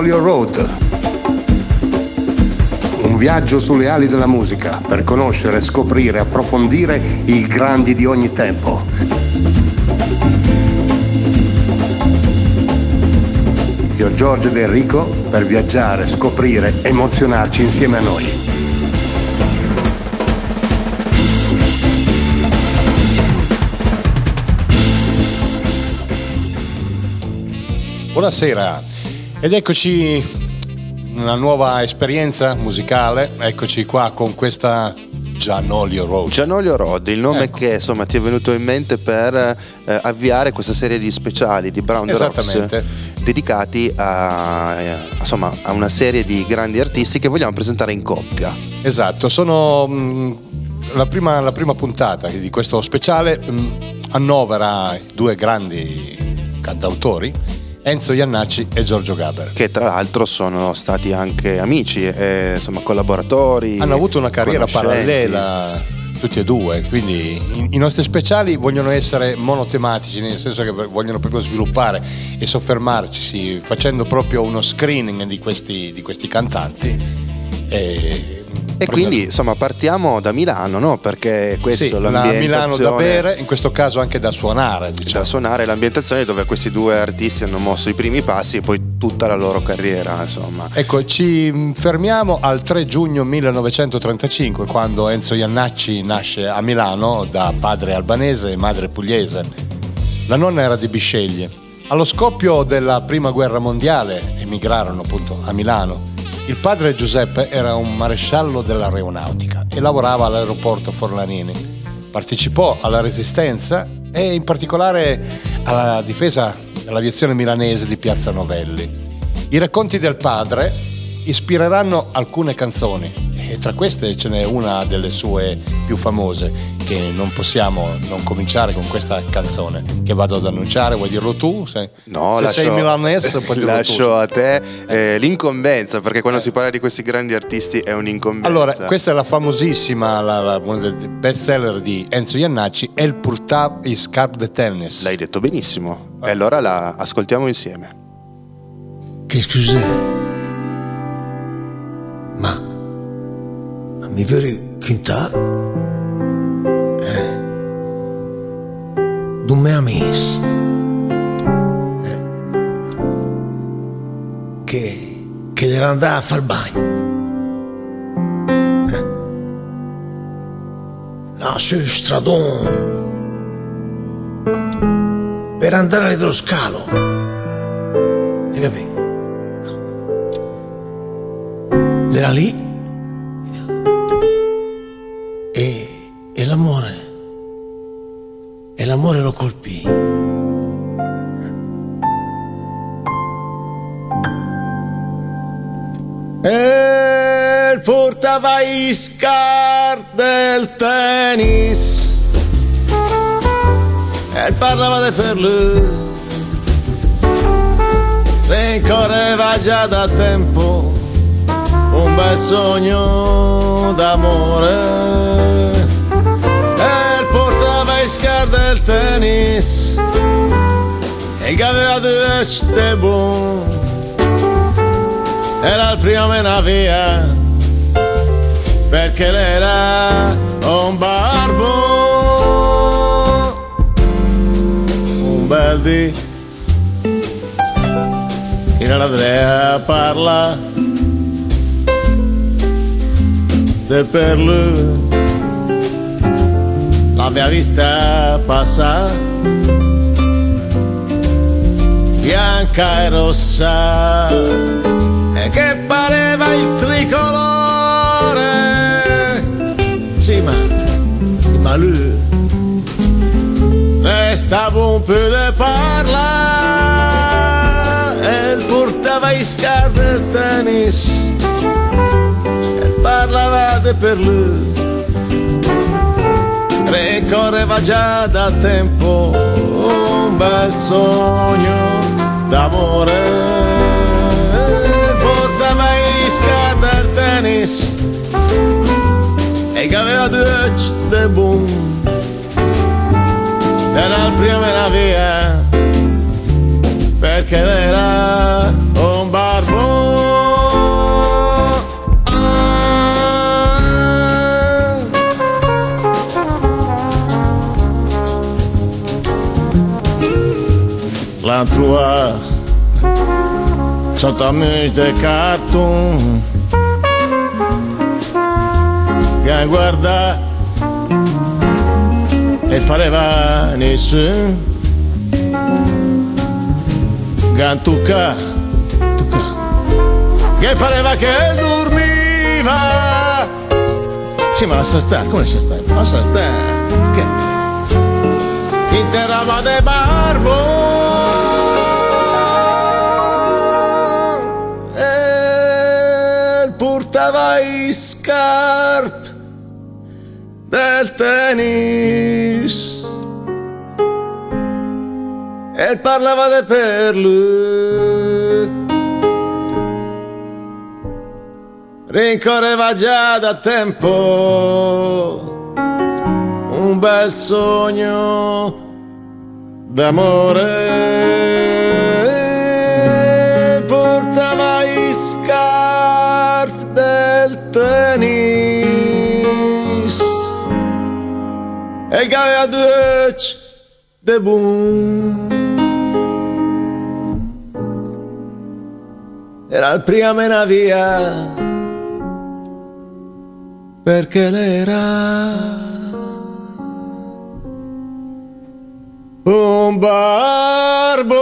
Gianolio Road. Un viaggio sulle ali della musica per conoscere, scoprire, approfondire i grandi di ogni tempo. Zio Giorgio ed Enrico per viaggiare, scoprire, emozionarci insieme a noi. Buonasera ed eccoci una nuova esperienza musicale, eccoci qua con questa Gianolio Road. Gianolio Road, il nome Ecco. che insomma ti è venuto in mente per eh, avviare questa serie di speciali di Brown Rocks dedicati a, eh, insomma, a una serie di grandi artisti che vogliamo presentare in coppia. Esatto, sono mh, la, prima, la prima puntata di questo speciale mh, annovera due grandi cantautori, Enzo Iannacci e Giorgio Gaber. Che tra l'altro sono stati anche amici, e, insomma collaboratori. Hanno avuto una carriera parallela tutti e due, quindi i, nostri speciali vogliono essere monotematici, nel senso che vogliono proprio sviluppare e soffermarci facendo proprio uno screening di questi, di questi cantanti. E, E quindi insomma partiamo da Milano, no? Perché questo sì, è la l'ambientazione Milano da bere, in questo caso anche da suonare, diciamo. da suonare l'ambientazione dove questi due artisti hanno mosso i primi passi e poi tutta la loro carriera, insomma. Ecco, ci fermiamo al 3 giugno 1935, quando Enzo Iannacci nasce a Milano da padre albanese e madre pugliese. La nonna era di Bisceglie. Allo scoppio della prima guerra mondiale emigrarono appunto a Milano. Il padre Giuseppe era un maresciallo dell'aeronautica e lavorava all'aeroporto Forlanini. Partecipò alla resistenza e in particolare alla difesa dell'aviazione milanese di Piazza Novelli. I racconti del padre ispireranno alcune canzoni e tra queste ce n'è una delle sue più famose che non possiamo non cominciare con questa canzone che vado ad annunciare, vuoi dirlo tu? Se, No, se lascio, sei milanese puoi dirlo lascio tu. a te eh, l'incombenza, perché quando si parla di questi grandi artisti è un'incombenza. Allora, questa è la famosissima, la, la, uno dei best seller di Enzo Iannacci, El Purtab is Cap de Tennis. L'hai detto benissimo. E allora la ascoltiamo insieme. J'ai Ma Ma mi veri quinta D'un me amis eh. Che Che le andava a far bagno eh. Là sul stradone Per andare allo scalo Hai capito? era lì l'amore lo colpì. E portava i scar del tennis e parlava di per lui rincorreva già da tempo. Un bel sogno d'amore portava i scar del tennis. E che aveva due de buon era il primo mena via. Perché lei era un barbo un bel dì. In Andrea parla. De per lui l'aveva vista passare bianca e rossa. E che pareva il tricolore. Sì ma lui ne stava un po' de parla e portava i scar del tennis. Parlavate per lui ricorreva già da tempo un bel sogno d'amore. Portava i scar del tennis e che aveva due de boom. Era il primo era via perché era un barbo l'han trovato sotto a me de cartoon che guarda e pareva nessuno che tocca che pareva che dormiva sì ma lascia stare come lascia stare lascia stare che interrava de barbo parlava de perle rincorreva già da tempo un bel sogno d'amore. Portava i scarf del tennis e aveva due de boom era il prima mena via perché lei era un barbo.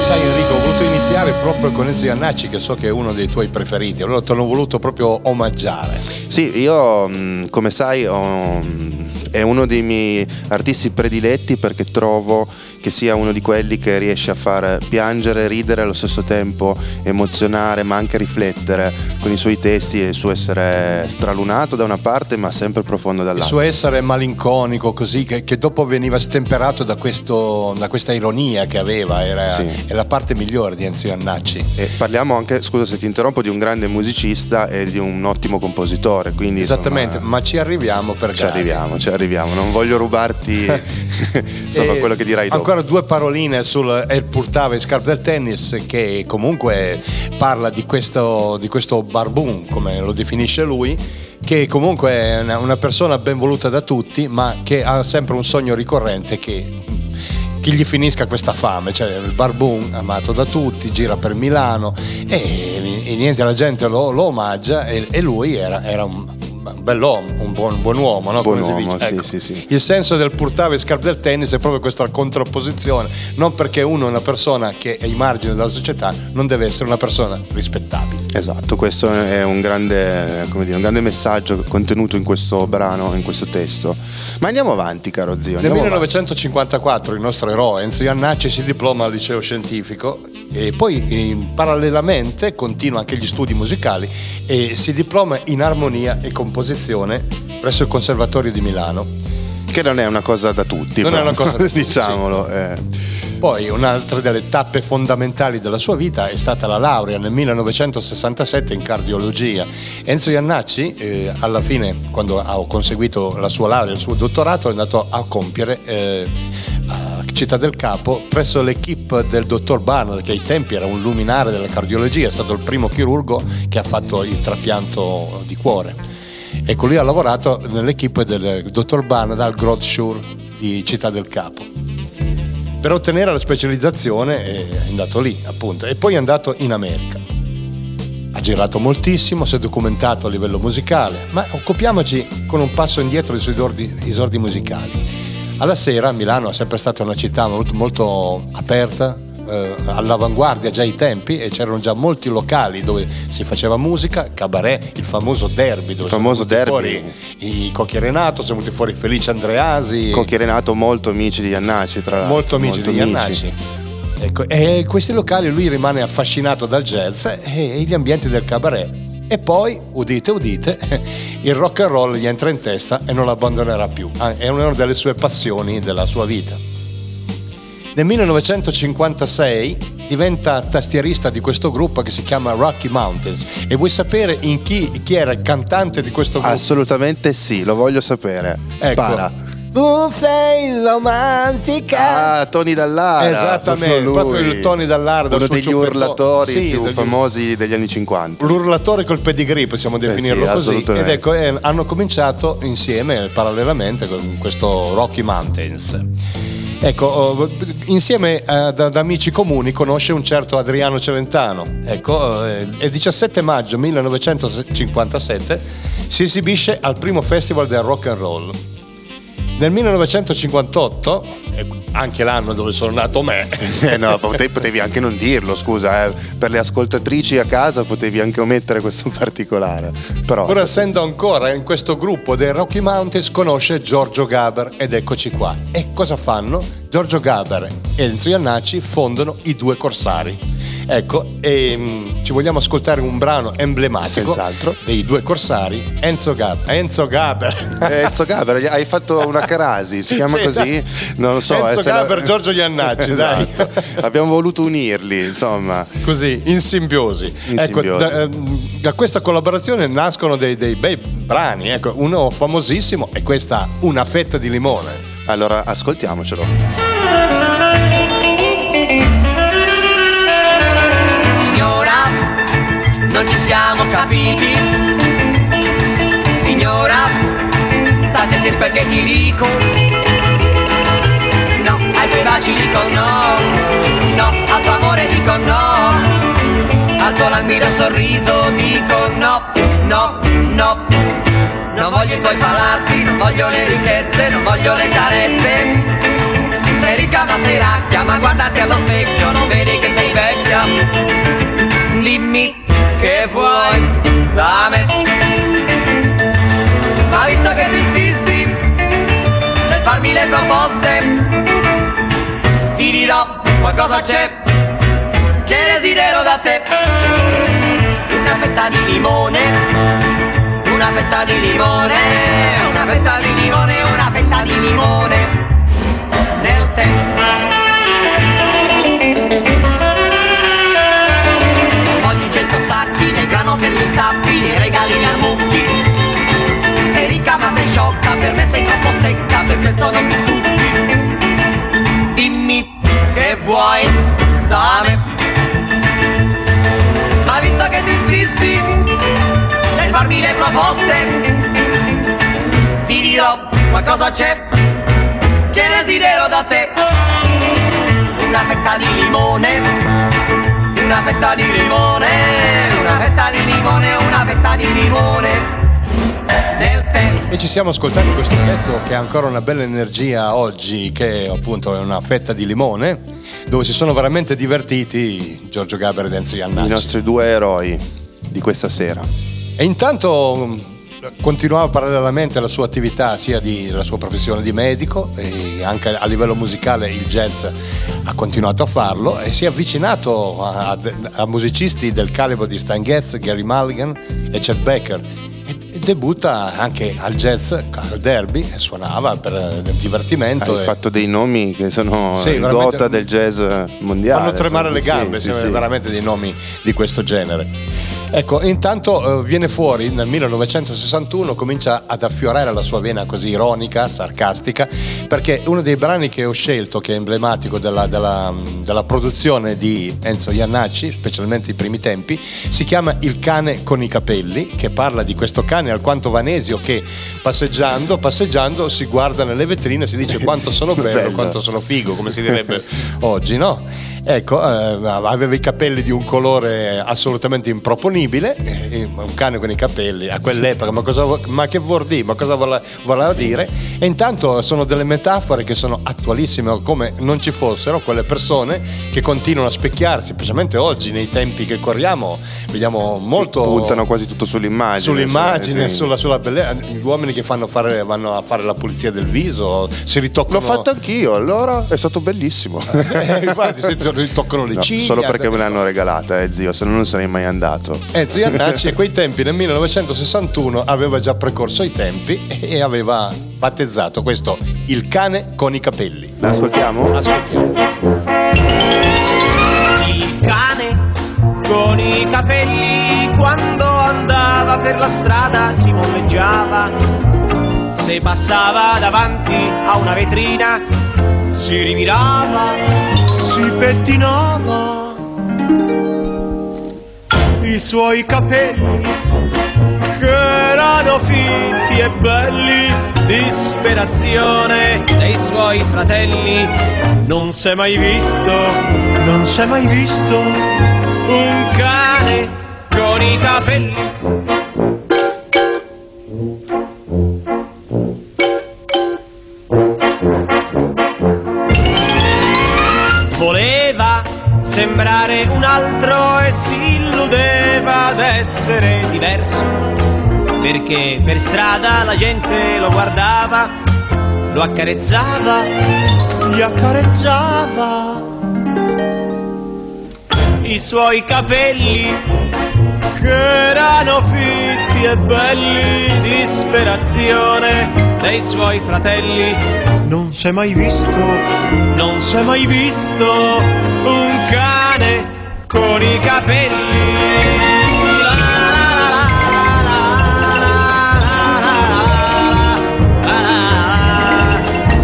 Sai Enrico, ho voluto iniziare proprio con Enzo Iannacci che so che è uno dei tuoi preferiti, allora te l'ho voluto proprio omaggiare. Sì, io mh, come sai ho, mh, è uno dei miei artisti prediletti perché trovo che sia uno di quelli che riesce a far piangere, ridere allo stesso tempo, emozionare, ma anche riflettere con i suoi testi e il suo essere stralunato da una parte ma sempre profondo Il dall'altra. suo essere malinconico così che, che dopo veniva stemperato da, questo, da questa ironia che aveva, era, Sì. è la parte migliore di Enzo Iannacci. E parliamo anche, scusa se ti interrompo, di un grande musicista e di un ottimo compositore. Quindi, Esattamente, insomma, ma ci arriviamo per ci arriviamo, ci arriviamo. Non voglio rubarti insomma, E quello che dirai dopo. Ancora due paroline sul El Purtava e Scarp del tennis che comunque parla di questo, di questo barbun, come lo definisce lui, che comunque è una, una persona ben voluta da tutti, ma che ha sempre un sogno ricorrente che che gli finisca questa fame, cioè il barbun amato da tutti, gira per Milano e, e niente, la gente lo, lo omaggia e, e lui era, era un bell'uomo, un buon, buon uomo, no? Buon uomo, sì, Ecco. sì, sì. Il senso del purtave e scarp del tennis è proprio questa contrapposizione, non perché uno è una persona che è ai margini della società, non deve essere una persona rispettabile. Esatto, questo è un grande, come dire, un grande messaggio contenuto in questo brano, in questo testo. Ma andiamo avanti, caro zio. Nel andiamo avanti. 1954 il nostro eroe Enzo Iannacci si diploma al liceo scientifico e poi eh, parallelamente continua anche gli studi musicali e si diploma in armonia e composizione presso il Conservatorio di Milano. Che non è una cosa da tutti, Non è però, una cosa da tutti, diciamolo. eh. Poi un'altra delle tappe fondamentali della sua vita è stata la laurea nel 1967 in cardiologia. Enzo Iannacci, eh, alla fine, quando ha conseguito la sua laurea, il suo dottorato, è andato a compiere eh, a Città del Capo presso l'equipe del dottor Barnard, che ai tempi era un luminare della cardiologia, è stato il primo chirurgo che ha fatto il trapianto di cuore. E con lui ha lavorato nell'equipe del dottor Barnard al Grotsure di Città del Capo. Per ottenere la specializzazione è andato lì appunto e poi è andato in America. Ha girato moltissimo si è documentato a livello musicale ma occupiamoci con un passo indietro dei suoi esordi, esordi musicali. Alla sera Milano è sempre stata una città molto, molto aperta eh, all'avanguardia già ai tempi e c'erano già molti locali dove si faceva musica, cabaret, il famoso derby dove Il famoso derby. fuori i Cocchi Renato, sono venuti fuori Felice Andreasi Cocchi Renato, molto amici di Iannacci, tra l'altro. molto amici di Iannacci. Ecco, e questi locali lui rimane affascinato dal jazz e gli ambienti del cabaret. E poi, udite, udite, il rock and roll gli entra in testa e non lo abbandonerà più. Ah, È una delle sue passioni della sua vita. Nel 1956 diventa tastierista di questo gruppo che si chiama Rocky Mountains. E vuoi sapere in chi, chi era il cantante di questo gruppo? Assolutamente sì, lo voglio sapere. Ecco, Spara. Tu sei romantica. Ah, Tony Dallara. Esattamente, proprio, proprio il Tony Dallara. Uno degli ciuffetto- urlatori Sì, più degli- famosi degli anni 50. L'urlatore col pedigree, possiamo definirlo sì, così. Ed ecco, eh, hanno cominciato insieme, parallelamente, con questo Rocky Mountains. Ecco, oh, insieme eh, ad, amici comuni conosce un certo Adriano Celentano. Ecco, eh, il 17 maggio 1957 si esibisce al primo festival del rock and roll. Nel 1958, eh, anche l'anno dove sono nato me, Eh no, potevi, potevi anche non dirlo, scusa, eh. per le ascoltatrici a casa potevi anche omettere questo particolare. Però Pur essendo ancora in questo gruppo dei Rocky Mountains, conosce Giorgio Gaber ed eccoci qua. E cosa fanno? Giorgio Gaber e Enzo Iannacci fondano i due corsari. Ecco, e mm, ci vogliamo ascoltare un brano emblematico Senz'altro. dei due corsari, Enzo Gaber. Enzo Gaber. Eh, Enzo Gaber, hai fatto una crasi, si chiama Sì, così? dai. Non lo so. Enzo eh, se la- Gaber, Giorgio Iannacci, dai. Esatto. Abbiamo voluto unirli, insomma. Così, in simbiosi. In ecco, simbiosi. Da, ehm, da questa collaborazione nascono dei, dei bei brani. Ecco, uno famosissimo è questa Una fetta di limone. Allora, ascoltiamocelo. Capiti. Signora, sta a sentire quel che ti dico. No, ai tuoi baci dico no. No, al tuo amore dico no. Al tuo languido sorriso dico no, no, no. Non voglio i tuoi palazzi, non voglio le ricchezze, non voglio le carezze. Sei ricca ma sei racchia, ma guardati allo specchio, non vedi che sei vecchia. Dimmi che vuoi da me. Ma visto che tu insisti nel farmi le proposte, ti dirò qualcosa c'è che desidero da te. Una fetta di limone, una fetta di limone, una fetta di limone, una fetta di limone nel tè. Tappi, nei regali a mucchi. Sei ricca ma sei sciocca, per me sei troppo secca, per questo non mi tutti. Dimmi che vuoi da me. Ma visto che tu insisti nel farmi le proposte, ti dirò qualcosa c'è che desidero da te. Una fetta di limone, una fetta di limone, una fetta di limone, una fetta di limone. E ci siamo ascoltati questo pezzo che ha ancora una bella energia oggi, che appunto è una fetta di limone, dove si sono veramente divertiti Giorgio Gaber ed Enzo I Iannacci. nostri due eroi di questa sera. E intanto continuava parallelamente la sua attività sia di, la sua professione di medico e anche a livello musicale il jazz ha continuato a farlo e si è avvicinato a, a- musicisti del calibro di Stan Getz, Gary Mulligan e Chet e, e debutta anche al jazz, al derby, suonava per divertimento. Hai e- fatto dei nomi che sono Sì, gota del jazz mondiale. fanno tremare le insomma. gambe, sì, sì. veramente dei nomi di questo genere. Ecco, intanto eh, viene fuori nel 1961, comincia ad affiorare la sua vena così ironica, sarcastica, perché uno dei brani che ho scelto, che è emblematico della, della- della produzione di Enzo Iannacci, specialmente i primi tempi, si chiama Il cane con i capelli, che parla di questo cane alquanto vanesio che passeggiando, passeggiando si guarda nelle vetrine e si dice quanto sono bello, Bello. quanto sono figo, come si direbbe oggi, no? Ecco, eh, aveva i capelli di un colore assolutamente improponibile, eh, un cane con i capelli a quell'epoca, ma, cosa, ma che vuol dire? Ma cosa voleva, voleva dire? E intanto sono delle metafore che sono attualissime, come non ci fossero quelle persone che continuano a specchiarsi, specialmente oggi, nei tempi che corriamo, vediamo molto... Puntano quasi tutto sull'immagine. Sull'immagine, sì. sulla, sulla bellezza, gli uomini che fanno fare, vanno a fare la pulizia del viso, si ritoccano. L'ho fatto anch'io, allora è stato bellissimo. Eh, infatti si ritoccano le No, ciglia. solo perché me l'hanno regalata, eh, zio, se no non sarei mai andato. Enzo Iannacci a quei tempi nel 1961 aveva già precorso i tempi e aveva battezzato questo il cane con i capelli. La ascoltiamo? Ascoltiamo. Il cane con i capelli quando andava per la strada si moleggiava. se passava davanti a una vetrina, si rivirava, si pettinava. I suoi capelli, che erano finti e belli, disperazione dei suoi fratelli. Non s'è mai visto, non s'è mai visto un cane con i capelli. Un altro e si illudeva d'essere diverso, perché per strada la gente lo guardava, lo accarezzava, gli accarezzava i suoi capelli che erano fitti e belli, disperazione dei suoi fratelli. Non s'è mai visto, non s'è mai visto un cane con i capelli.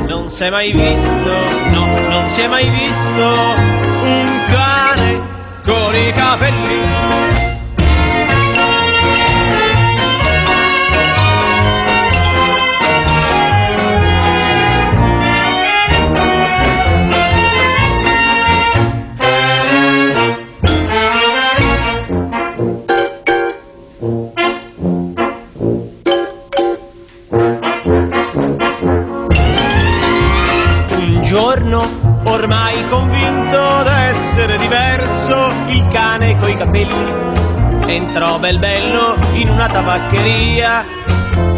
Non si è mai visto, no, non si è mai visto un cane con i capelli. Ormai convinto d'essere diverso, il cane coi capelli entrò bel bello in una tabaccheria.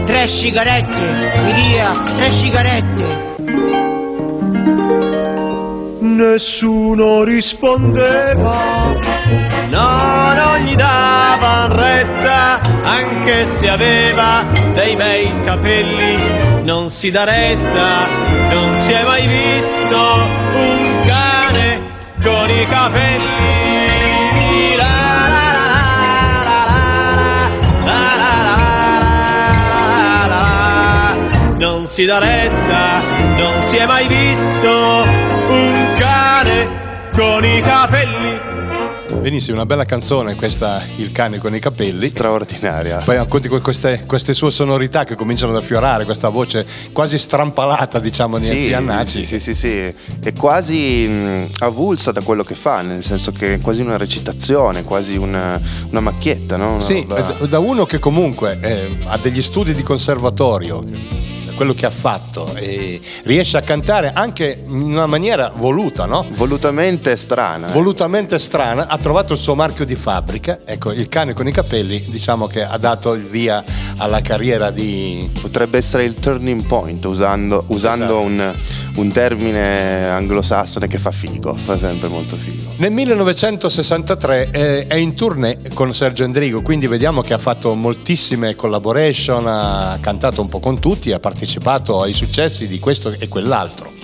Tre sigarette, mi dia, tre sigarette. Nessuno rispondeva, no, non gli davan retta, anche se aveva dei bei capelli. Non si dà retta, non si è mai visto un cane con i capelli. Non si dà retta, non si è mai visto un con i capelli. Benissimo, una bella canzone questa Il cane con i capelli. Straordinaria. Poi conti con queste, queste sue sonorità che cominciano ad affiorare, questa voce quasi strampalata, diciamo, di Enzo Iannacci. sì, sì, sì, sì. È quasi mh, avulsa da quello che fa, nel senso che è quasi una recitazione, quasi una, una macchietta, no? Una Sì, roba- da- uno che comunque eh, ha degli studi di conservatorio, quello che ha fatto, e riesce a cantare anche in una maniera voluta, no? volutamente strana. eh. Volutamente strana, ha trovato il suo marchio di fabbrica. Ecco, il cane con i capelli, diciamo che ha dato il via alla carriera di. Potrebbe essere il turning point usando, usando Esatto. un, un termine anglosassone che fa figo, fa sempre molto figo. Nel 1963 eh, è in tournée con Sergio Endrigo, quindi vediamo che ha fatto moltissime collaboration, ha cantato un po' con tutti, ha partecipato ai successi di questo e quell'altro.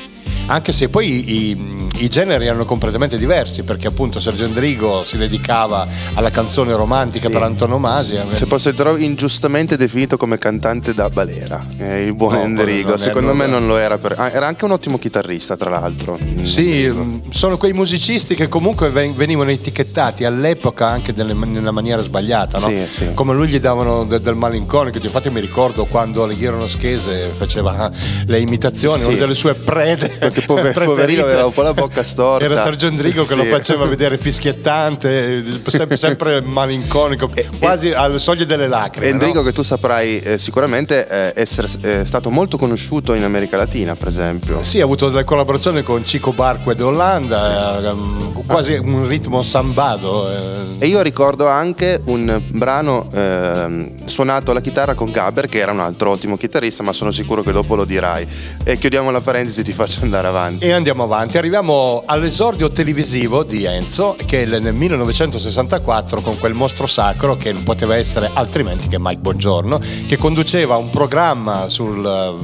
Anche se poi i, i generi erano completamente diversi, perché appunto Sergio Endrigo si dedicava alla canzone romantica Sì. per antonomasia. Se posso trovo ingiustamente definito come cantante da balera, eh, il buon No, Endrigo. Secondo me non lo era. Per... ah, era anche un ottimo chitarrista, tra l'altro. Mm, Sì, Endrigo. mh, sono quei musicisti che comunque ven- venivano etichettati all'epoca anche delle- nella maniera sbagliata, no? Sì, sì. Come lui gli davano de- del malinconico. Infatti mi ricordo quando Alighiero Schese faceva ah, le imitazioni, una delle sue prede. Perché pove- preferite poverino aveva un po' la bocca storta. Era Sergio Endrigo che lo Sì. faceva vedere fischiettante, sempre, sempre malinconico, quasi alle soglie delle lacrime. Endrico, no? che tu saprai eh, sicuramente eh, essere eh, stato molto conosciuto in America Latina, per esempio. Sì, ha avuto delle collaborazioni con Chico Barque d'Olanda, ehm, quasi un ritmo sambado. eh. E io ricordo anche un brano ehm, suonato alla chitarra con Gaber, che era un altro ottimo chitarrista, ma sono sicuro che dopo lo dirai. E chiudiamo la parentesi, ti faccio andare avanti. E andiamo avanti, arriviamo all'esordio televisivo di Enzo che nel 1964 con quel mostro sacro che non poteva essere altrimenti che Mike Bongiorno che conduceva un programma sul,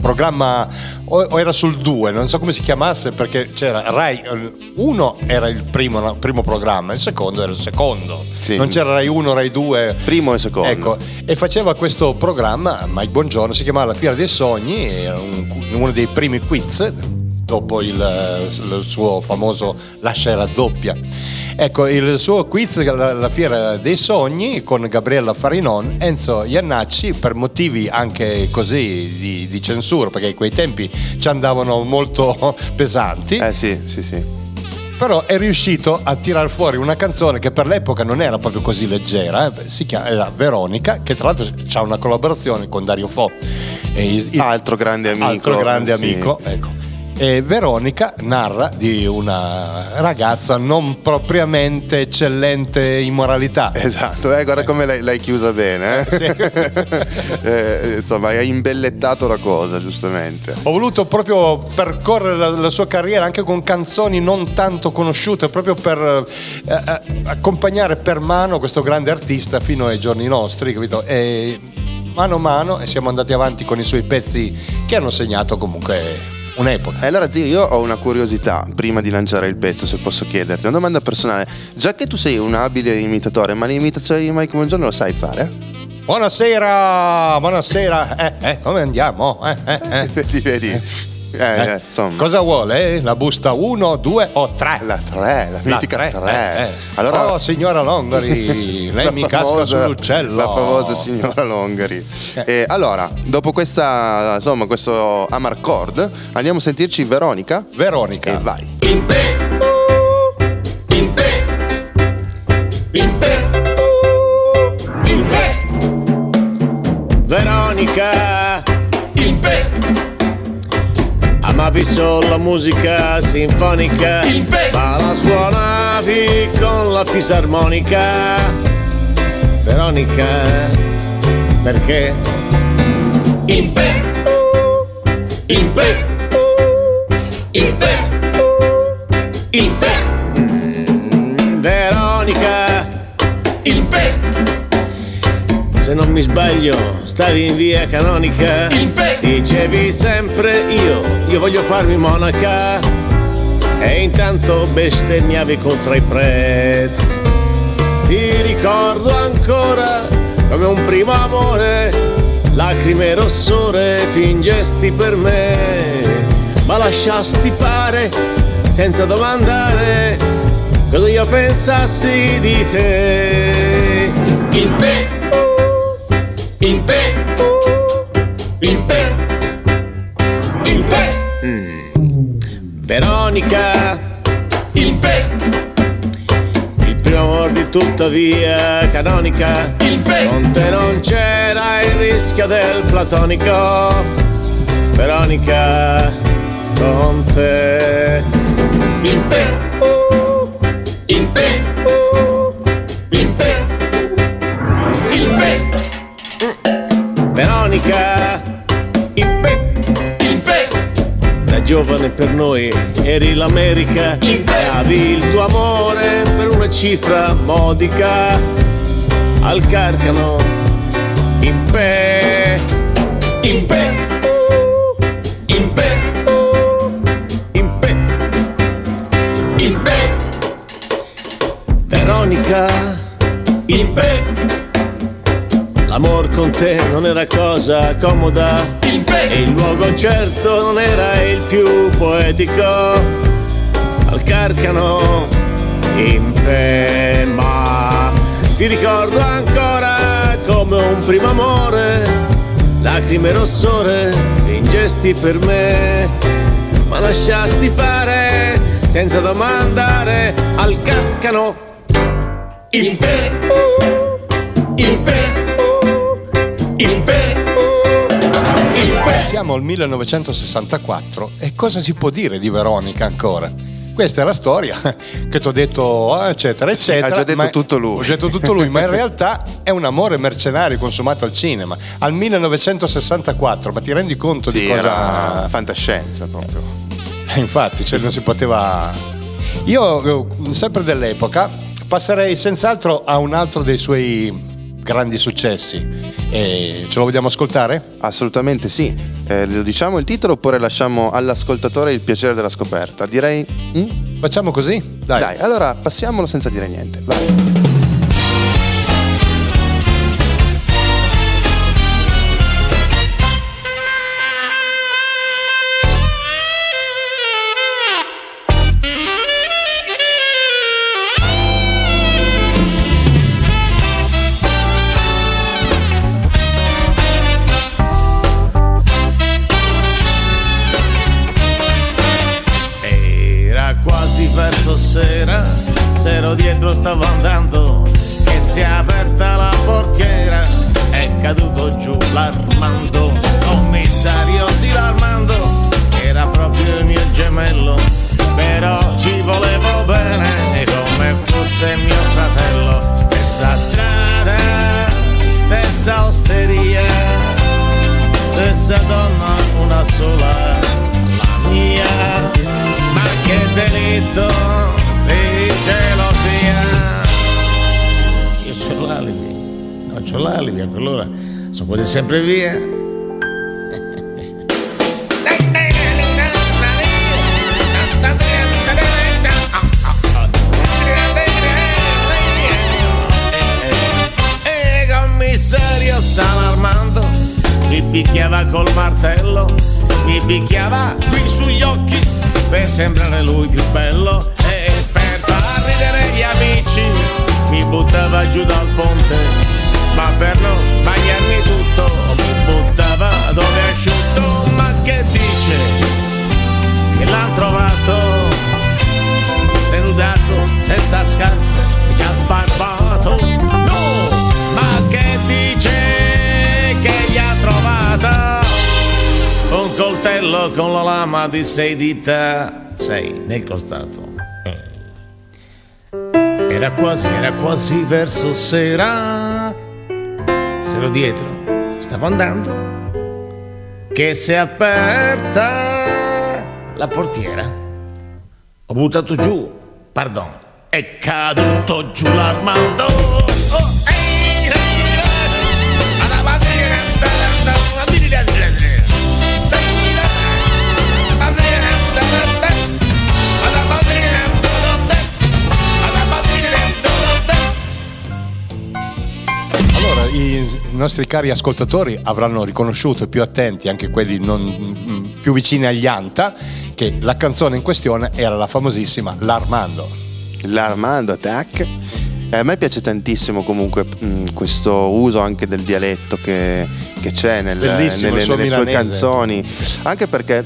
programma o, era sul 2, non so come si chiamasse perché c'era Rai 1 era il primo, primo programma, il secondo era il secondo. Sì. Non c'era Rai 1, Rai 2. Primo e secondo. Ecco, e faceva questo programma, Mike Buongiorno, si chiamava La Fiera dei Sogni, era un- uno dei primi quiz dopo il, il suo famoso Lascia e raddoppia. Ecco, il suo quiz, la, la Fiera dei Sogni, con Gabriella Farinon, Enzo Iannacci, per motivi anche così di, di censura, perché in quei tempi ci andavano molto pesanti, Eh sì, sì, sì. però è riuscito a tirar fuori una canzone che per l'epoca non era proprio così leggera, eh, si chiama Veronica, che tra l'altro ha una collaborazione con Dario Fo. Il- il- Altro grande amico. altro grande sì. amico, ecco. E Veronica narra di una ragazza non propriamente eccellente in moralità. Esatto, eh, guarda come l'hai, l'hai chiusa bene. eh. Eh, insomma, hai imbellettato la cosa, giustamente. Ho voluto proprio percorrere la, la sua carriera anche con canzoni non tanto conosciute, proprio per eh, eh, accompagnare per mano questo grande artista fino ai giorni nostri, capito? E mano a mano e siamo andati avanti con i suoi pezzi che hanno segnato comunque un'epoca. E allora zio, io ho una curiosità prima di lanciare il pezzo, se posso chiederti, una domanda personale. Già che tu sei un abile imitatore, ma l'imitazione di Mike Buongiorno lo sai fare? Buonasera, buonasera, eh, eh, come andiamo? Eh, eh, eh. vedi, vedi. Eh, Eh, eh, insomma. Cosa vuole? La busta 1, 2 o 3? La 3, la mitica 3. oh, signora Longari, lei la mi casca famosa- sull'uccello. La famosa signora Longari. Eh. Eh, allora, dopo questa, insomma, questo Amarcord, andiamo a sentirci Veronica. Veronica. E vai. In pe, in pe, in pe, in pe, Veronica, in pe, amavi solo la musica sinfonica, ma la suonavi con la fisarmonica. Veronica, perché? in pe, in pe, in pe, in pe, Veronica, in pe, se non mi sbaglio, stavi in via canonica. Il Dicevi sempre io, io voglio farmi monaca. E intanto bestemmiavi contro i preti. Ti ricordo ancora come un primo amore, lacrime e rossore fingesti per me, ma lasciasti fare senza domandare cosa io pensassi di te. in pe, in pe, in pe, Veronica, in pe, il primo amor di tutta via canonica, il pe, con te non c'era il rischio del platonico. Veronica, con te. in Veronica, in pe- in pe, da giovane per noi eri l'America, In pe- davi il tuo amore per una cifra modica. Al carcano, in pe, con te non era cosa comoda. E il luogo certo non era il più poetico, al carcano, in ma ti ricordo ancora come un primo amore, lacrime rossore, fingesti per me, ma lasciasti fare senza domandare al carcano. in pe, Siamo al 1964 e cosa si può dire di Veronica ancora? Questa è la storia che ti ho detto, eccetera, eccetera. ha già detto tutto lui. Ho detto tutto lui, ma in realtà è un amore mercenario consumato al cinema. Al 1964, ma ti rendi conto Sì, di cosa... era fantascienza proprio. Eh, Infatti, cioè, non si poteva. Io, eh, sempre dell'epoca, passerei senz'altro a un altro dei suoi grandi successi. E ce lo vogliamo ascoltare? Assolutamente sì. Eh, lo diciamo il titolo oppure lasciamo all'ascoltatore il piacere della scoperta? Direi... mm? Facciamo così? Dai. Dai, allora passiamolo senza dire niente. Vai. Sono quasi sempre via E commissario San mi picchiava col martello, mi picchiava qui sugli occhi per sembrare lui più bello coltello con la lama di sei dita. Sei nel costato. Era quasi era quasi verso sera. Se ero dietro. Stavo andando. Che si è aperta la portiera. Ho buttato giù, pardon, è caduto giù l'Armando. I nostri cari ascoltatori avranno riconosciuto, più attenti, anche quelli non, mm, più vicini agli Anta, che la canzone in questione era la famosissima L'Armando. L'Armando Attack. Eh, a me piace tantissimo comunque mh, questo uso anche del dialetto che, che c'è nel- nelle, nelle sue canzoni, anche perché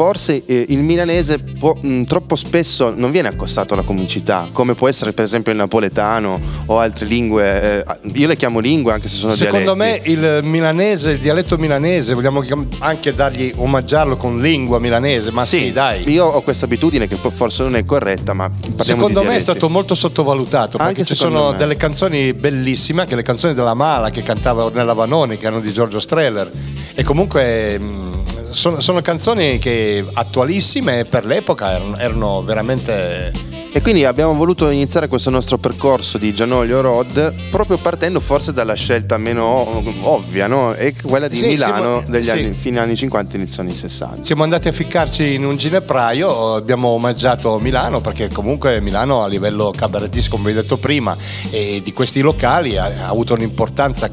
forse eh, il milanese può- mh, troppo spesso non viene accostato alla comicità, come può essere per esempio il napoletano o altre lingue, eh, io le chiamo lingue anche se sono Secondo me dialetti. il milanese, il dialetto milanese, vogliamo anche dargli, omaggiarlo con lingua milanese, ma sì, dai. Io ho questa abitudine che forse non è corretta, ma Secondo me è stato molto sottovalutato Anche ci secondo sono me. delle canzoni bellissime, anche le canzoni della Mala che cantava Ornella Vanoni, che erano di Giorgio Streller. E comunque mh, sono, sono canzoni che attualissime per l'epoca erano, erano veramente. E quindi abbiamo voluto iniziare questo nostro percorso di Gianoglio Road proprio partendo forse dalla scelta meno ov- ovvia, no? E quella di Sì, Milano sì, degli sì. anni, fine anni 50 inizio anni 60. Siamo andati a ficcarci in un ginepraio, abbiamo omaggiato Milano perché comunque Milano a livello cabarettistico, come vi ho detto prima, e di questi locali ha, ha avuto un'importanza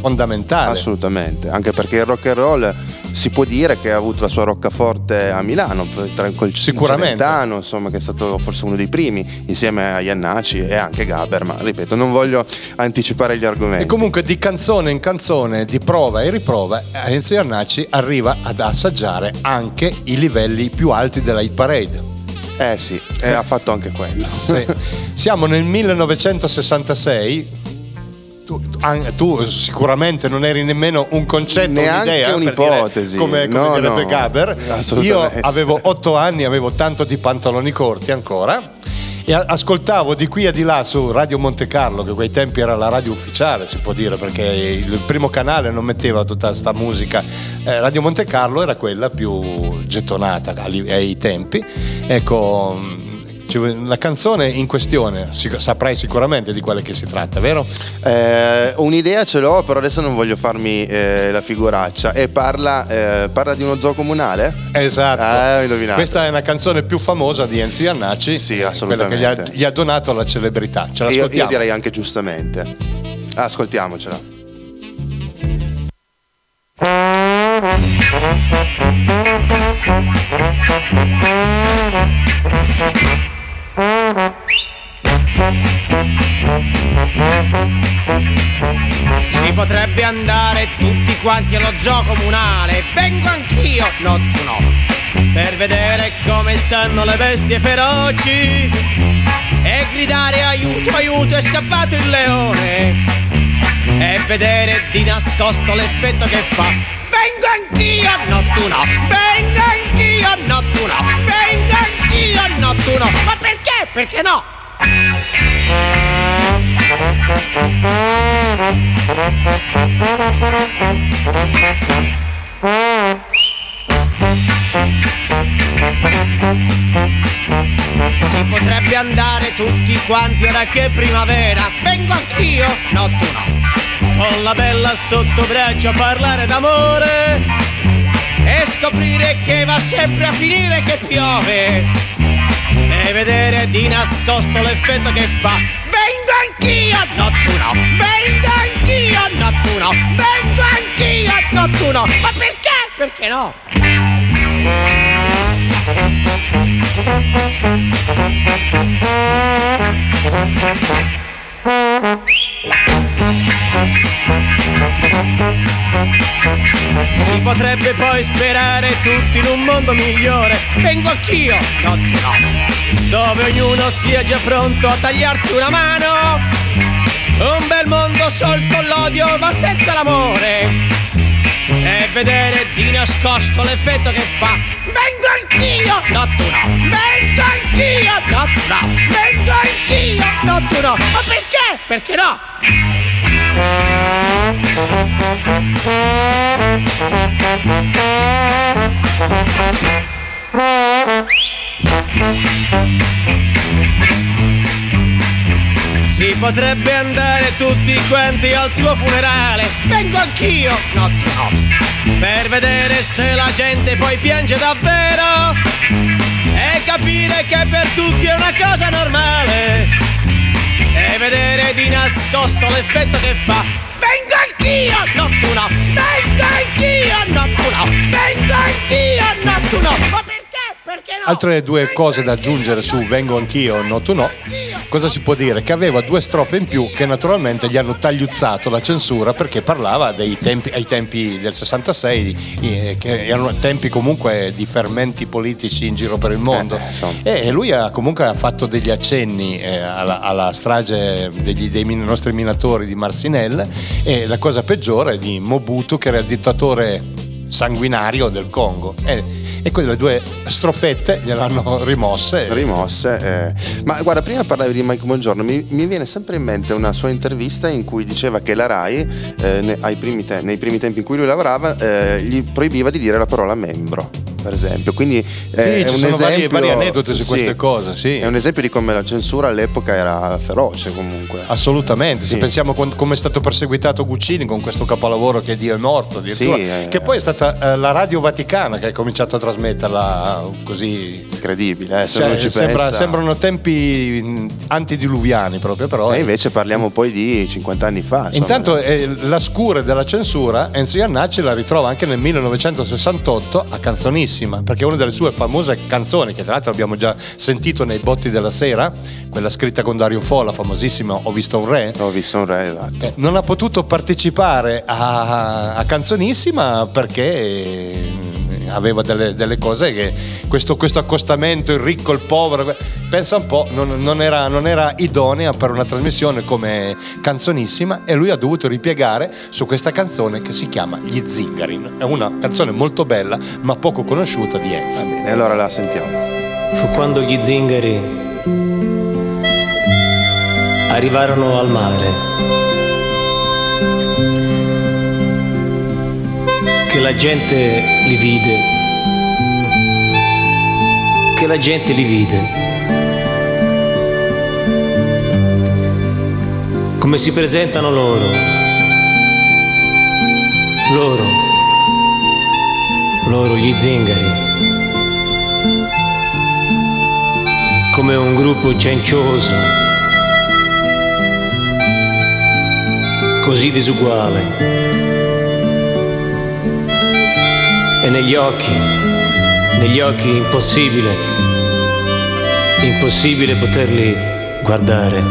fondamentale. Assolutamente, anche perché il rock and roll si può dire che ha avuto la sua roccaforte a Milano, tra col Sicuramente. Celentano, insomma, che è stato forse uno dei primi, insieme a Iannacci e anche Gaber, ma ripeto, non voglio anticipare gli argomenti. E comunque di canzone in canzone, di prova e riprova, Enzo Iannacci arriva ad assaggiare anche i livelli più alti della hit parade. Eh sì, e ha fatto anche quello. Sì. Siamo nel 1966. Tu, tu sicuramente non eri nemmeno un concetto, Neanche un'idea un'ipotesi. come, come No, direbbe no, Gaber. Io avevo otto anni, avevo tanto di pantaloni corti ancora. E a- ascoltavo di qui e di là su Radio Monte Carlo, che a quei tempi era la radio ufficiale, si può dire, perché il primo canale non metteva tutta questa musica. Eh, radio Monte Carlo era quella più gettonata ai tempi. Ecco, La canzone in questione, saprai sicuramente di quale che si tratta, vero? Eh, un'idea ce l'ho, però adesso non voglio farmi eh, la figuraccia. E parla, eh, parla di uno zoo comunale? Esatto. Ah, indovinato. Questa è una canzone più famosa di Enzo Iannacci. Sì, Quella assolutamente. che gli ha, gli ha donato la celebrità. Ce Io, io direi anche giustamente. Ascoltiamocela. Si potrebbe andare tutti quanti allo zoo comunale. Vengo anch'io, no tu no. Per vedere come stanno le bestie feroci. E gridare aiuto, aiuto, è scappato il leone. E vedere di nascosto l'effetto che fa. Vengo anch'io, no tu no. Vengo anch'io, no tu no. Vengo anch'io, no tu no. Ma perché? Perché no? Si potrebbe andare tutti quanti ora che primavera. Vengo anch'io, no tu no. Con la bella sotto braccio a parlare d'amore. E scoprire che va sempre a finire che piove. E vedere di nascosto l'effetto che fa. Vengo anch'io, no tu no. Vengo anch'io, no tu no. Vengo anch'io, no tu no. Ma perché? Perché no? Si potrebbe poi sperare tutti in un mondo migliore. Vengo anch'io, no no. Dove ognuno sia già pronto a tagliarti una mano. Un bel mondo sol con l'odio ma senza l'amore. E vedere di nascosto l'effetto che fa. Vengo anch'io, no tu no. Vengo anch'io, no tu no. Vengo anch'io, no tu no. Ma perché? Perché no? Si potrebbe andare tutti quanti al tuo funerale. Vengo anch'io, no no. Per vedere se la gente poi piange davvero. E capire che per tutti è una cosa normale. E vedere di nascosto l'effetto che fa. Vengo anch'io, no tu no. Vengo anch'io, no tu no. Vengo anch'io, no tu no. Ma perché? Perché no? Altre due cose da aggiungere su Vengo anch'io, no tu no. Cosa si può dire? Che aveva due strofe in più che naturalmente gli hanno tagliuzzato la censura perché parlava dei tempi, ai tempi del 66, eh, che erano tempi comunque di fermenti politici in giro per il mondo. Eh, insomma. E lui ha comunque ha fatto degli accenni eh, alla, alla strage degli, dei min- nostri minatori di Marsinelle e la cosa peggiore è di Mobutu che era il dittatore sanguinario del Congo. E, quelle due strofette gliel'hanno rimosse. Rimosse. eh. Ma guarda, prima parlavi di Mike Buongiorno, mi, mi viene sempre in mente una sua intervista in cui diceva che la RAI, eh, ne- ai primi te- nei primi tempi in cui lui lavorava, eh, gli proibiva di dire la parola membro. Per esempio, quindi eh, Sì, è ci un sono vari- esempio- vari aneddoti su sì, queste cose, sì. È un esempio di come la censura all'epoca era feroce comunque. Assolutamente, se Sì. pensiamo con- come è stato perseguitato Guccini con questo capolavoro che Dio è morto, Sì, eh. che poi è stata eh, la Radio Vaticana che ha cominciato a trasmetterla così. Incredibile, eh, se Cioè, sembra- sembrano tempi antidiluviani proprio, però. E invece parliamo poi di 50 anni fa. insomma. Intanto eh, la scure della censura Enzo Iannacci la ritrova anche nel 1968 a Canzonissima, perché una delle sue famose canzoni, che tra l'altro abbiamo già sentito nei botti della sera, quella scritta con Dario Fo, la famosissima Ho visto un re, Ho visto un re, esatto. eh, non ha potuto partecipare a, a Canzonissima perché eh, aveva delle, delle cose che questo, questo accostamento, il ricco, il povero, pensa un po', non, non era, non era idonea per una trasmissione come Canzonissima e lui ha dovuto ripiegare su questa canzone che si chiama Gli Zingarin. È una canzone molto bella ma poco conosciuta di Enzo. E allora la sentiamo. Fu quando gli zingari arrivarono al mare che la gente li vide, che la gente li vide. Come si presentano loro, loro, loro gli zingari, come un gruppo cencioso, così disuguale. E negli occhi, negli occhi impossibile, impossibile poterli guardare.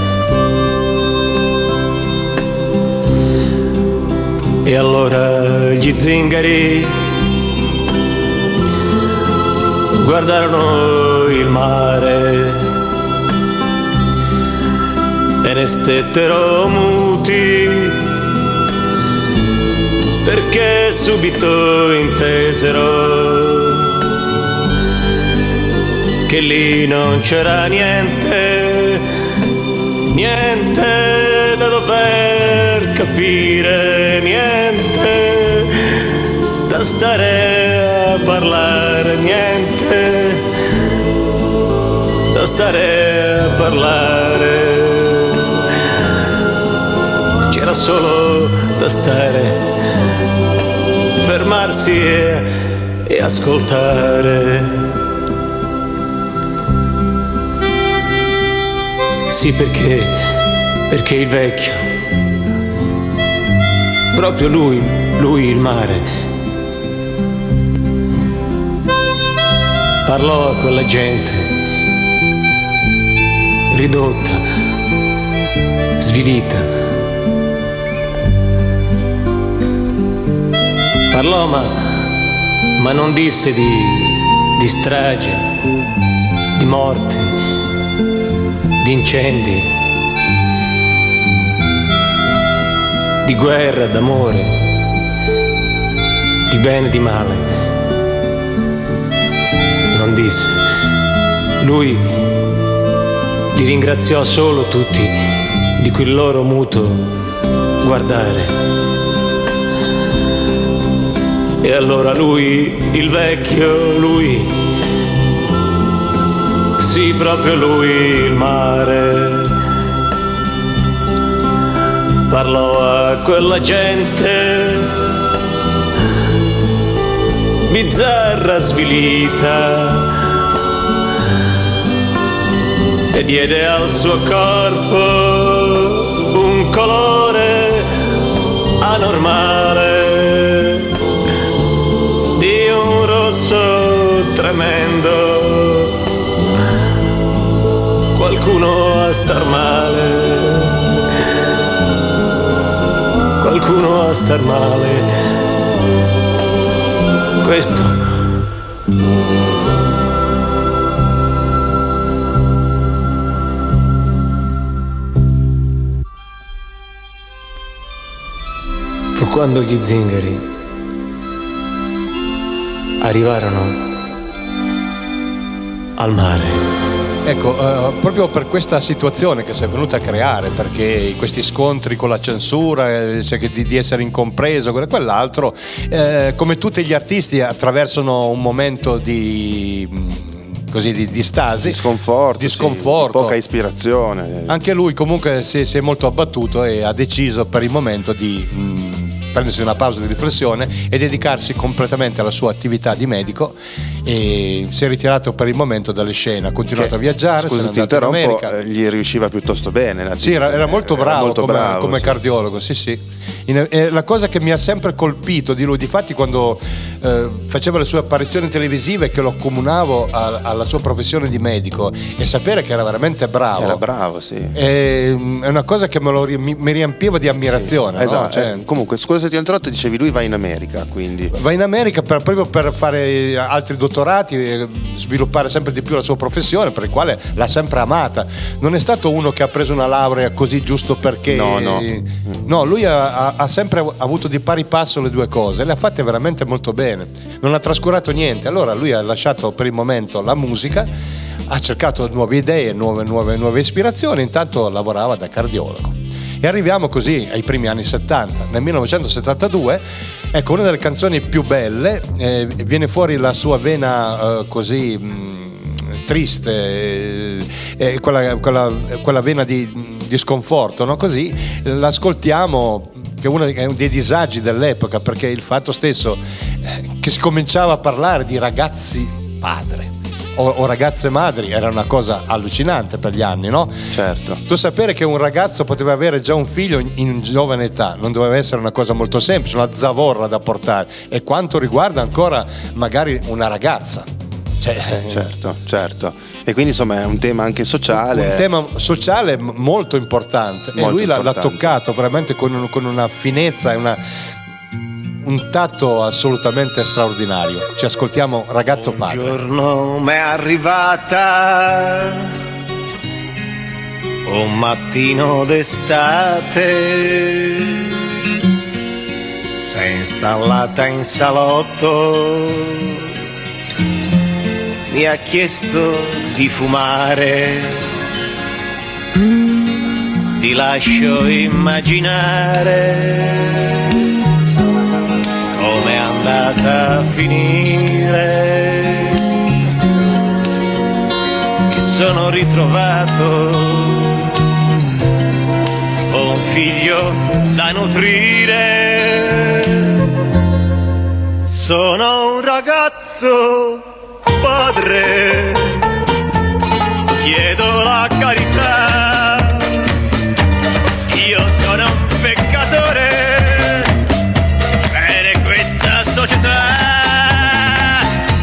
E allora gli zingari guardarono il mare e ne stettero muti perché subito intesero che lì non c'era niente, niente da dover capire, niente da stare a parlare, niente da stare a parlare. C'era solo da stare, fermarsi e, e ascoltare. Sì, perché, perché il vecchio, proprio lui, lui il mare, parlò a quella gente, ridotta, svilita. Parlò ma, ma non disse di, di strage, di morte, di incendi, di guerra, d'amore, di bene e di male. Non disse. Lui li ringraziò solo tutti di quel loro muto guardare. E allora lui, il vecchio, lui, sì, proprio lui, il mare, parlò a quella gente bizzarra, svilita, e diede al suo corpo un colore anormale tremendo. Qualcuno a star male, qualcuno a star male. Questo fu quando gli zingari arrivarono al mare. Ecco, eh, proprio per questa situazione che si è venuta a creare, perché questi scontri con la censura, eh, cioè di, di essere incompreso, quello e quell'altro, eh, come tutti gli artisti attraversano un momento di, mh, così, di, di stasi, Di sconforto, di sì, sconforto. poca ispirazione. Anche lui comunque si, si è molto abbattuto e ha deciso per il momento di mh, prendersi una pausa di riflessione e dedicarsi completamente alla sua attività di medico e si è ritirato per il momento dalle scene, ha continuato Che, a viaggiare, Scusa, ti in interrompo, America. eh, gli riusciva piuttosto bene. Sì, era, era molto eh, bravo, molto come, bravo, come cardiologo, sì sì. In- eh, la cosa che mi ha sempre colpito di lui, difatti quando eh, faceva le sue apparizioni televisive che lo accomunavo a- alla sua professione di medico e sapere che era veramente bravo, Era bravo, sì. è, è una cosa che me lo mi, mi riempiva di ammirazione. no? Esatto, Cioè, eh, comunque, scusa se ti ho interrotto, dicevi lui va in America, quindi Va in America per- proprio per fare altri dottorati e sviluppare sempre di più la sua professione, per il quale l'ha sempre amata. Non è stato uno che ha preso una laurea così giusto perché. No, no. No, lui ha- ha sempre avuto di pari passo le due cose, le ha fatte veramente molto bene. Non ha trascurato niente. Allora lui ha lasciato per il momento la musica, ha cercato nuove idee, nuove, nuove, nuove ispirazioni, intanto lavorava da cardiologo. E arriviamo così ai primi anni 70. Nel 1972, ecco, una delle canzoni più belle, eh, viene fuori la sua vena eh, così mh, triste, eh, eh, quella, quella- quella vena di, di sconforto, no? così l'ascoltiamo che è uno dei- disagi dell'epoca perché il fatto stesso eh, che si cominciava a parlare di ragazzi padre o, ragazze madri era una cosa allucinante per gli anni, no? Certo. Tu sapere che un ragazzo poteva avere già un figlio in giovane età non doveva essere una cosa molto semplice, una zavorra da portare. E quanto riguarda ancora magari una ragazza. Cioè, Certo, certo. E quindi insomma è un tema anche sociale. un tema sociale molto importante. e Molto lui l'ha, l'ha importante. toccato veramente con, un- con una finezza e una- un tatto assolutamente straordinario. Ci ascoltiamo Ragazzo Un Padre. giorno m'è arrivata un mattino d'estate si è installata in salotto mi ha chiesto di fumare. Ti lascio immaginare come è andata a finire mi sono ritrovato con un figlio da nutrire. Sono un ragazzo padre. Chiedo la carità. Io sono un peccatore. Per questa società.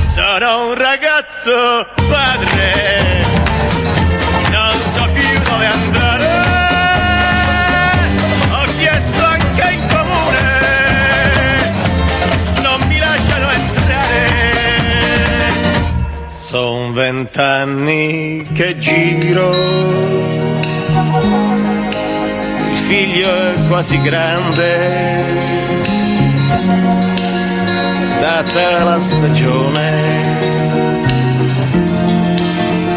Sono un ragazzo padre, vent'anni che giro. Il figlio è quasi grande, data la stagione,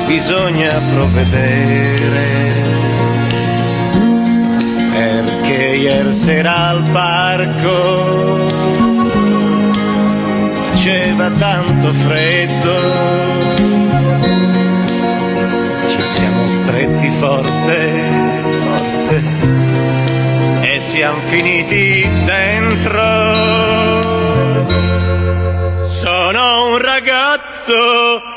bisogna provvedere, perché ieri sera al parco faceva tanto freddo, ci siamo stretti forte, forte e siamo finiti dentro. Sono un ragazzo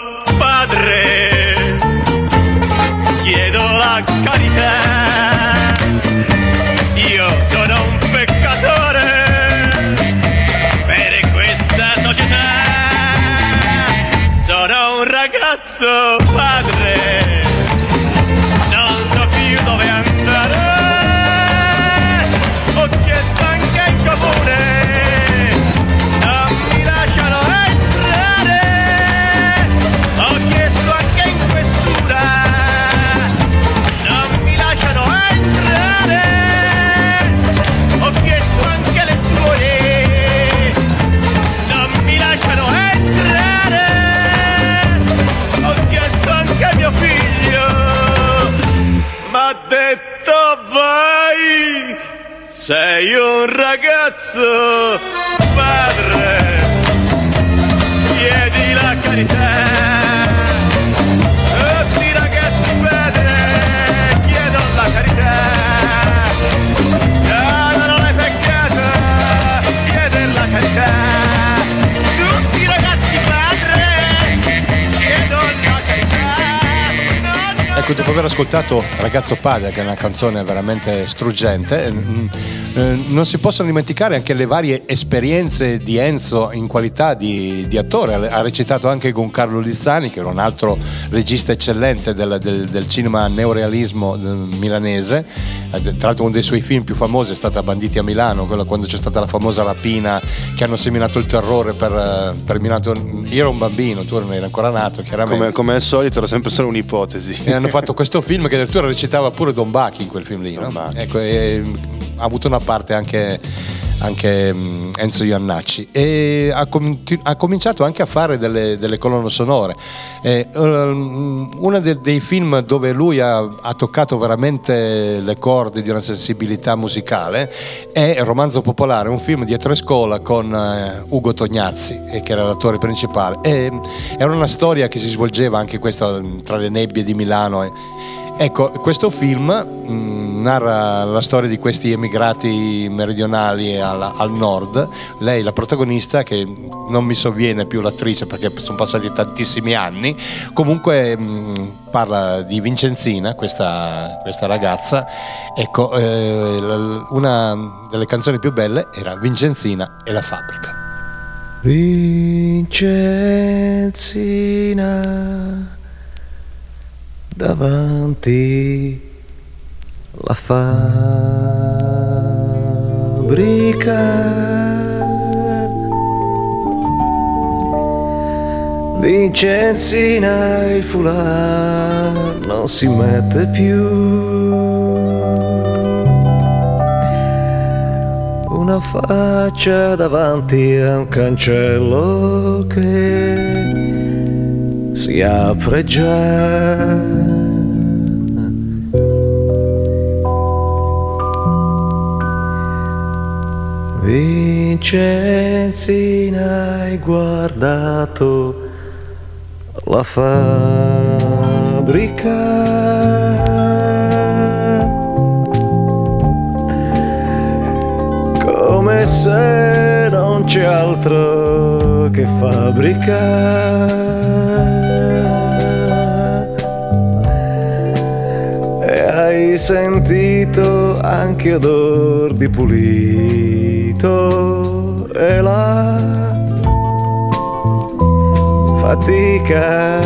sei un ragazzo padre, chiedi la carità. Tutti i ragazzi padre chiedono la carità. No, non è peccato chiedere la carità. Tutti i ragazzi padre chiedono la carità. Ecco, dopo aver ascoltato Ragazzo Padre, che è una canzone veramente struggente, mm, eh, non si possono dimenticare anche le varie esperienze di Enzo in qualità di, di attore. Ha recitato anche con Carlo Lizzani, che era un altro regista eccellente del, del- del cinema neorealismo eh, milanese. Eh, Tra l'altro uno dei suoi film più famosi è stata Banditi a Milano, quando c'è stata la famosa rapina che hanno seminato il terrore per, per Milano. Io ero un bambino, tu non eri ancora nato, chiaramente. Come, come al solito era sempre solo un'ipotesi. E hanno fatto questo film che addirittura recitava pure Don Bachi in quel film lì. no? Don Bachi. Ecco, e, ha avuto una parte anche, anche, mm, Enzo Iannacci e ha, cominci- ha cominciato anche a fare delle, delle colonne sonore. Eh, uno de- dei film dove lui ha, ha toccato veramente le corde di una sensibilità musicale è Romanzo Popolare, un film dietro e scuola con eh, Ugo Tognazzi, eh, che era l'attore principale. E, era una storia che si svolgeva anche questa tra le nebbie di Milano. Ecco, questo film mh, narra la storia di questi emigrati meridionali al, al nord. Lei, la protagonista, che non mi sovviene più l'attrice perché sono passati tantissimi anni, comunque mh, parla di Vincenzina, questa, questa ragazza. Ecco, eh, una delle canzoni più belle era Vincenzina e la fabbrica. Vincenzina davanti la fabbrica. Vincenzina il foulard non si mette più. Una faccia davanti a un cancello che si apre già. Vincenzina hai guardato la fabbrica come se non c'è altro che fabbrica. Hai sentito anche odor di pulito? E la fatica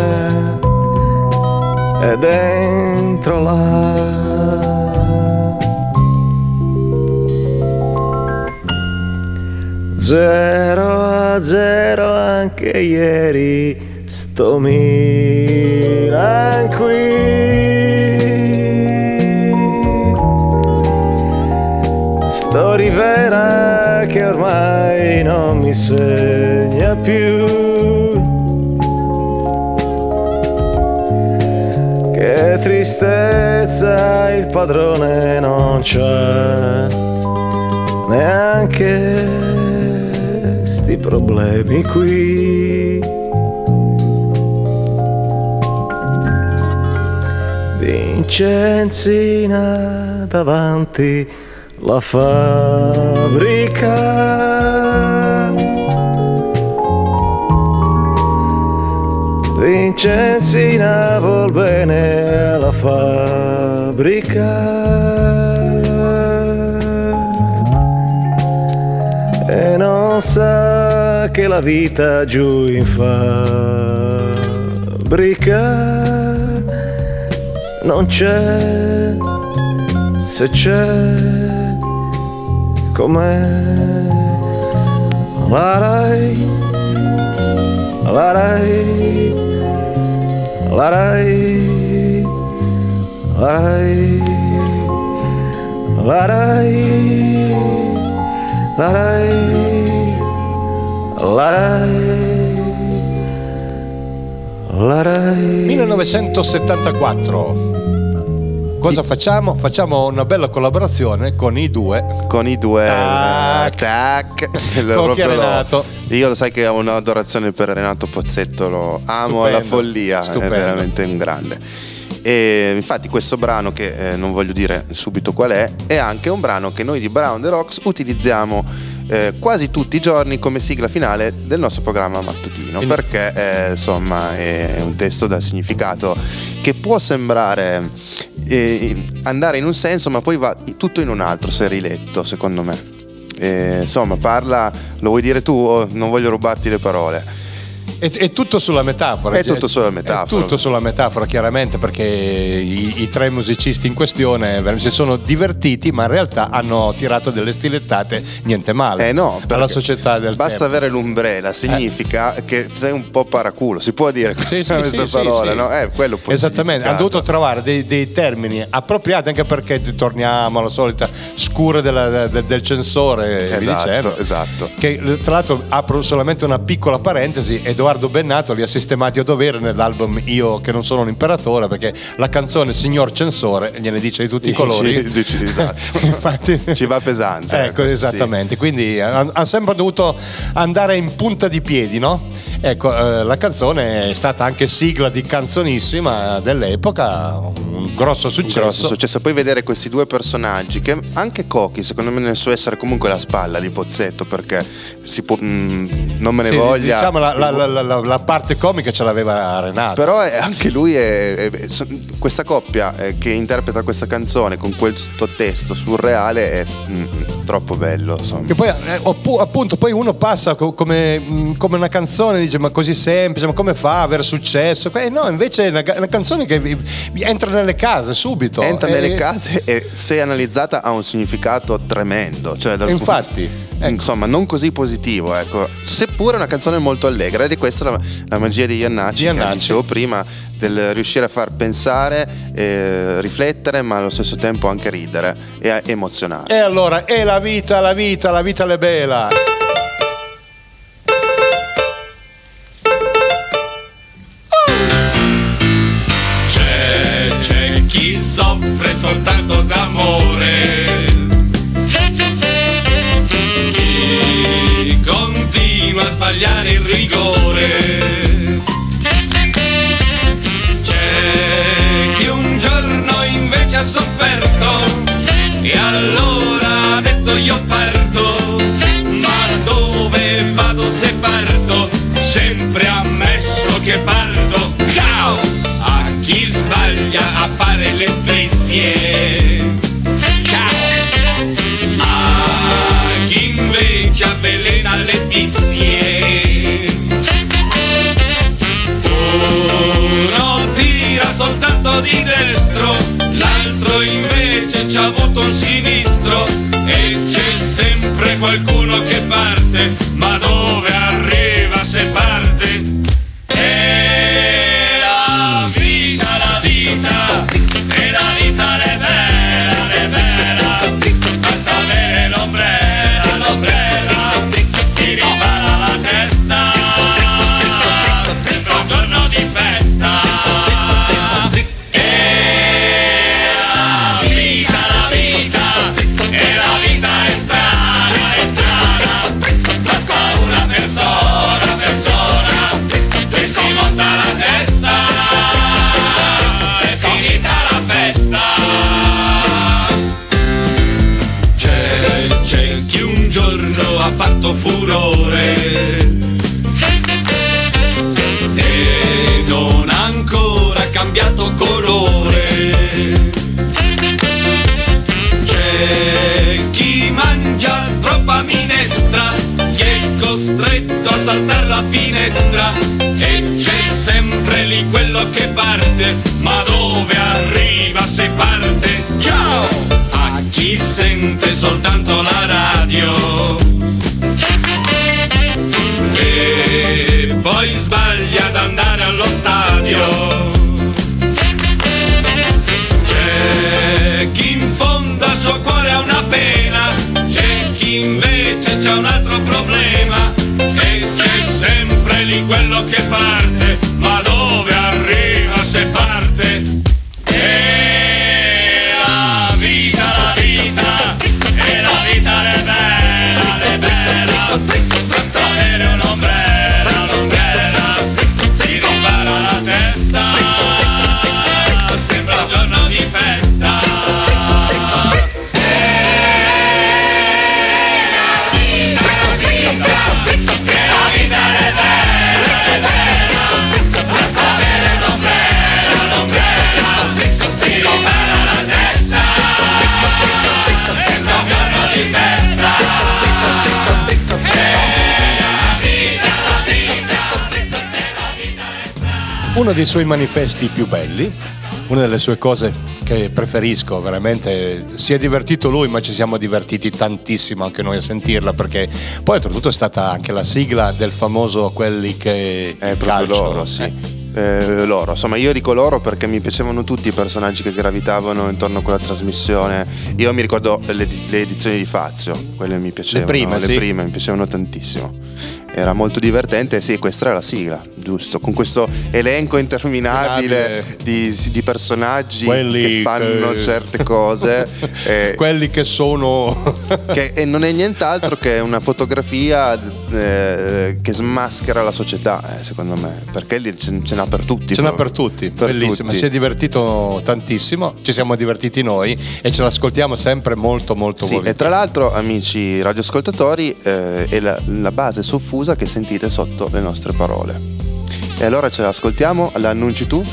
è dentro la Zero a zero anche ieri sto Milan qui Sto Rivera che ormai non mi segna più Che tristezza il padrone non c'è neanche sti problemi qui. Vincenzina davanti la fabbrica. Vincenzina vuol bene alla fabbrica e non sa che la vita giù in fabbrica non c'è, se c'è com'è rai, la rai, la rai, la rai, la rai. La rai, la rai, la rai. 1974. Cosa facciamo? Facciamo una bella collaborazione con i due. Con i due Tac. tac, lo- Renato? Io lo sai che ho un'adorazione per Renato Pozzetto, lo amo alla Stupendo, follia, stupendo. è veramente un grande. E infatti questo brano che eh, non voglio dire subito qual è, è anche un brano che noi di Brown the Rocks utilizziamo eh, quasi tutti i giorni come sigla finale del nostro programma mattutino, In- perché eh, insomma è un testo dal significato che può sembrare eh, andare in un senso, ma poi va tutto in un altro se riletto, secondo me. Eh, insomma, parla, lo vuoi dire tu o non voglio rubarti le parole? È, è tutto sulla metafora. È tutto sulla metafora. È tutto sulla metafora, chiaramente, perché i, i tre musicisti in questione si sono divertiti, ma in realtà hanno tirato delle stilettate niente male Eh no, alla società del basta tempo. avere l'umbrella, significa che sei un po' paraculo, si può dire questa, Sì, sì, questa sì, parola, no? Eh, quello può Esattamente, hanno dovuto trovare dei, dei termini appropriati anche perché torniamo alla solita scura della- del, del censore Esatto, dicendo. esatto. Che tra l'altro apro solamente una piccola parentesi, Edoardo Bennato li ha sistemati a dovere nell'album Io che non sono un imperatore perché la canzone Signor Censore gliene dice di tutti i colori. Ci- dici- esatto. Infatti, Ci va pesante. Ecco, sì. esattamente. Quindi hanno sempre dovuto andare in punta di piedi, no? Ecco, eh, la canzone è stata anche sigla di canzonissima dell'epoca, un grosso Un successo. grosso successo. Poi vedere questi due personaggi, che anche Cochi, secondo me, nel suo essere comunque la spalla di Pozzetto, perché si può, mm, non me ne Sì, voglia. Diciamo la, la- la- la- la parte comica ce l'aveva Renato. Però è- anche lui è, è- questa coppia eh, che interpreta questa canzone con quel sottotesto surreale è mm, troppo bello. Insomma. Che poi, eh, oppu- appunto, poi uno passa co- come, mh, come una canzone, dice ma così semplice, ma come fa a avere successo? Eh, no, invece è una, una canzone che vi- vi entra nelle case subito. Entra Eh, nelle case e se analizzata ha un significato tremendo. Cioè dal- Infatti, ecco. Insomma, non così positivo, ecco. Seppure è una canzone molto allegra ed è questa la, la magia di Iannacci, che Iannacci. dicevo prima, del riuscire a far pensare, eh, riflettere, ma allo stesso tempo anche ridere e emozionarsi. E allora, è la vita, la vita, la vita le bella. Che parto. Ciao! A chi sbaglia a fare le strisce. A chi invece avvelena le bissie. Uno tira soltanto di destro, l'altro invece c'ha avuto un sinistro e c'è sempre qualcuno che parte, ma costretto a saltare la finestra e c'è sempre lì quello che parte, ma dove arriva se parte? Ciao! A chi sente soltanto la radio e poi sbaglia ad andare allo stadio. C'è chi in fondo al suo cuore ha una pena, c'è chi invece c'ha un altro problema c'è lì quello che parte, ma dove Uno dei suoi manifesti più belli, una delle sue cose che preferisco veramente, si è divertito lui ma ci siamo divertiti tantissimo anche noi a sentirla perché poi oltretutto è stata anche la sigla del famoso quelli che È proprio calciano. loro, sì. Eh, Eh, loro, insomma, io dico loro perché mi piacevano tutti i personaggi che gravitavano intorno a quella trasmissione. Io mi ricordo le, le edizioni di Fazio, quelle mi piacevano. Le prime, sì. prime mi piacevano tantissimo. Era molto divertente, sì, questa era la sigla, giusto, con questo elenco interminabile Interminabile. di, di personaggi Quelli che fanno che- certe cose. eh, quelli che sono che e non è nient'altro che una fotografia eh, che smaschera la società, eh, secondo me, perché lì ce, ce n'ha per tutti. Ce n'ha per tutti, Per bellissimo. tutti. Si è divertito tantissimo, ci siamo divertiti noi e ce l'ascoltiamo sempre molto molto Sì, e volentieri. tra l'altro, amici radioascoltatori, eh, è la, la base soffusa che sentite sotto le nostre parole. E allora ce l'ascoltiamo, l'annunci tu?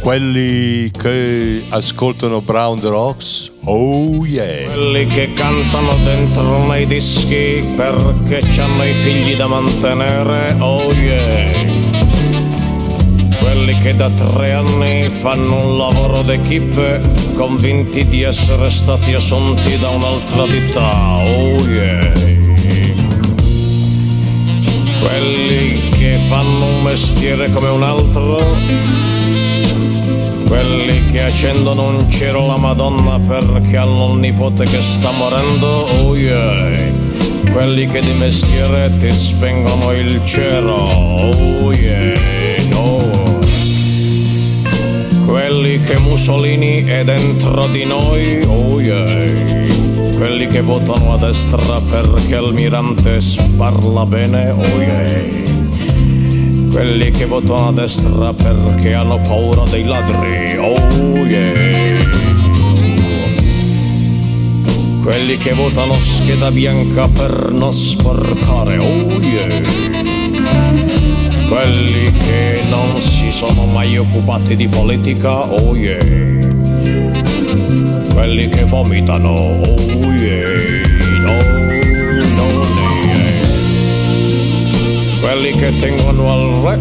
Quelli che ascoltano Brown the Rocks, oh yeah. Quelli che cantano dentro nei dischi perché c'hanno i figli da mantenere, oh yeah. Quelli che da tre anni fanno un lavoro d'equipe convinti di essere stati assunti da un'altra ditta, oh yeah. Quelli che fanno un mestiere come un altro quelli che accendono un cero alla Madonna perché hanno un nipote che sta morendo, oh yeah. Quelli che di mestiere ti spengono il cero, oh yeah, no. Quelli che Mussolini è dentro di noi, oh yeah. Quelli che votano a destra perché il mirante parla bene, oh yeah. Quelli che votano a destra perché hanno paura dei ladri, oh yeah. Quelli che votano scheda bianca per non sporcare, oh yeah. Quelli che non si sono mai occupati di politica, oh yeah. Quelli che vomitano, oh yeah. Quelli che tengono al re,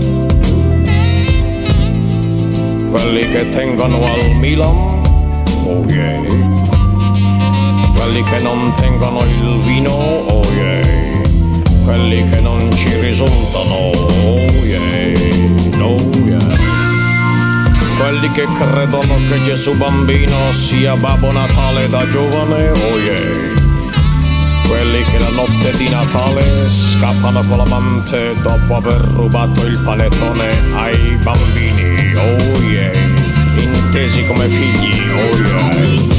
quelli che tengono al Milan, oh yeah. Quelli che non tengono il vino, oh yeah. Quelli che non ci risultano, oh yeah. No, yeah. Quelli che credono che Gesù bambino sia Babbo Natale da giovane, oh yeah. Quelli che la notte di Natale scappano con l'amante dopo aver rubato il panettone ai bambini, oh yeah, intesi come figli, oh yeah.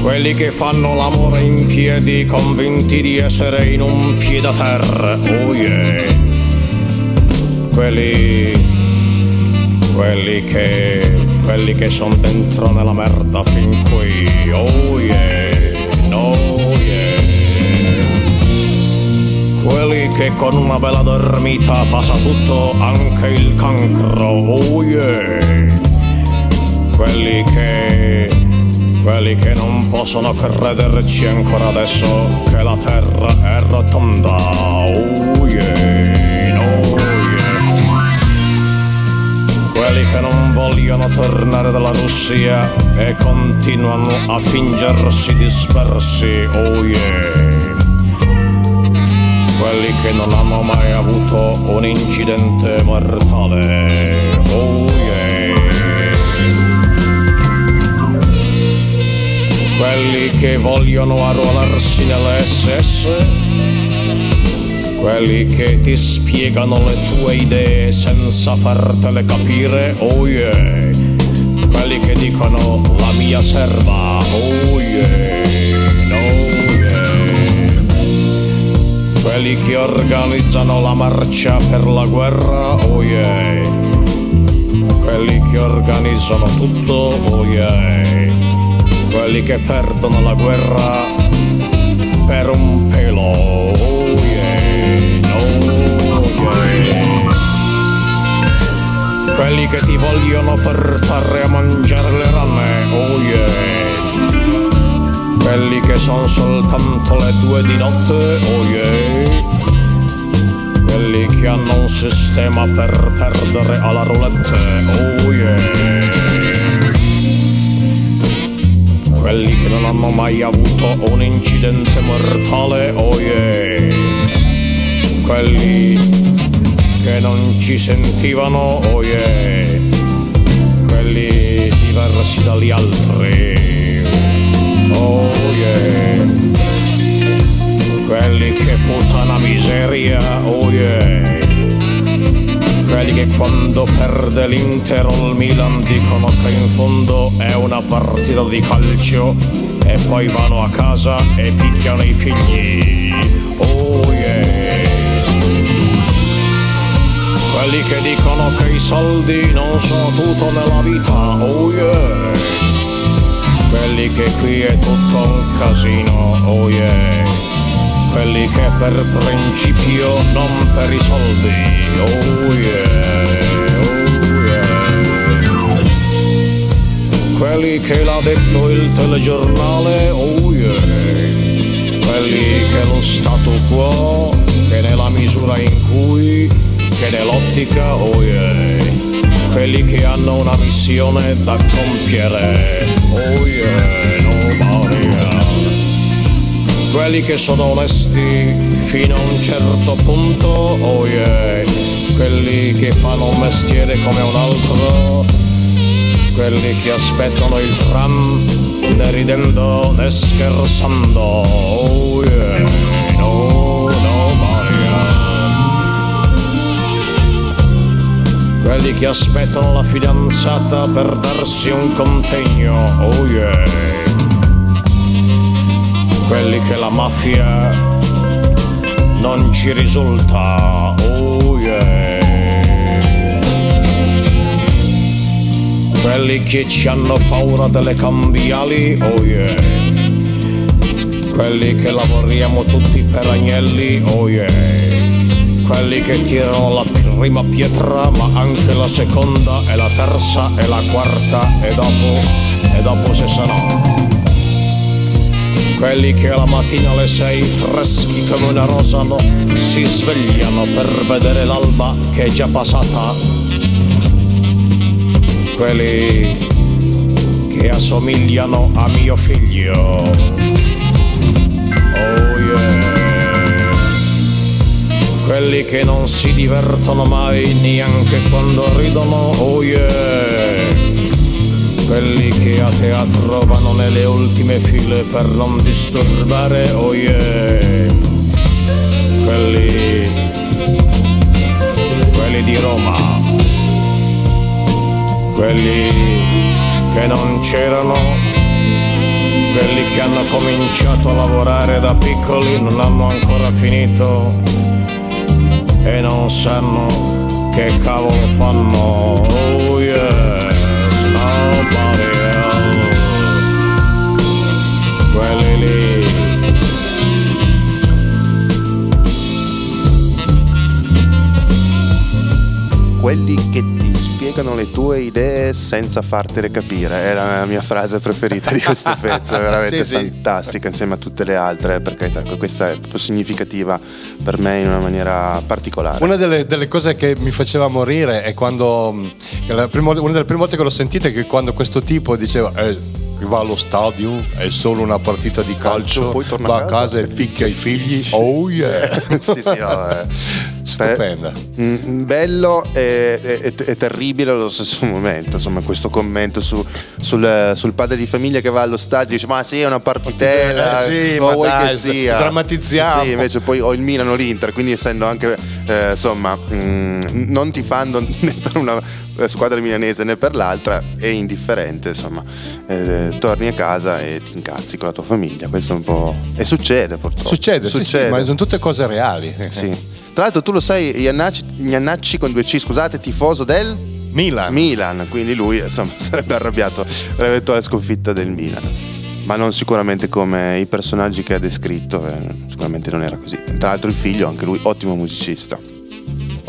Quelli che fanno l'amore in piedi convinti di essere in un piede a terra, oh yeah. Quelli, quelli che, quelli che sono dentro nella merda fin qui, oh yeah, Quelli che con una bella dormita passa tutto, anche il cancro, oh yeah. Quelli che, quelli che non possono crederci ancora adesso che la terra è rotonda, oh yeah, no yeah. Quelli che non vogliono tornare dalla Russia e continuano a fingersi dispersi, oh yeah quelli che non hanno mai avuto un incidente mortale. Oh yeah. Quelli che vogliono arruolarsi nell'SS. Quelli che ti spiegano le tue idee senza fartele capire. Oh yeah. Quelli che dicono la mia serva. Oh yeah. Quelli che organizzano la marcia per la guerra, oh yeah. Quelli che organizzano tutto, oh yeah. Quelli che perdono la guerra per un pelo, oh yeah. No, yeah. Quelli che ti vogliono portare a mangiare le rane, oh yeah quelli che sono soltanto le due di notte, oh yeah. Quelli che hanno un sistema per perdere alla roulette, oh yeah. Quelli che non hanno mai avuto un incidente mortale, oh yeah. Quelli che non ci sentivano, oh yeah. Quelli diversi dagli altri. Oh yeah Quelli che puttana miseria Oh yeah Quelli che quando perde l'Inter o il Milan dicono che in fondo è una partita di calcio e poi vanno a casa e picchiano i figli. Oh yeah Quelli che dicono che i soldi non sono tutto nella vita, oh yeah. Quelli che qui è tutto un casino, oh yeah. Quelli che per principio, non per i soldi, oh yeah, oh yeah. Quelli che l'ha detto il telegiornale, oh yeah. Quelli che lo stato quo, che nella misura in cui, che nell'ottica, oh yeah. Quelli che hanno una missione da compiere, oh yeah, nobody else. Quelli che sono onesti fino a un certo punto, oh yeah. Quelli che fanno un mestiere come un altro, quelli che aspettano il tram né ridendo né scherzando, oh yeah, no, nobody else. Quelli che aspettano la fidanzata per darsi un contegno, oh yeah. Quelli che la mafia non ci risulta, oh yeah. Quelli che ci hanno paura delle cambiali, oh yeah. Quelli che lavoriamo tutti per agnelli, oh yeah. Quelli che tirano la prima pietra, ma anche la seconda e la terza e la quarta e dopo, e dopo se sarà. Quelli che la mattina alle sei, freschi come una rosa, no, si svegliano per vedere l'alba che è già passata. Quelli che assomigliano a mio figlio. Oh yeah. Quelli che non si divertono mai neanche quando ridono. Oh yeah quelli che a teatro vanno nelle ultime file per non disturbare, oh yeah, quelli, quelli di Roma, quelli che non c'erano, quelli che hanno cominciato a lavorare da piccoli, non hanno ancora finito e non sanno che cavolo fanno, oh yeah. Nobody else. Quelli lì. Quelli che spiegano le tue idee senza fartele capire è la mia frase preferita di questo pezzo, è veramente Sì, sì. fantastica insieme a tutte le altre, per carità, questa è proprio significativa per me in una maniera particolare. Una delle, delle cose che mi faceva morire è quando. prima- una delle prime volte che l'ho sentita è che quando questo tipo diceva. Eh, va allo stadio, è solo una partita di calcio, Calcio, poi torna va a casa casa e e picchia i figli. Oh yeah! sì, sì, no, eh. Stupenda. Mm, bello e, e- e terribile allo stesso momento insomma questo commento su- sul, sul padre di famiglia che va allo stadio e dice ma sì è una partitella Eh, sì, ma vuoi dai, che sia drammatizziamo. Sì, invece poi ho il Milano o l'Inter quindi essendo anche eh, insomma mm, non tifando né per una squadra milanese né per l'altra è indifferente insomma Eh, torni a casa e ti incazzi con la tua famiglia questo è un po' e succede purtroppo Succede, sì, sì, ma sono tutte cose reali. Sì. Tra l'altro tu lo sai, Iannacci, Iannacci con due C, scusate, tifoso del Milan. Milan, quindi lui insomma sarebbe arrabbiato per l'eventuale sconfitta del Milan. Ma non sicuramente come i personaggi che ha descritto, eh, sicuramente non era così. Tra l'altro il figlio, anche lui, ottimo musicista.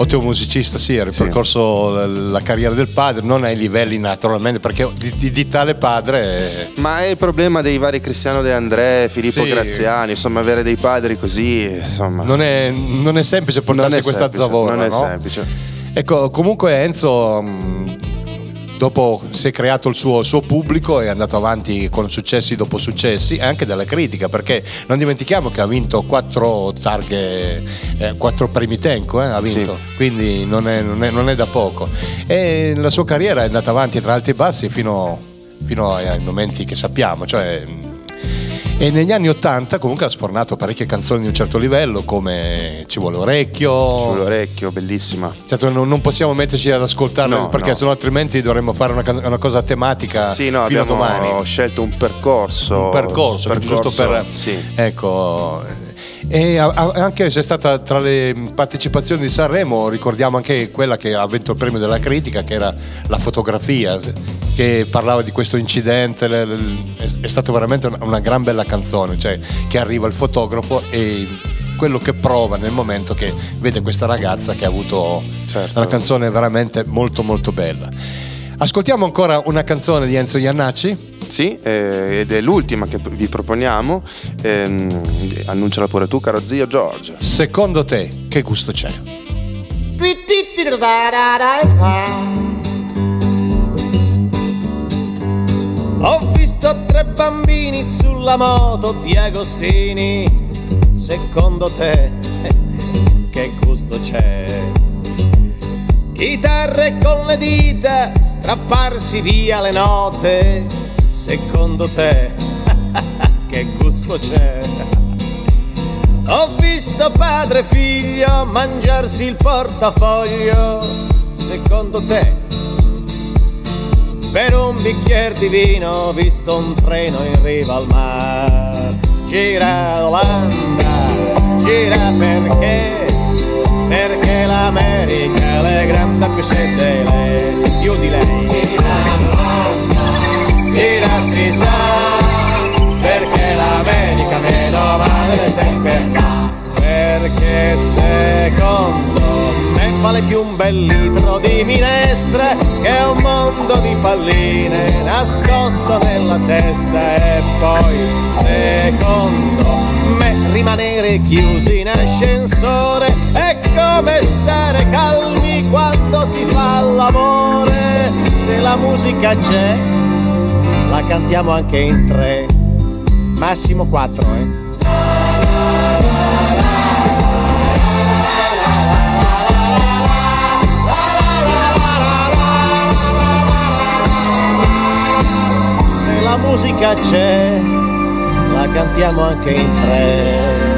Ottimo musicista, sì, ha ripercorso la, la carriera del padre, non ai livelli naturalmente, perché di, di- di tale padre. eh, Ma è il problema dei vari Cristiano De André, Filippo Sì. Graziani, insomma avere dei padri così, insomma... Non è, non è semplice portarsi Non è questa semplice, zavorra. non è no? semplice. Ecco, comunque Enzo, mh, dopo si è creato il suo, suo pubblico, è andato avanti con successi dopo successi e anche dalla critica, perché non dimentichiamo che ha vinto quattro targhe, eh, quattro premi Tenco, eh, ha vinto, quindi non è, non è- non è da poco. E la sua carriera è andata avanti tra alti e bassi fino, fino ai momenti che sappiamo, cioè... e negli anni Ottanta comunque ha spornato parecchie canzoni di un certo livello come Ci vuole orecchio. Sull'orecchio, bellissima. Certo, non, non possiamo metterci ad ascoltarle No, perché no. sennò altrimenti dovremmo fare una, una cosa tematica Sì, no, abbiamo domani. scelto un percorso. Un percorso, giusto per... Sì. Ecco, E anche se è stata tra le partecipazioni di Sanremo, ricordiamo anche quella che ha vinto il premio della critica, che era la fotografia, che parlava di questo incidente. È stata veramente una, una gran bella canzone, cioè che arriva il fotografo e quello che prova nel momento che vede questa ragazza che ha avuto Certo. una canzone veramente molto molto bella. Ascoltiamo ancora una canzone di Enzo Iannacci. Sì, eh, ed è l'ultima che vi proponiamo. Ehm, annunciala pure tu, caro zio Giorgio. Secondo te che gusto c'è? Ho visto tre bambini sulla moto di Agostini. Secondo te, che gusto c'è? Chitarre con le dita, strapparsi via le note. Secondo te, che gusto c'è? Ho visto padre e figlio mangiarsi il portafoglio. Secondo te, per un bicchiere di vino ho visto un treno in riva al mare. Gira l'Olanda, gira perché? Perché l'America è la grande più sette lei, più di lei. Gira si sa, perché l'America male è sempre. Perché secondo me vale più un bel litro di minestre che un mondo di palline nascosto nella testa e poi secondo me rimanere chiusi in ascensore è come stare calmi quando si fa l'amore. Se la musica c'è la cantiamo anche in tre. Massimo quattro eh. Se la musica c'è, la cantiamo anche in tre.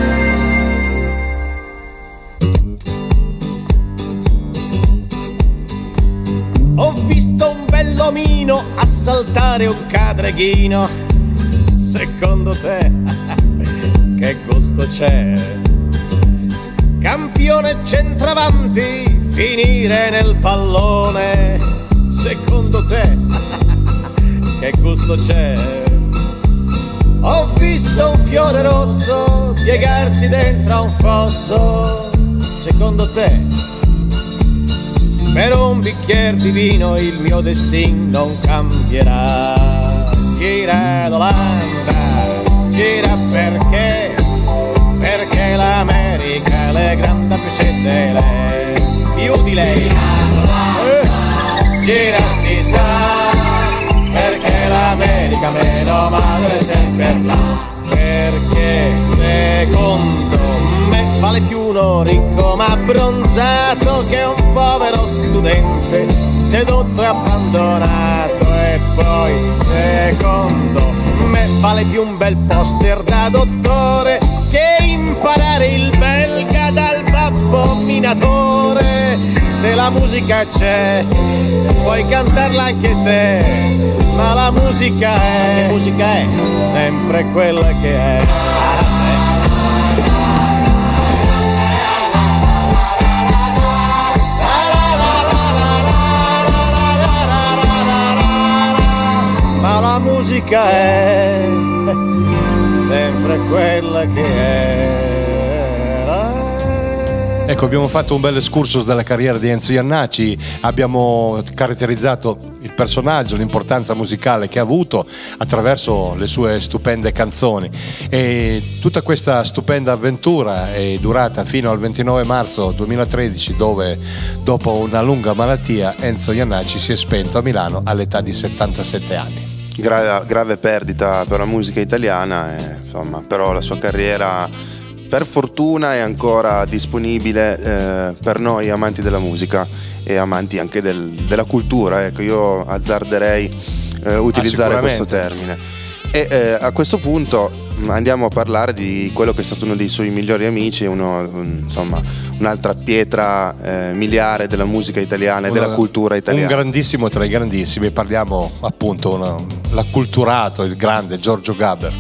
Bell'omino assaltare un cadreghino. Secondo te, che gusto c'è? Campione centravanti, finire nel pallone. Secondo te, che gusto c'è? Ho visto un fiore rosso piegarsi dentro a un fosso. Secondo te, per un bicchiere di vino il mio destino non cambierà. Gira d'Olanda, gira perché? Perché l'America è la grande sette lei, più di lei. Eh, gira si sa, perché l'America meno male sempre là. Perché secondo me vale più uno ricco ma abbronzato che un povero studente sedotto e abbandonato. E poi secondo me vale più un bel poster da dottore che imparare il belga dal babbo minatore. Se la musica c'è, puoi cantarla anche te, ma la musica è, musica è sempre quella che è. Musica è sempre quella che è. Ecco, abbiamo fatto un bel escursus della carriera di Enzo Iannacci, abbiamo caratterizzato il personaggio, l'importanza musicale che ha avuto attraverso le sue stupende canzoni e tutta questa stupenda avventura è durata fino al 29 marzo 2013 dove dopo una lunga malattia Enzo Iannacci si è spento a Milano all'età di 77 anni. Gra- grave perdita per la musica italiana, e, insomma, però la sua carriera per fortuna è ancora disponibile eh, per noi amanti della musica e amanti anche del- della cultura. Ecco, io azzarderei eh, utilizzare questo termine. E eh, a questo punto andiamo a parlare di quello che è stato uno dei suoi migliori amici, uno, un- insomma, un'altra pietra eh, miliare della musica italiana e della cultura italiana. Un grandissimo tra i grandissimi, parliamo appunto una- l'acculturato, il grande Giorgio Gaber.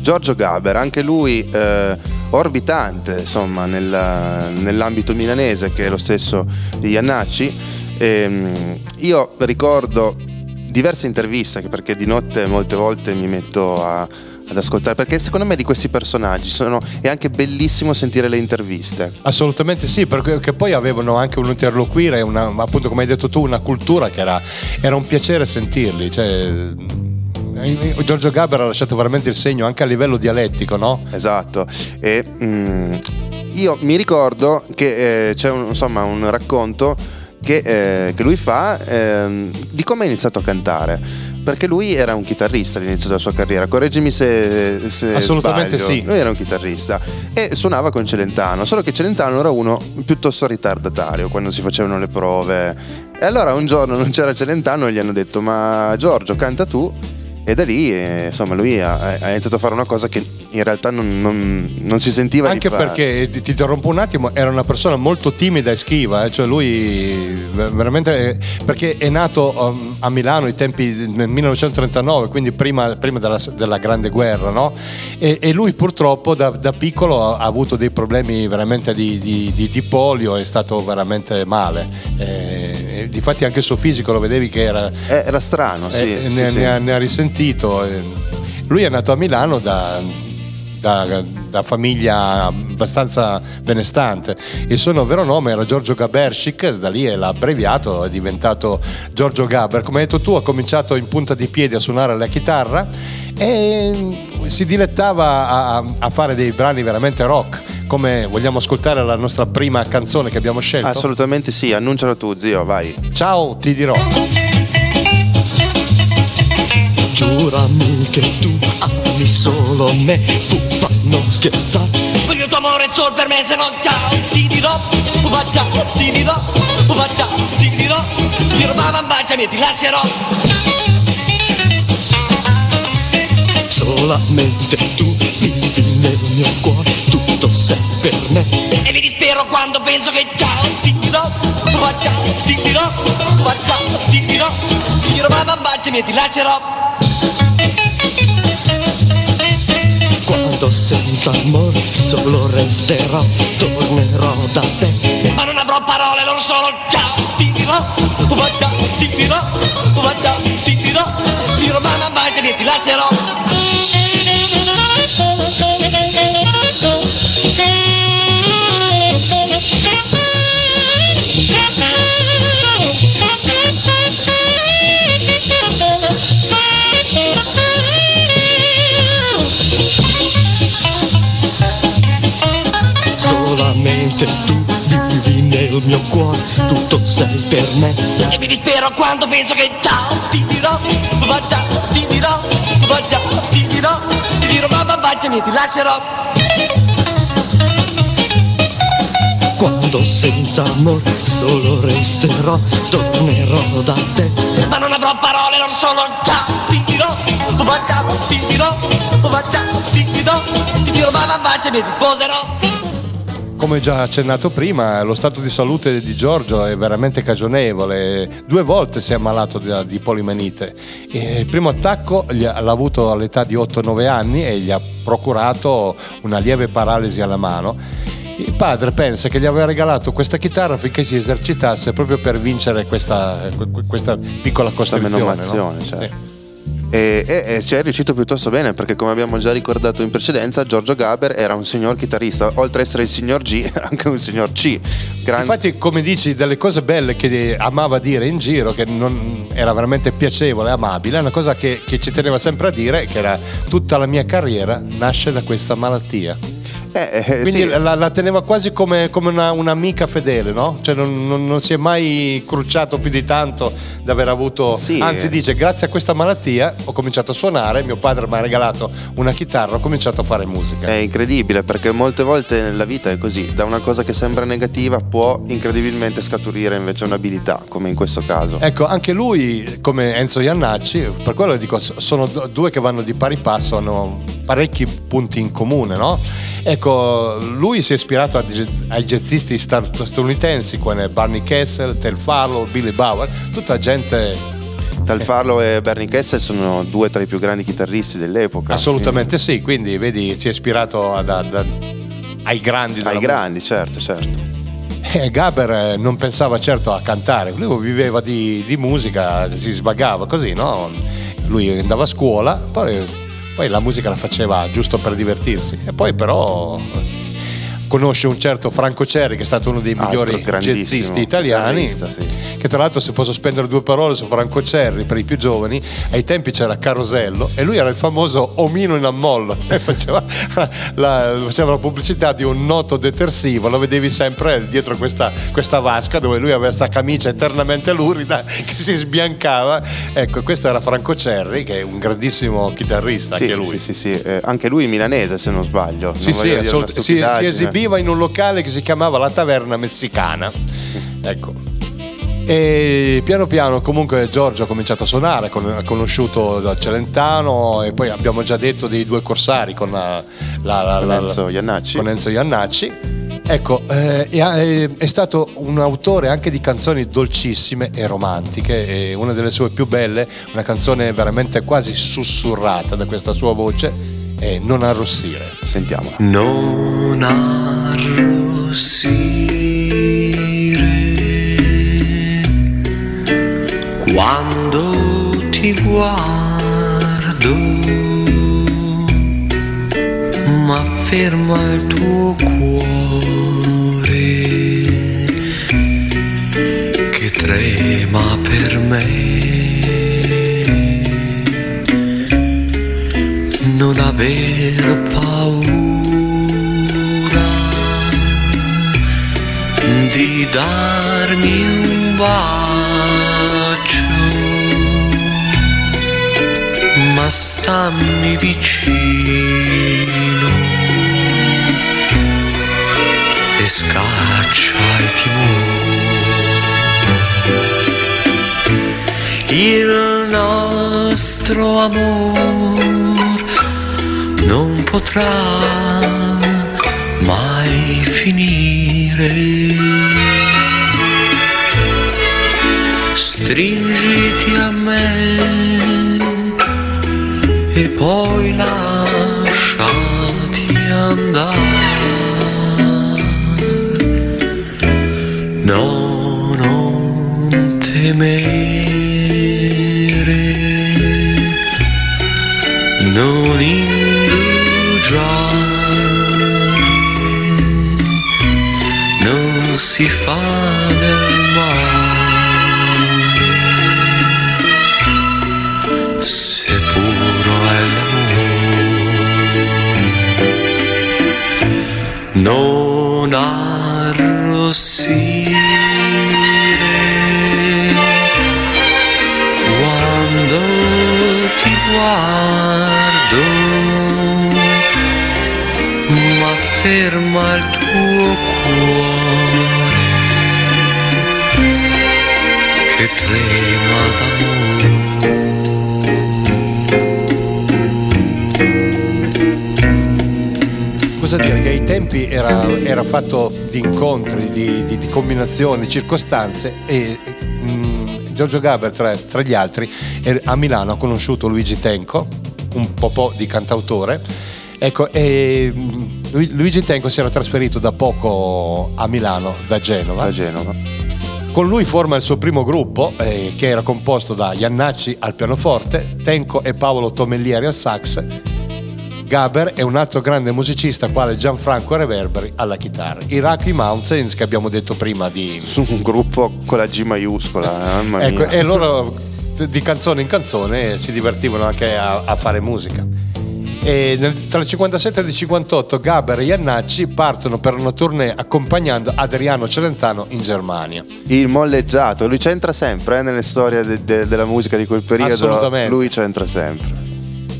Giorgio Gaber, anche lui eh, orbitante insomma nella- nell'ambito milanese che è lo stesso di Iannacci. Ehm, io ricordo diverse interviste perché di notte molte volte mi metto a- ad ascoltare perché secondo me di questi personaggi sono, è anche bellissimo sentire le interviste. Assolutamente sì, perché poi avevano anche un interloquire, una, appunto come hai detto tu, una cultura che era, era un piacere sentirli. Cioè, eh, Giorgio Gaber ha lasciato veramente il segno anche a livello dialettico, no? Esatto. E mm, io mi ricordo che eh, c'è un, insomma, un racconto che, eh, che lui fa ehm, di come ha iniziato a cantare. Perché lui era un chitarrista all'inizio della sua carriera, correggimi se, se Assolutamente sbaglio. sì. Lui era un chitarrista e suonava con Celentano, solo che Celentano era uno piuttosto ritardatario quando si facevano le prove. E allora un giorno non c'era Celentano e gli hanno detto "Ma Giorgio, canta tu". E da lì, eh, insomma, lui ha, ha iniziato a fare una cosa che in realtà non, non- non si sentiva Anche di fare. perché, ti, ti interrompo un attimo, era una persona molto timida e schiva, eh, cioè lui ver- veramente, eh, perché è nato um, a Milano ai tempi del 1939, quindi prima, prima della, della Grande Guerra, no? E, e lui purtroppo da, da piccolo ha, ha avuto dei problemi veramente di, di- di- di polio, è stato veramente male. Eh, e difatti anche il suo fisico lo vedevi che era... Eh, era strano, sì, eh, sì, ne, sì. ne ha, ne ha risentito. eh. Lui è nato a Milano da, da- da famiglia abbastanza benestante. Il suo vero nome era Giorgio Gabershik, da lì l'ha abbreviato, è diventato Giorgio Gaber. Come hai detto tu, ha cominciato in punta di piedi a suonare la chitarra e si dilettava a, a fare dei brani veramente rock. Come vogliamo ascoltare la nostra prima canzone che abbiamo scelto? Assolutamente sì, annuncialo tu, zio, vai. Ciao, ti dirò. Giurami che tu ami solo me, puppa non scherzare. Il tuo amore solo per me, se no ciao, ti dirò, uva ciao, ti dirò, uva ciao, ti dirò, ti dirò, mamma baciami e ti lascerò. Solamente tu vivi nel mio cuore, tutto sei per me. E mi dispero quando penso che ciao, ti dirò, uva ciao, ti dirò, uva ciao, ti dirò, ti dirò, mamma baciami e ti lascerò. Quando senza amore solo resterò, tornerò da te. Ma non avrò parole, non solo ciao, ti dirò, uva ciao, ti dirò, uva ciao, ti dirò, dirò, mamma baciami ti lascerò. Solamente tu nel mio cuore, tutto sei per me. E mi dispero quando penso che ciao, ti dirò, uva ciao, ti dirò, uva ciao, ti dirò, ti dirò, mamma baciami e ti lascerò. Quando senza amore solo resterò, tornerò da te. Ma non avrò parole, non solo ciao, ti dirò, uva ciao, ti dirò, uva ciao, ti dirò, ti dirò, mamma baciami e ti sposerò. Come già accennato prima, lo stato di salute di Giorgio è veramente cagionevole. Due volte si è ammalato di, di polimenite. E il primo attacco l'ha avuto all'età di 8-9 anni e gli ha procurato una lieve paralisi alla mano. Il padre pensa che gli aveva regalato questa chitarra affinché si esercitasse proprio per vincere questa, questa piccola Questa costrizione. menomazione, no? certo. Sì. E, e- e ci è riuscito piuttosto bene perché come abbiamo già ricordato in precedenza Giorgio Gaber era un signor chitarrista oltre ad essere il signor G era anche un signor C Gran- Infatti, come dici, delle cose belle che amava dire in giro, che non era veramente piacevole, amabile, una cosa che, che ci teneva sempre a dire, che era tutta la mia carriera nasce da questa malattia. Eh, eh, Quindi sì. la, la teneva quasi come, come una- un'amica fedele, no? Cioè non, non- non si è mai crucciato più di tanto da aver avuto... Sì. Anzi dice, grazie a questa malattia ho cominciato a suonare, mio padre mi ha regalato una chitarra, ho cominciato a fare musica. È incredibile perché molte volte nella vita è così, da una cosa che sembra negativa può incredibilmente scaturire invece un'abilità, come in questo caso. Ecco, anche lui, come Enzo Iannacci, per quello dico, sono due che vanno di pari passo, hanno parecchi punti in comune, no? Ecco, lui si è ispirato ai jazzisti statunitensi come Barney Kessel, Tel Farlow, Billy Bauer, tutta gente Tal Farlow e Bernie Kessel sono due tra i più grandi chitarristi dell'epoca. assolutamente sì, quindi vedi, si è ispirato ad, ad- ad- ai grandi Ai musica. grandi, certo, certo. Eh, Gaber eh, non pensava certo a cantare, lui viveva di, di musica, si svagava così, no? Lui andava a scuola, poi, poi la musica la faceva giusto per divertirsi. E poi però conosce un certo Franco Cerri che è stato uno dei migliori jazzisti italiani sì. che tra l'altro se posso spendere due parole su Franco Cerri per i più giovani ai tempi c'era Carosello e lui era il famoso omino in ammollo faceva la, faceva la pubblicità di un noto detersivo lo vedevi sempre dietro questa, questa vasca dove lui aveva questa camicia eternamente lurida che si sbiancava ecco questo era Franco Cerri che è un grandissimo chitarrista Sì, anche lui sì, sì, sì. Eh, anche lui milanese se non sbaglio. sì, Non sì, una assolut- si, si stupidaggine. Esibiva in un locale che si chiamava La Taverna Messicana. Ecco. E piano piano comunque Giorgio ha cominciato a suonare, ha conosciuto da Celentano e poi abbiamo già detto dei due corsari con, la, la- Con la- Enzo Iannacci. con Enzo Iannacci. Ecco, eh, è, è stato un autore anche di canzoni dolcissime e romantiche, e una delle sue più belle, una canzone veramente quasi sussurrata da questa sua voce, è Non arrossire. Sentiamola. Non arrossire quando ti guardo, ma ferma il tuo cuore che trema per me. Aver paura di darmi un bacio, ma stammi vicino e scaccia il timore. Il nostro amor non potrà mai finire. Stringiti a me e poi lasciati andare. No, non temere, non non si fa del male, se è l'amore. Non arrossire quando ti guardo, ferma il tuo cuore che trema d'amore. Cosa dire? Che ai tempi era, era fatto di incontri, di, di- di combinazioni, circostanze e mm, Giorgio Gaber tra, tra gli altri er- a Milano ha conosciuto Luigi Tenco, un po' di cantautore. Ecco, e mm, Luigi Tenco si era trasferito da poco a Milano, da Genova. Da Genova. Con lui forma il suo primo gruppo, eh, che era composto da Iannacci al pianoforte, Tenco e Paolo Tomellieri al sax, Gaber è un altro grande musicista quale Gianfranco Reverberi alla chitarra. I Rocky Mountains che abbiamo detto prima di... Su un gruppo con la G maiuscola, eh, mamma Ecco, mia. e loro di canzone in canzone si divertivano anche a, a fare musica. E tra il 57 e il 58 Gaber e Iannacci partono per una tournée accompagnando Adriano Celentano in Germania. Il molleggiato, lui c'entra sempre eh, nelle storie de- de- della musica di quel periodo. Assolutamente. Lui c'entra sempre.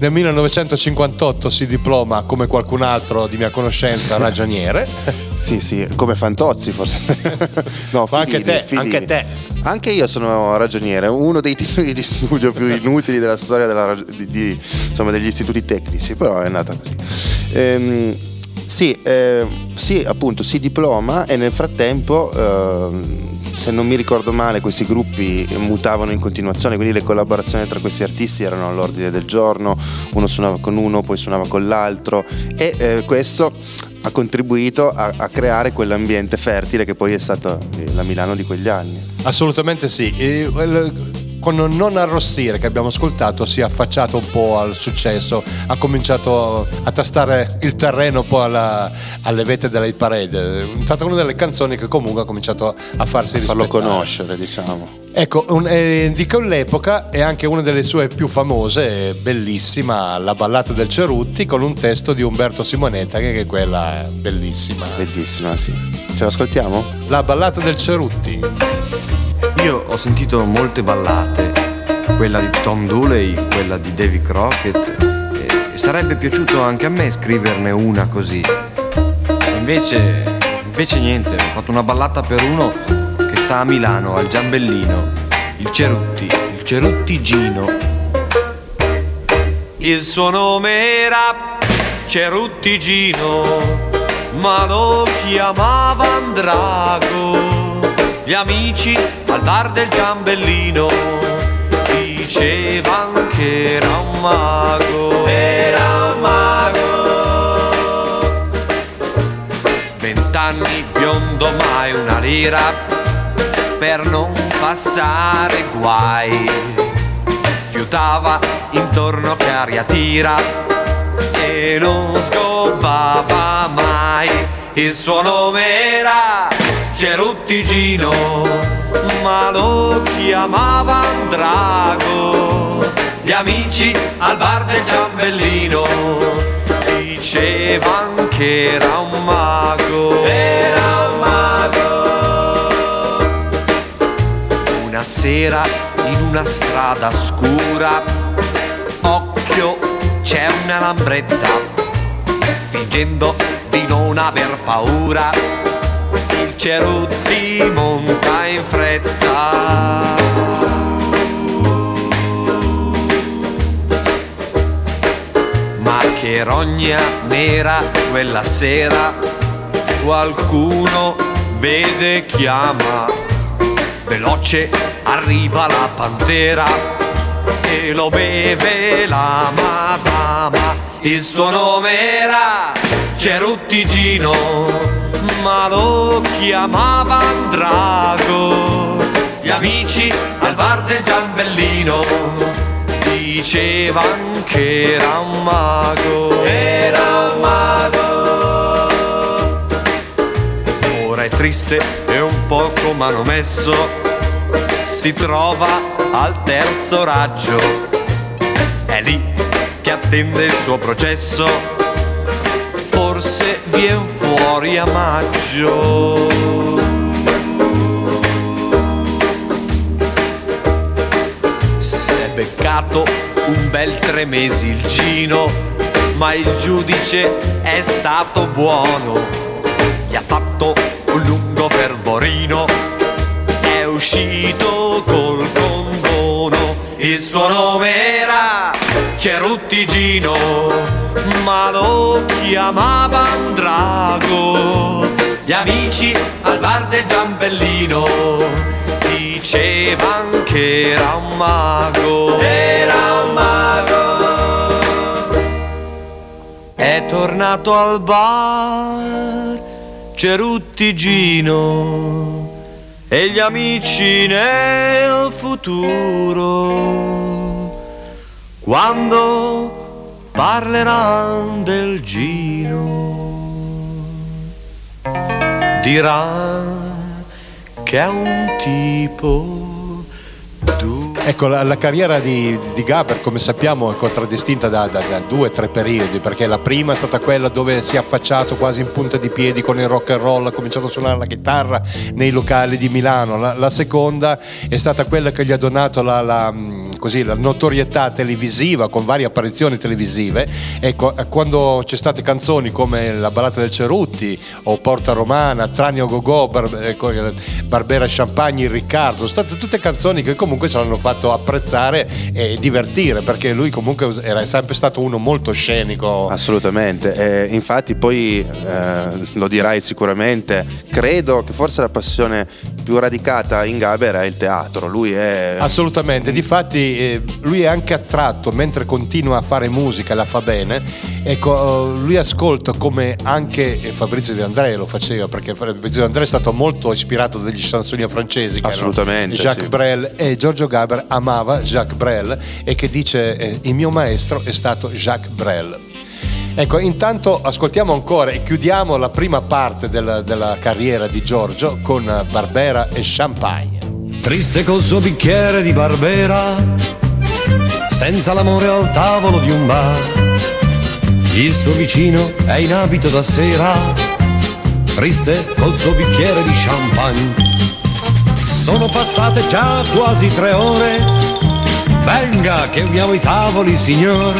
Nel 1958 si diploma come qualcun altro di mia conoscenza ragioniere. Sì, sì, come Fantozzi forse. no, Ma anche te, Filini. anche te. Anche io sono ragioniere, uno dei titoli di studio più inutili della storia della di- di- insomma, degli istituti tecnici, però è andata così. Ehm, sì, eh, sì, appunto, si diploma e nel frattempo, ehm, se non mi ricordo male, questi gruppi mutavano in continuazione, quindi le collaborazioni tra questi artisti erano all'ordine del giorno, uno suonava con uno, poi suonava con l'altro e eh, questo ha contribuito a, a creare quell'ambiente fertile che poi è stata eh, la Milano di quegli anni. Assolutamente sì. E, il- con Non arrossire che abbiamo ascoltato si è affacciato un po' al successo, ha cominciato a tastare il terreno un po' alla- alle vette della hit parade. È stata una delle canzoni che comunque ha cominciato a farsi Farlo rispettare. conoscere, diciamo. Ecco, un- eh, di quell'epoca è anche una delle sue più famose, bellissima, La ballata del Cerutti, con un testo di Umberto Simonetta, che è quella bellissima. Bellissima, sì. Ce l'ascoltiamo? La ballata del Cerutti. Io ho sentito molte ballate, quella di Tom Dooley, quella di Davy Crockett, e sarebbe piaciuto anche a me scriverne una così. Invece, invece niente, ho fatto una ballata per uno che sta a Milano, al Giambellino, il Cerutti, il Cerutti Gino. Il suo nome era Cerutti Gino, ma lo chiamavano Drago. Gli amici al bar del Giambellino dicevano che era un mago. Era un mago. Vent'anni biondo mai una lira per non passare guai. Fiutava intorno che aria tira e non scopava mai. Il suo nome era Cerutti Gino, ma lo chiamavano Drago. Gli amici al bar del Giambellino dicevano che era un mago. Era un mago. Una sera in una strada scura, occhio, c'è una lambretta, fingendo di non aver paura, il Cerutti monta in fretta. Ma che rogna nera quella sera, qualcuno vede chiama, veloce arriva la pantera e lo beve la madama. Il suo nome era Cerutti Gino, ma lo chiamavano Drago. Gli amici al bar del Giambellino dicevano che era un mago. Era un mago. Ora è triste e un poco manomesso, si trova al terzo raggio. È lì che attende il suo processo, forse vien fuori a maggio. S'è beccato un bel tre mesi il Gino, ma il giudice è stato buono. Gli ha fatto un lungo fervorino, è uscito col condono. Il suo nome era Cerutti Gino, ma lo chiamavano Drago. Gli amici al bar del Giambellino dicevano che era un mago. Era un mago. È tornato al bar Cerutti Gino e gli amici nel futuro quando parleranno del Gino diranno che è un tipo Ecco, la, la carriera di, di Gaber, come sappiamo, è contraddistinta da, da- da due o tre periodi, perché la prima è stata quella dove si è affacciato quasi in punta di piedi con il rock and roll, ha cominciato a suonare la chitarra nei locali di Milano. La, la seconda è stata quella che gli ha donato la, la, così, la notorietà televisiva con varie apparizioni televisive. Ecco, eh, quando c'è state canzoni come La ballata del Cerutti o Porta Romana, Tranio Gogò, Bar- ecco, Barbera Champagne, Riccardo, sono state tutte canzoni che comunque ci hanno fatto apprezzare e divertire perché lui comunque era sempre stato uno molto scenico. Assolutamente, e infatti poi eh, lo dirai sicuramente, credo che forse la passione più radicata in Gaber è il teatro, lui è... Assolutamente, difatti eh, lui è anche attratto mentre continua a fare musica la fa bene, Ecco, eh, lui ascolta come anche Fabrizio De André lo faceva, perché Fabrizio De André è stato molto ispirato dagli chansonnier francesi, Assolutamente, Jacques sì. Brel e Giorgio Gaber amava Jacques Brel e che dice eh, il mio maestro è stato Jacques Brel. Ecco, intanto ascoltiamo ancora e chiudiamo la prima parte della, della carriera di Giorgio con Barbera e Champagne. Triste col suo bicchiere di Barbera, senza l'amore al tavolo di un bar. Il suo vicino è in abito da sera, triste col suo bicchiere di champagne. Sono passate già quasi tre ore, venga che uniamo i tavoli, signor.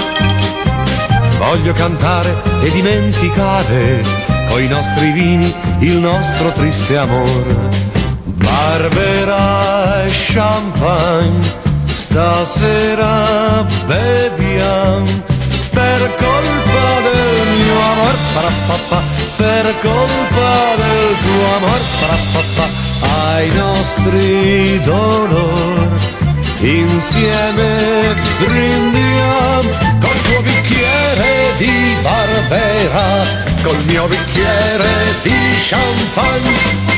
Voglio cantare e dimenticare coi nostri vini il nostro triste amor. Barbera e champagne, stasera beviamo per colpa del mio amor, per colpa del tuo amor, ai nostri dolor. Insieme brindiamo col tuo bicchiere di Barbera, col mio bicchiere di champagne.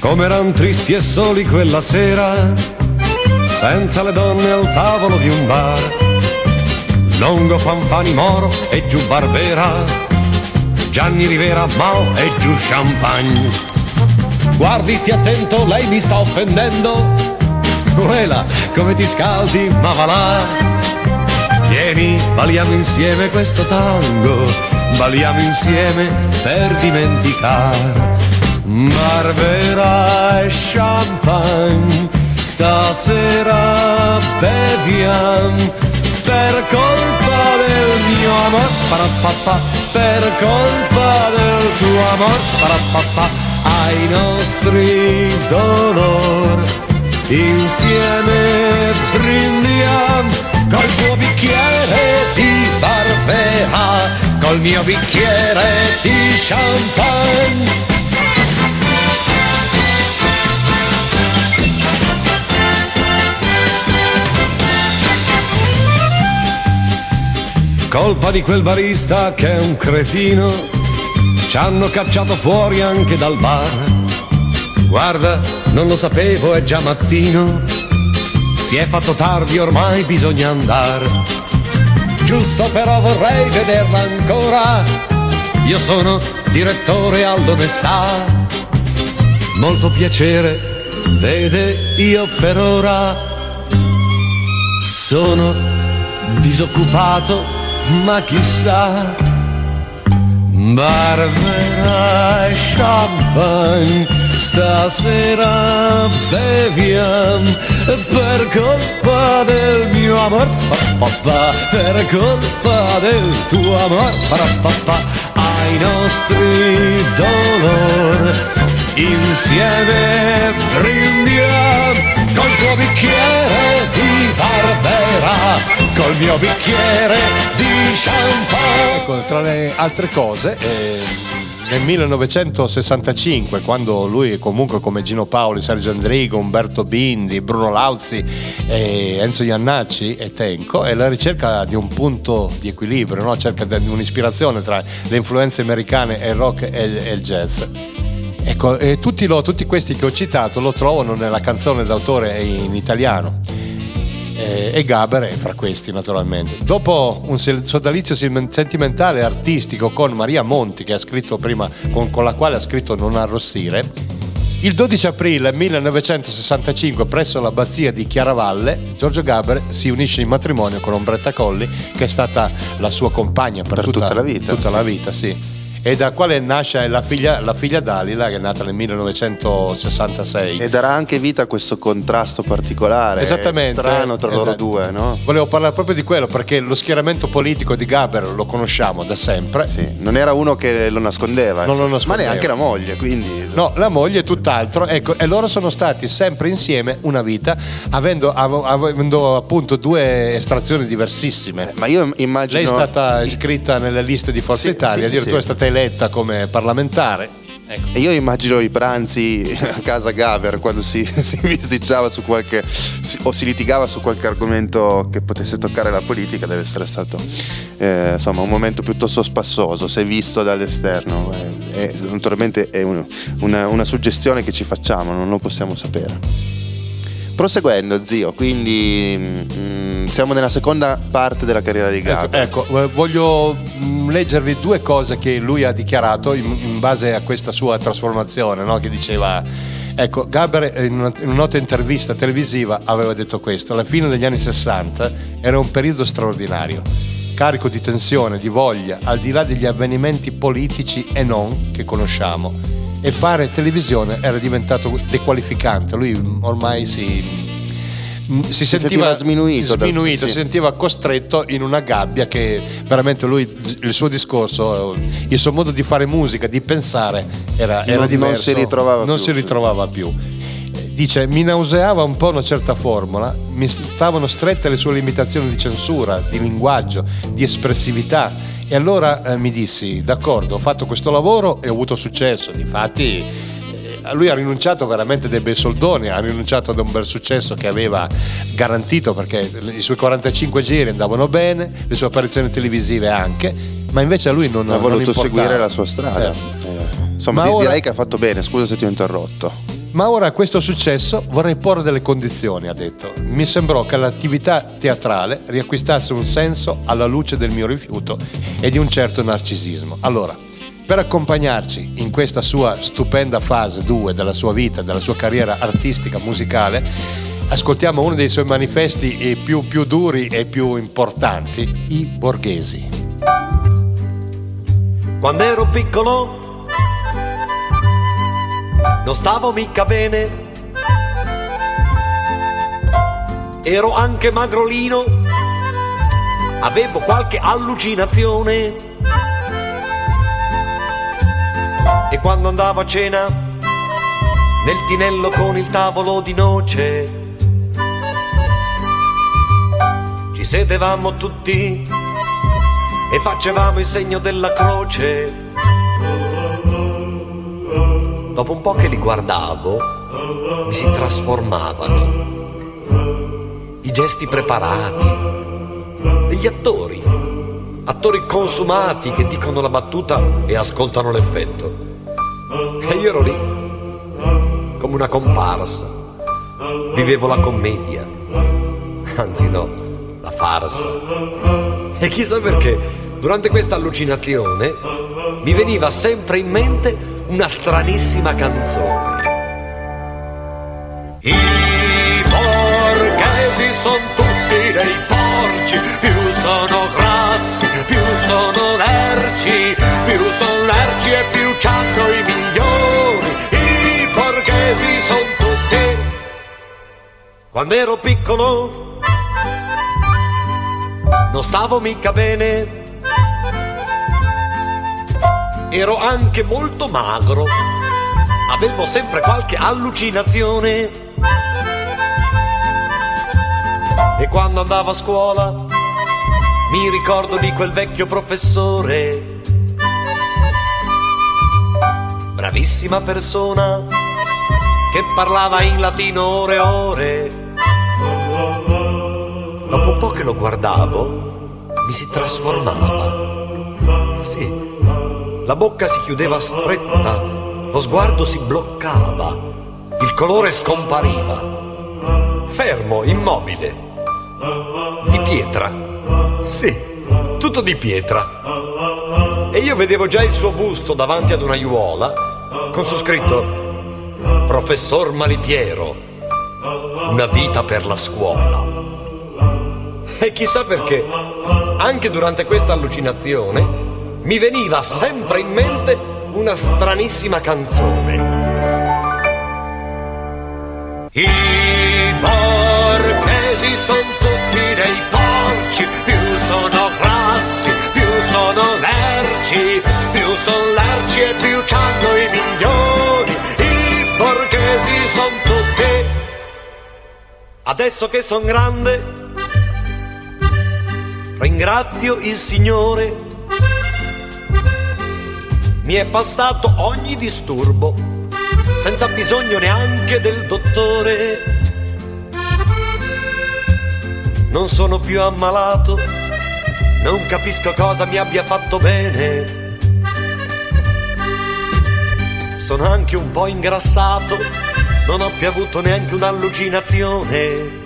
Come eran tristi e soli quella sera, senza le donne al tavolo di un bar. Longo Fanfani Moro e giù Barbera, Gianni Rivera Mao e giù Champagne. Guardi, stia attento, lei mi sta offendendo. Quella, come ti scaldi, ma va là. Vieni, balliamo insieme questo tango, balliamo insieme per dimenticare. Barbera e champagne, stasera beviamo per colpa del mio amor, parapapà, per colpa del tuo amor, parapapà, ai nostri dolor. Insieme brindiamo col tuo bicchiere di Barbera, col mio bicchiere di champagne. Colpa di quel barista che è un cretino, ci hanno cacciato fuori anche dal bar. Guarda, non lo sapevo, è già mattino, si è fatto tardi, ormai bisogna andare. Giusto però vorrei vederla ancora, io sono direttore all'onestà. Molto piacere, vede, io per ora sono disoccupato ma chissà Barbera e champagne stasera beviamo per colpa del mio amor papà per colpa del tuo amor papà ai nostri dolor. Insieme brindiamo tuo bicchiere di Barbera col mio bicchiere di champagne. Ecco, tra le altre cose, eh, nel 1965, quando lui comunque come Gino Paoli, Sergio Andrigo, Umberto Bindi, Bruno Lauzi, eh, Enzo Iannacci e Tenco, è la ricerca di un punto di equilibrio, no? cerca di un'ispirazione tra le influenze americane e il rock e il, jazz. Ecco, e tutti, lo- tutti questi che ho citato lo trovano nella canzone d'autore in italiano eh, e Gaber è fra questi naturalmente. Dopo un sodalizio sentimentale e artistico con Maria Monti, che ha scritto prima, con, con la quale ha scritto Non arrossire, il 12 aprile 1965 presso l'abbazia di Chiaravalle, Giorgio Gaber si unisce in matrimonio con Ombretta Colli, che è stata la sua compagna per, Per tutta la vita, tutta sì. la vita, sì. E da quale nasce la figlia, la figlia Dalila, che è nata nel 1966. E darà anche vita a questo contrasto particolare, Esattamente. strano tra loro Esatto. due, no? Volevo parlare proprio di quello perché lo schieramento politico di Gaber lo conosciamo da sempre. Sì, non era uno che lo nascondeva, Non lo nascondeva. ma neanche la moglie, quindi No, la moglie è tutt'altro, ecco, e loro sono stati sempre insieme una vita, avendo, av- avendo appunto due estrazioni diversissime. Ma io immagino Lei è stata iscritta nelle liste di Forza Sì, Italia, sì, addirittura sì. è stata eletta come parlamentare. E io immagino i pranzi a casa Gaver quando si, si bisticciava su qualche si- o si litigava su qualche argomento che potesse toccare la politica, deve essere stato eh, insomma un momento piuttosto spassoso, se visto dall'esterno. Eh, e naturalmente è un- una, una suggestione che ci facciamo, non lo possiamo sapere. Proseguendo, zio, quindi mm, siamo nella seconda parte della carriera di Gaber. Ecco, eh, voglio mm, leggervi due cose che lui ha dichiarato in, in base a questa sua trasformazione, no? che diceva, ecco, Gaber in una, in una nota intervista televisiva aveva detto questo, alla fine degli anni 60 era un periodo straordinario, carico di tensione, di voglia, al di là degli avvenimenti politici e non che conosciamo. E fare televisione era diventato dequalificante, lui ormai si, mm, si, sentiva, sentiva sminuito sminuito, sì. si sentiva costretto in una gabbia che veramente lui, il suo discorso, il suo modo di fare musica, di pensare era, era Non- non diverso. si ritrovava Non più, si sì. ritrovava più. Eh, Dice, mi nauseava un po' una certa formula, mi stavano strette le sue limitazioni di censura, di linguaggio, di espressività. E allora eh, mi dissi, d'accordo, ho fatto questo lavoro e ho avuto successo. Difatti eh, lui ha rinunciato veramente dei bei soldoni, ha rinunciato ad un bel successo che aveva garantito perché i suoi 45 giri andavano bene, le sue apparizioni televisive anche, ma invece a lui non ha non voluto importava. seguire la sua strada. Eh. Eh, Insomma, Ma di- ora- direi che ha fatto bene, scusa se ti ho interrotto. Ma ora a questo successo vorrei porre delle condizioni, ha detto. Mi sembrò che l'attività teatrale riacquistasse un senso alla luce del mio rifiuto e di un certo narcisismo. Allora, per accompagnarci in questa sua stupenda fase 2 della sua vita, della sua carriera artistica, musicale, ascoltiamo uno dei suoi manifesti eh, più, più duri e più importanti, i borghesi. Quando ero piccolo non stavo mica bene. Ero anche magrolino, avevo qualche allucinazione. E quando andavo a cena, nel tinello con il tavolo di noce, ci sedevamo tutti e facevamo il segno della croce. Dopo un po' che li guardavo, mi si trasformavano. I gesti preparati, degli attori, attori consumati che dicono la battuta e ascoltano l'effetto. E io ero lì, come una comparsa. Vivevo la commedia, anzi no, la farsa. E chissà perché, durante questa allucinazione, mi veniva sempre in mente una stranissima canzone. I borghesi sono tutti dei porci, più sono grassi, più sono lerci, più sono lerci e più c'hanno i migliori. I borghesi sono tutti. Quando ero piccolo non stavo mica bene. Ero anche molto magro. Avevo sempre qualche allucinazione. E quando andavo a scuola mi ricordo di quel vecchio professore. Bravissima persona che parlava in latino ore e ore. Dopo un po' che lo guardavo, mi si trasformava. Sì, la bocca si chiudeva stretta, lo sguardo si bloccava, il colore scompariva. Fermo, immobile. Di pietra. Sì, tutto di pietra. E io vedevo già il suo busto davanti ad una aiuola con su scritto Professor Malipiero, una vita per la scuola. E chissà perché, anche durante questa allucinazione, mi veniva sempre in mente una stranissima canzone. I borghesi sono tutti dei porci, più sono grassi, più sono lerci, più sono lerci e più c'hanno i migliori. I borghesi sono tutti. Adesso che son grande, ringrazio il Signore mi è passato ogni disturbo, senza bisogno neanche del dottore. Non sono più ammalato, non capisco cosa mi abbia fatto bene. Sono anche un po' ingrassato, non ho più avuto neanche un'allucinazione.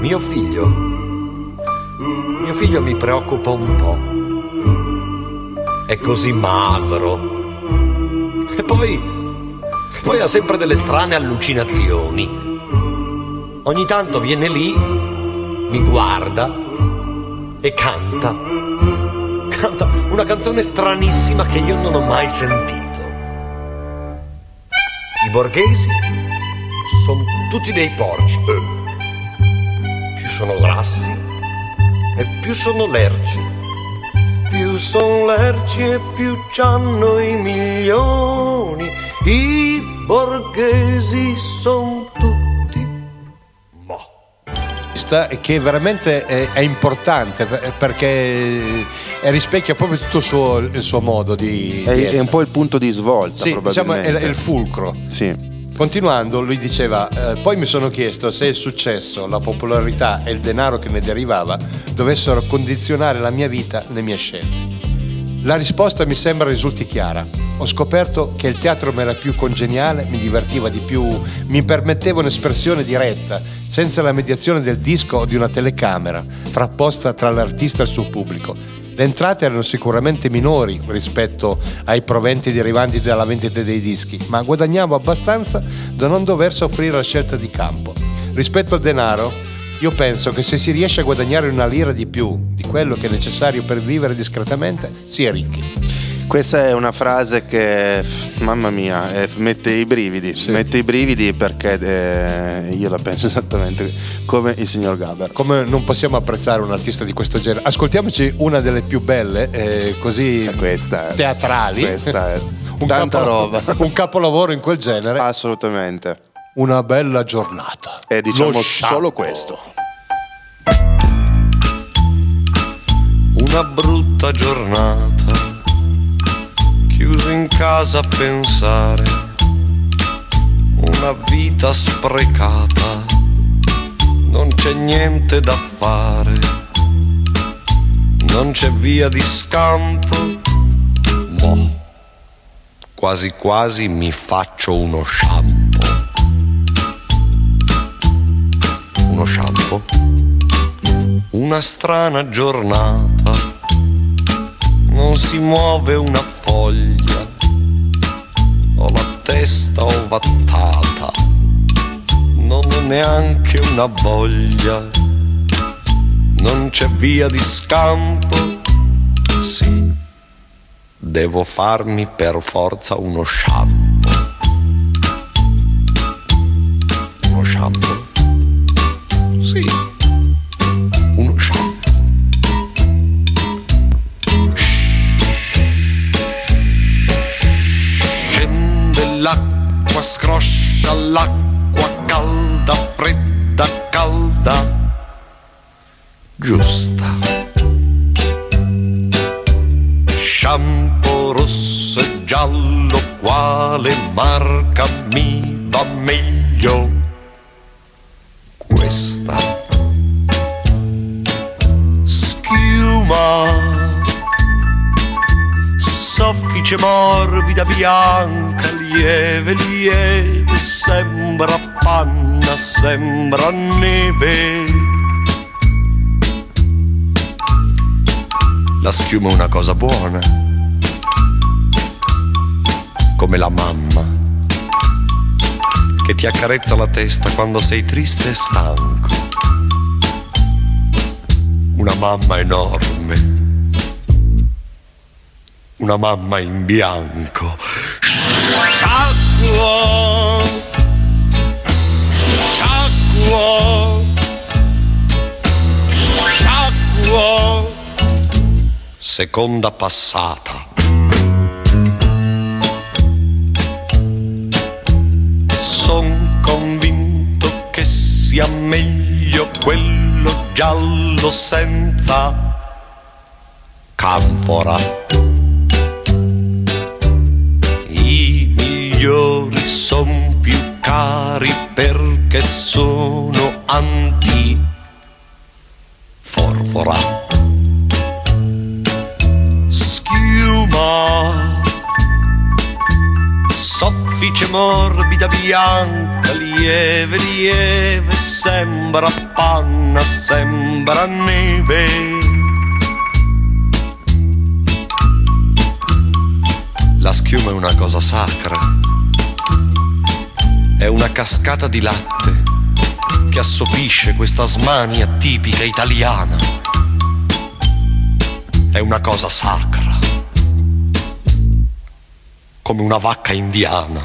Mio figlio, mio figlio mi preoccupa un po'. È così magro. E poi, poi ha sempre delle strane allucinazioni. Ogni tanto viene lì, mi guarda e canta. Canta una canzone stranissima che io non ho mai sentito. I borghesi sono tutti dei porci. Più sono grassi e più sono lerci. Sono lerci e più c'hanno i milioni. I borghesi sono tutti sta- che veramente è, è importante per- perché rispecchia proprio tutto il suo, il suo modo di, È, di è un po' il punto di svolta, Sì, diciamo è, probabilmente. è il fulcro. Sì. Continuando, lui diceva: eh, Poi mi sono chiesto se il successo, la popolarità e il denaro che ne derivava dovessero condizionare la mia vita, le mie scelte. La risposta mi sembra risulti chiara. Ho scoperto che il teatro mi era più congeniale, mi divertiva di più, mi permetteva un'espressione diretta, senza la mediazione del disco o di una telecamera, frapposta tra l'artista e il suo pubblico. Le entrate erano sicuramente minori rispetto ai proventi derivanti dalla vendita dei dischi, ma guadagnavo abbastanza da non dover soffrire la scelta di campo. Rispetto al denaro, io penso che se si riesce a guadagnare una lira di più di quello che è necessario per vivere discretamente, si è ricchi. Questa è una frase che, mamma mia, eh, mette i brividi. Mette i brividi perché eh, io la penso esattamente come il signor Gaber. Come non possiamo apprezzare un artista di questo genere? Ascoltiamoci una delle più belle, eh, così teatrali. Questa è Un tanta capo- roba. Un capolavoro in quel genere. Assolutamente. Una bella giornata. E diciamo Lo solo questo. Una brutta giornata, chiuso in casa a pensare, una vita sprecata, non c'è niente da fare, non c'è via di scampo, boh, quasi quasi mi faccio uno shampoo. Uno shampoo? Una strana giornata, non si muove una foglia, ho la testa ovattata, non ho neanche una voglia, non c'è via di scampo, sì, devo farmi per forza uno shampoo. Uno shampoo? Sì, l'acqua, scroscia l'acqua calda, fredda, calda, giusta. Shampoo rosso e giallo, quale marca mi va meglio? Questa. Soffice morbida bianca lieve lieve sembra panna sembra neve. La schiuma è una cosa buona come la mamma che ti accarezza la testa quando sei triste e stanco. Una mamma enorme una mamma in bianco. Sciacquo, sciacquo, sciacquo. Seconda passata. Son convinto che sia meglio quello giallo senza canfora. Son più cari perché sono anti forfora. Schiuma soffice morbida bianca, lieve, lieve, sembra panna, sembra neve. La schiuma è una cosa sacra, è una cascata di latte che assopisce questa smania tipica italiana. È una cosa sacra come una vacca indiana.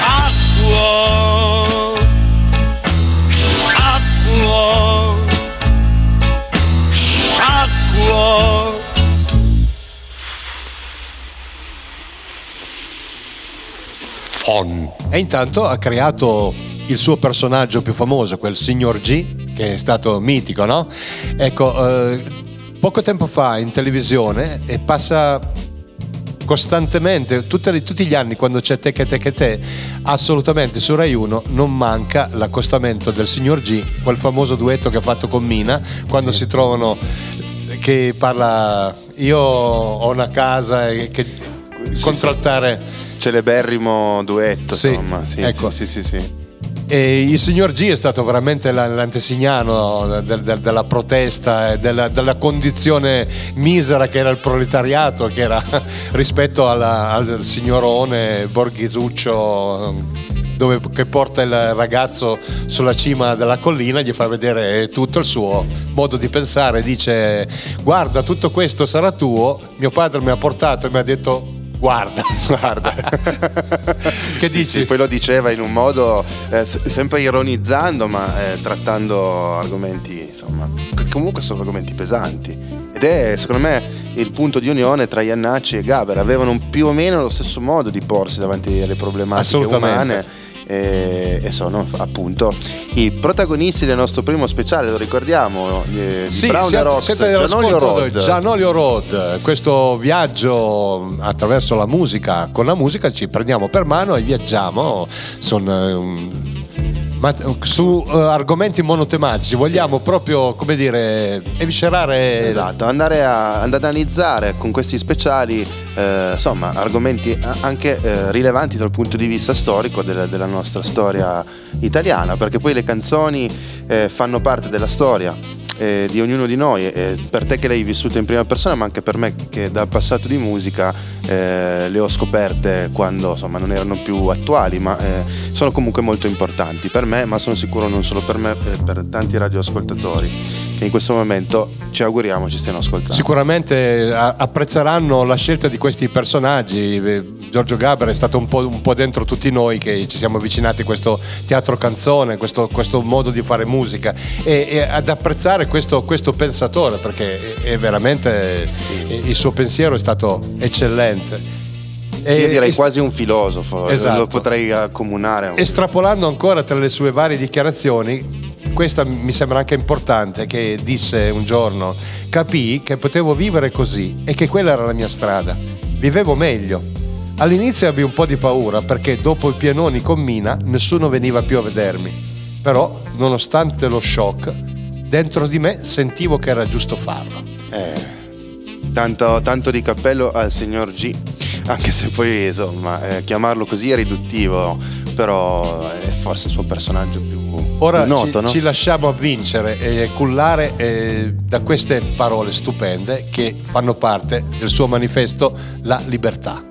Acqua, acqua, acqua. Fon. E intanto ha creato il suo personaggio più famoso, quel signor G, che è stato mitico, no? Ecco, eh, poco tempo fa in televisione e passa costantemente, tutte tutti gli anni quando c'è te che te che te, assolutamente su Rai 1 non manca l'accostamento del signor G, quel famoso duetto che ha fatto con Mina, quando si trovano che parla io ho una casa e che contraltare Celeberrimo duetto, Sì, insomma. Sì, ecco. sì, sì, sì, sì. E il signor G è stato veramente la- l'antesignano del- del- della protesta e della, della condizione misera che era il proletariato, che era rispetto alla- al signorone Borghisuccio dove, che porta il ragazzo sulla cima della collina gli fa vedere tutto il suo modo di pensare. Dice guarda tutto questo sarà tuo, mio padre mi ha portato e mi ha detto guarda, guarda. che dici? sì, poi lo diceva in un modo eh, sempre ironizzando, ma eh, trattando argomenti, insomma, che comunque sono argomenti pesanti. Ed è, secondo me, il punto di unione tra Iannacci e Gaber. Avevano più o meno lo stesso modo di porsi davanti alle problematiche umane. E, e sono appunto i protagonisti del nostro primo speciale, lo ricordiamo, eh, di Sì, Brown siete, Rocks, siete Gianolio Road. Gianolio Road, questo viaggio attraverso la musica, con la musica ci prendiamo per mano e viaggiamo son, eh, un- ma- su eh, argomenti monotematici, vogliamo proprio, come dire, eviscerare... Esatto, andare a, ad analizzare con questi speciali eh, insomma argomenti anche eh, rilevanti dal punto di vista storico della, della nostra storia italiana, perché poi le canzoni eh, fanno parte della storia eh, di ognuno di noi, e per te che l'hai vissuta in prima persona, ma anche per me che dal passato di musica eh, le ho scoperte quando insomma non erano più attuali, ma eh, sono comunque molto importanti per me, ma sono sicuro non solo per me, eh, per tanti radioascoltatori che in questo momento ci auguriamo ci stiano ascoltando. Sicuramente a- apprezzeranno la scelta di questi personaggi. Giorgio Gaber è stato un po', un po' dentro tutti noi che ci siamo avvicinati a questo teatro canzone, questo, questo modo di fare musica e, e ad apprezzare questo, questo pensatore perché è, veramente il suo pensiero è stato eccellente. Io direi est- quasi un filosofo, Esatto. lo potrei accomunare. Estrapolando ancora tra le sue varie dichiarazioni, questa mi sembra anche importante, che disse un giorno, capii che potevo vivere così e che quella era la mia strada. Vivevo meglio. All'inizio ebbi un po' di paura perché dopo i pianoni con Mina nessuno veniva più a vedermi. Però, nonostante lo shock, dentro di me sentivo che era giusto farlo. Eh, tanto, tanto di cappello al signor G, anche se poi insomma eh, chiamarlo così è riduttivo, però è forse il suo personaggio più, Ora noto, ci, no? ci lasciamo avvincere e cullare eh, da queste parole stupende che fanno parte del suo manifesto La libertà.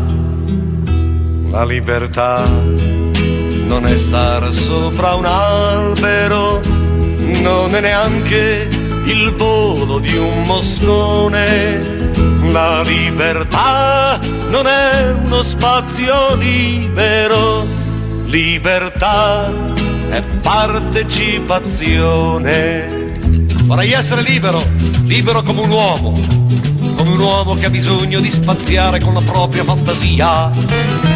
La libertà non è stare sopra un albero, non è neanche il volo di un moscone. La libertà non è uno spazio libero, libertà e partecipazione. Vorrei essere libero, libero come un uomo, come un uomo che ha bisogno di spaziare con la propria fantasia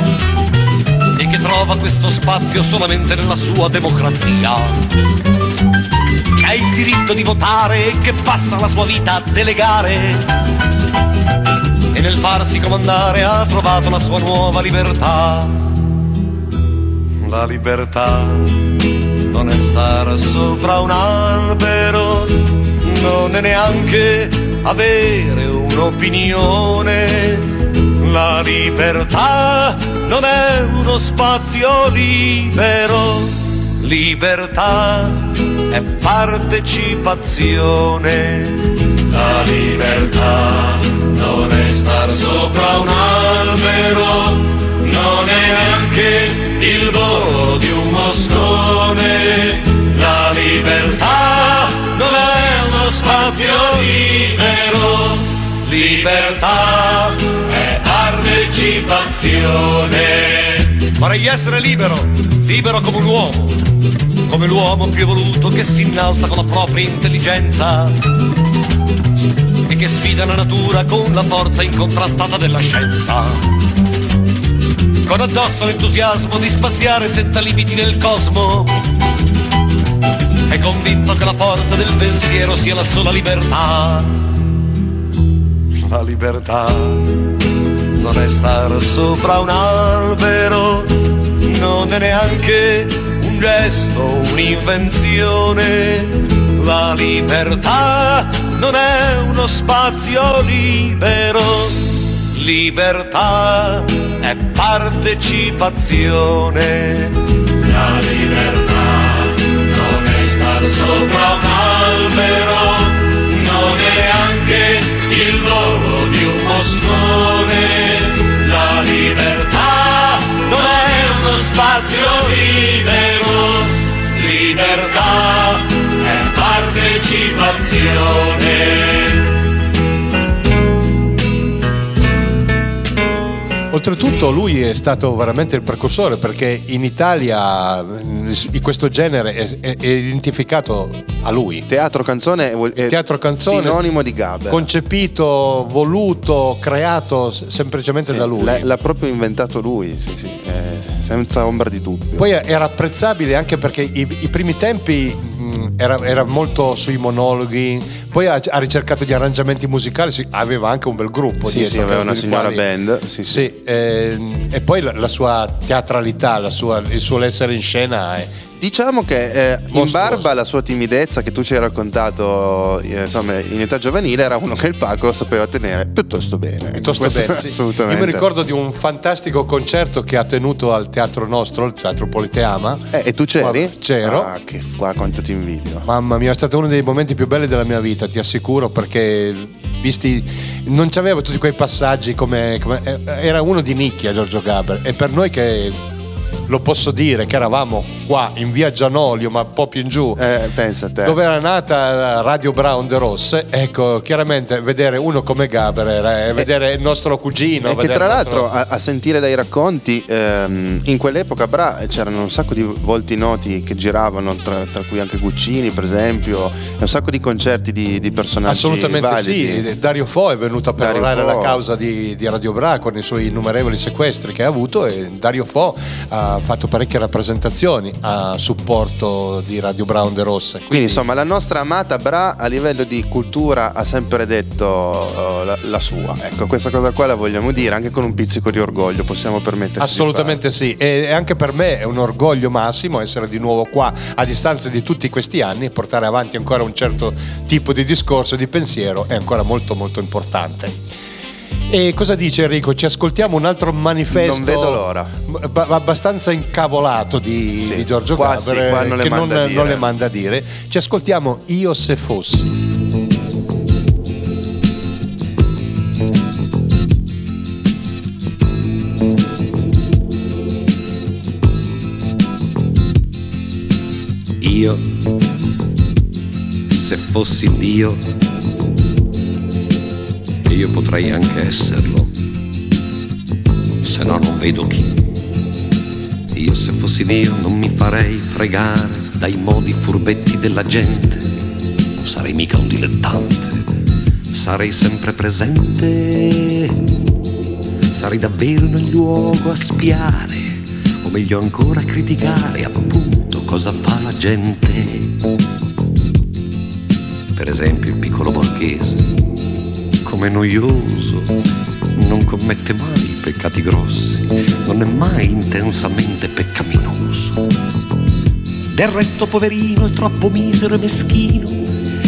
che trova questo spazio solamente nella sua democrazia. Che ha il diritto di votare e che passa la sua vita a delegare e nel farsi comandare ha trovato la sua nuova libertà. La libertà non è stare sopra un albero, non è neanche avere un'opinione. La libertà non è uno spazio libero, libertà è partecipazione. La libertà non è star sopra un albero, non è neanche il volo di un moscone. La libertà non è uno spazio libero, libertà è partecipazione. Vorrei essere libero, libero come un uomo, come l'uomo più evoluto che si innalza con la propria intelligenza e che sfida la natura con la forza incontrastata della scienza. Con addosso l'entusiasmo di spaziare senza limiti nel cosmo. È convinto che la forza del pensiero sia la sola libertà. La libertà non è stare sopra un albero, non è neanche un gesto, un'invenzione. La libertà non è uno spazio libero, libertà è partecipazione. La libertà non è star sopra un albero, non è neanche il volo di un moscone. Uno spazio libero, libertà è partecipazione. Oltretutto lui è stato veramente il precursore perché in Italia questo genere è, è- è identificato a lui. Teatro canzone è, Teatro canzone sinonimo di Gaber. Concepito, voluto, creato semplicemente Sì, da lui. L'ha, l'ha proprio inventato lui, sì, sì, eh, senza ombra di dubbio. Poi era apprezzabile anche perché i, i primi tempi mh, era, era molto sui monologhi, poi ha, ha ricercato gli arrangiamenti musicali, sì, aveva anche un bel gruppo. Sì, dietro, sì, aveva una signora quali- band. Sì, sì. Ehm, e poi la, la sua teatralità, la sua- il suo essere in scena è Diciamo che eh, in barba alla sua timidezza che tu ci hai raccontato eh, insomma, in età giovanile era uno che il palco lo sapeva tenere piuttosto bene. piuttosto Questo bene. sì. Assolutamente. Io mi ricordo di un fantastico concerto che ha tenuto al teatro nostro, il teatro Politeama. Eh, e tu c'eri? C'ero. Ah, che, guarda quanto ti invidio. Mamma mia, è stato uno dei momenti più belli della mia vita, ti assicuro, perché visti non c'aveva tutti quei passaggi come, come- eh, era uno di nicchia Giorgio Gaber e per noi che lo posso dire che eravamo qua in via Gianolio ma un po' più in giù Eh, pensa a te. dove era nata Radio Brown de Rosse ecco chiaramente vedere uno come Gaber era, eh, vedere il nostro cugino E che tra l'altro, nostro- a, a sentire dai racconti, ehm, in quell'epoca Bra c'erano un sacco di volti noti che giravano, tra, tra cui anche Guccini, per esempio, un sacco di concerti di, di personaggi Assolutamente validi. sì, Dario Fo è venuto a perorare la causa di, di Radio Bra con i suoi innumerevoli sequestri che ha avuto e Dario Fo ha fatto parecchie rappresentazioni a supporto di Radio Brown de Rosse. Quindi insomma la nostra amata Bra a livello di cultura ha sempre detto eh, la, la sua. Ecco, questa cosa qua la vogliamo dire anche con un pizzico di orgoglio, possiamo permetterci. Assolutamente sì, e anche per me è un orgoglio massimo essere di nuovo qua a distanza di tutti questi anni e portare avanti ancora un certo tipo di discorso, di pensiero è ancora molto molto importante. E cosa dice Enrico? Ci ascoltiamo un altro manifesto. Non vedo l'ora. ba- abbastanza incavolato di, Sì, di Giorgio qua Gaber sì, qua non le che non, manda a dire. non le manda a dire. Ci ascoltiamo Io se fossi. Io, se fossi Dio, io potrei anche esserlo, se no non vedo chi. Io se fossi Dio non mi farei fregare dai modi furbetti della gente. Non sarei mica un dilettante, sarei sempre presente. Sarei davvero nel luogo a spiare, o meglio ancora a criticare appunto cosa fa la gente. Per esempio il piccolo borghese, come noioso, non commette mai peccati grossi, non è mai intensamente peccaminoso. Del resto poverino è troppo misero e meschino,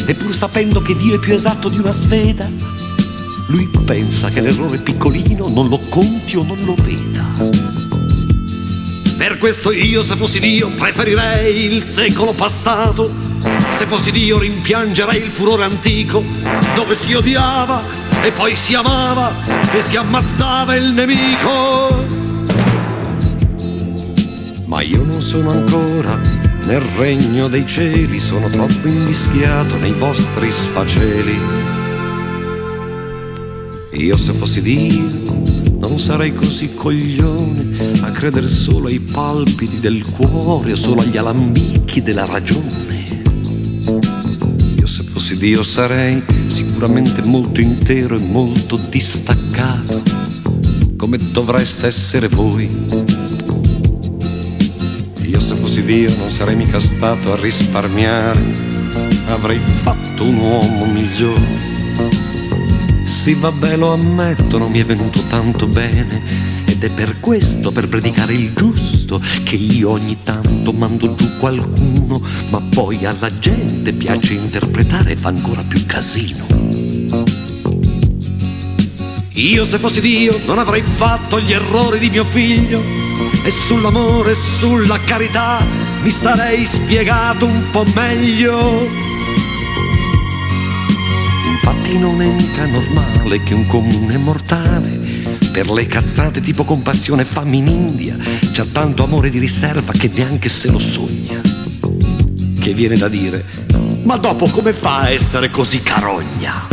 e pur sapendo che Dio è più esatto di una sveda, lui pensa che l'errore piccolino non lo conti o non lo veda. Per questo io, se fossi Dio, preferirei il secolo passato. Se fossi Dio, rimpiangerei il furore antico, dove si odiava e poi si amava e si ammazzava il nemico. Ma io non sono ancora nel regno dei cieli, sono troppo invischiato nei vostri sfaceli. Io se fossi Dio non sarei così coglione a credere solo ai palpiti del cuore solo agli alambicchi della ragione. Fossi Dio sarei sicuramente molto intero e molto distaccato, come dovreste essere voi. Io se fossi Dio non sarei mica stato a risparmiare, avrei fatto un uomo migliore. Sì, vabbè, lo ammetto, non mi è venuto tanto bene. Ed è per questo, per predicare il giusto, che io ogni tanto mando giù qualcuno, ma poi alla gente piace interpretare e fa ancora più casino. Io se fossi Dio non avrei fatto gli errori di mio figlio e sull'amore e sulla carità mi sarei spiegato un po' meglio. Infatti non è mica normale che un comune mortale per le cazzate tipo compassione fammi in India c'ha tanto amore di riserva che neanche se lo sogna. Che viene da dire, ma dopo come fa a essere così carogna?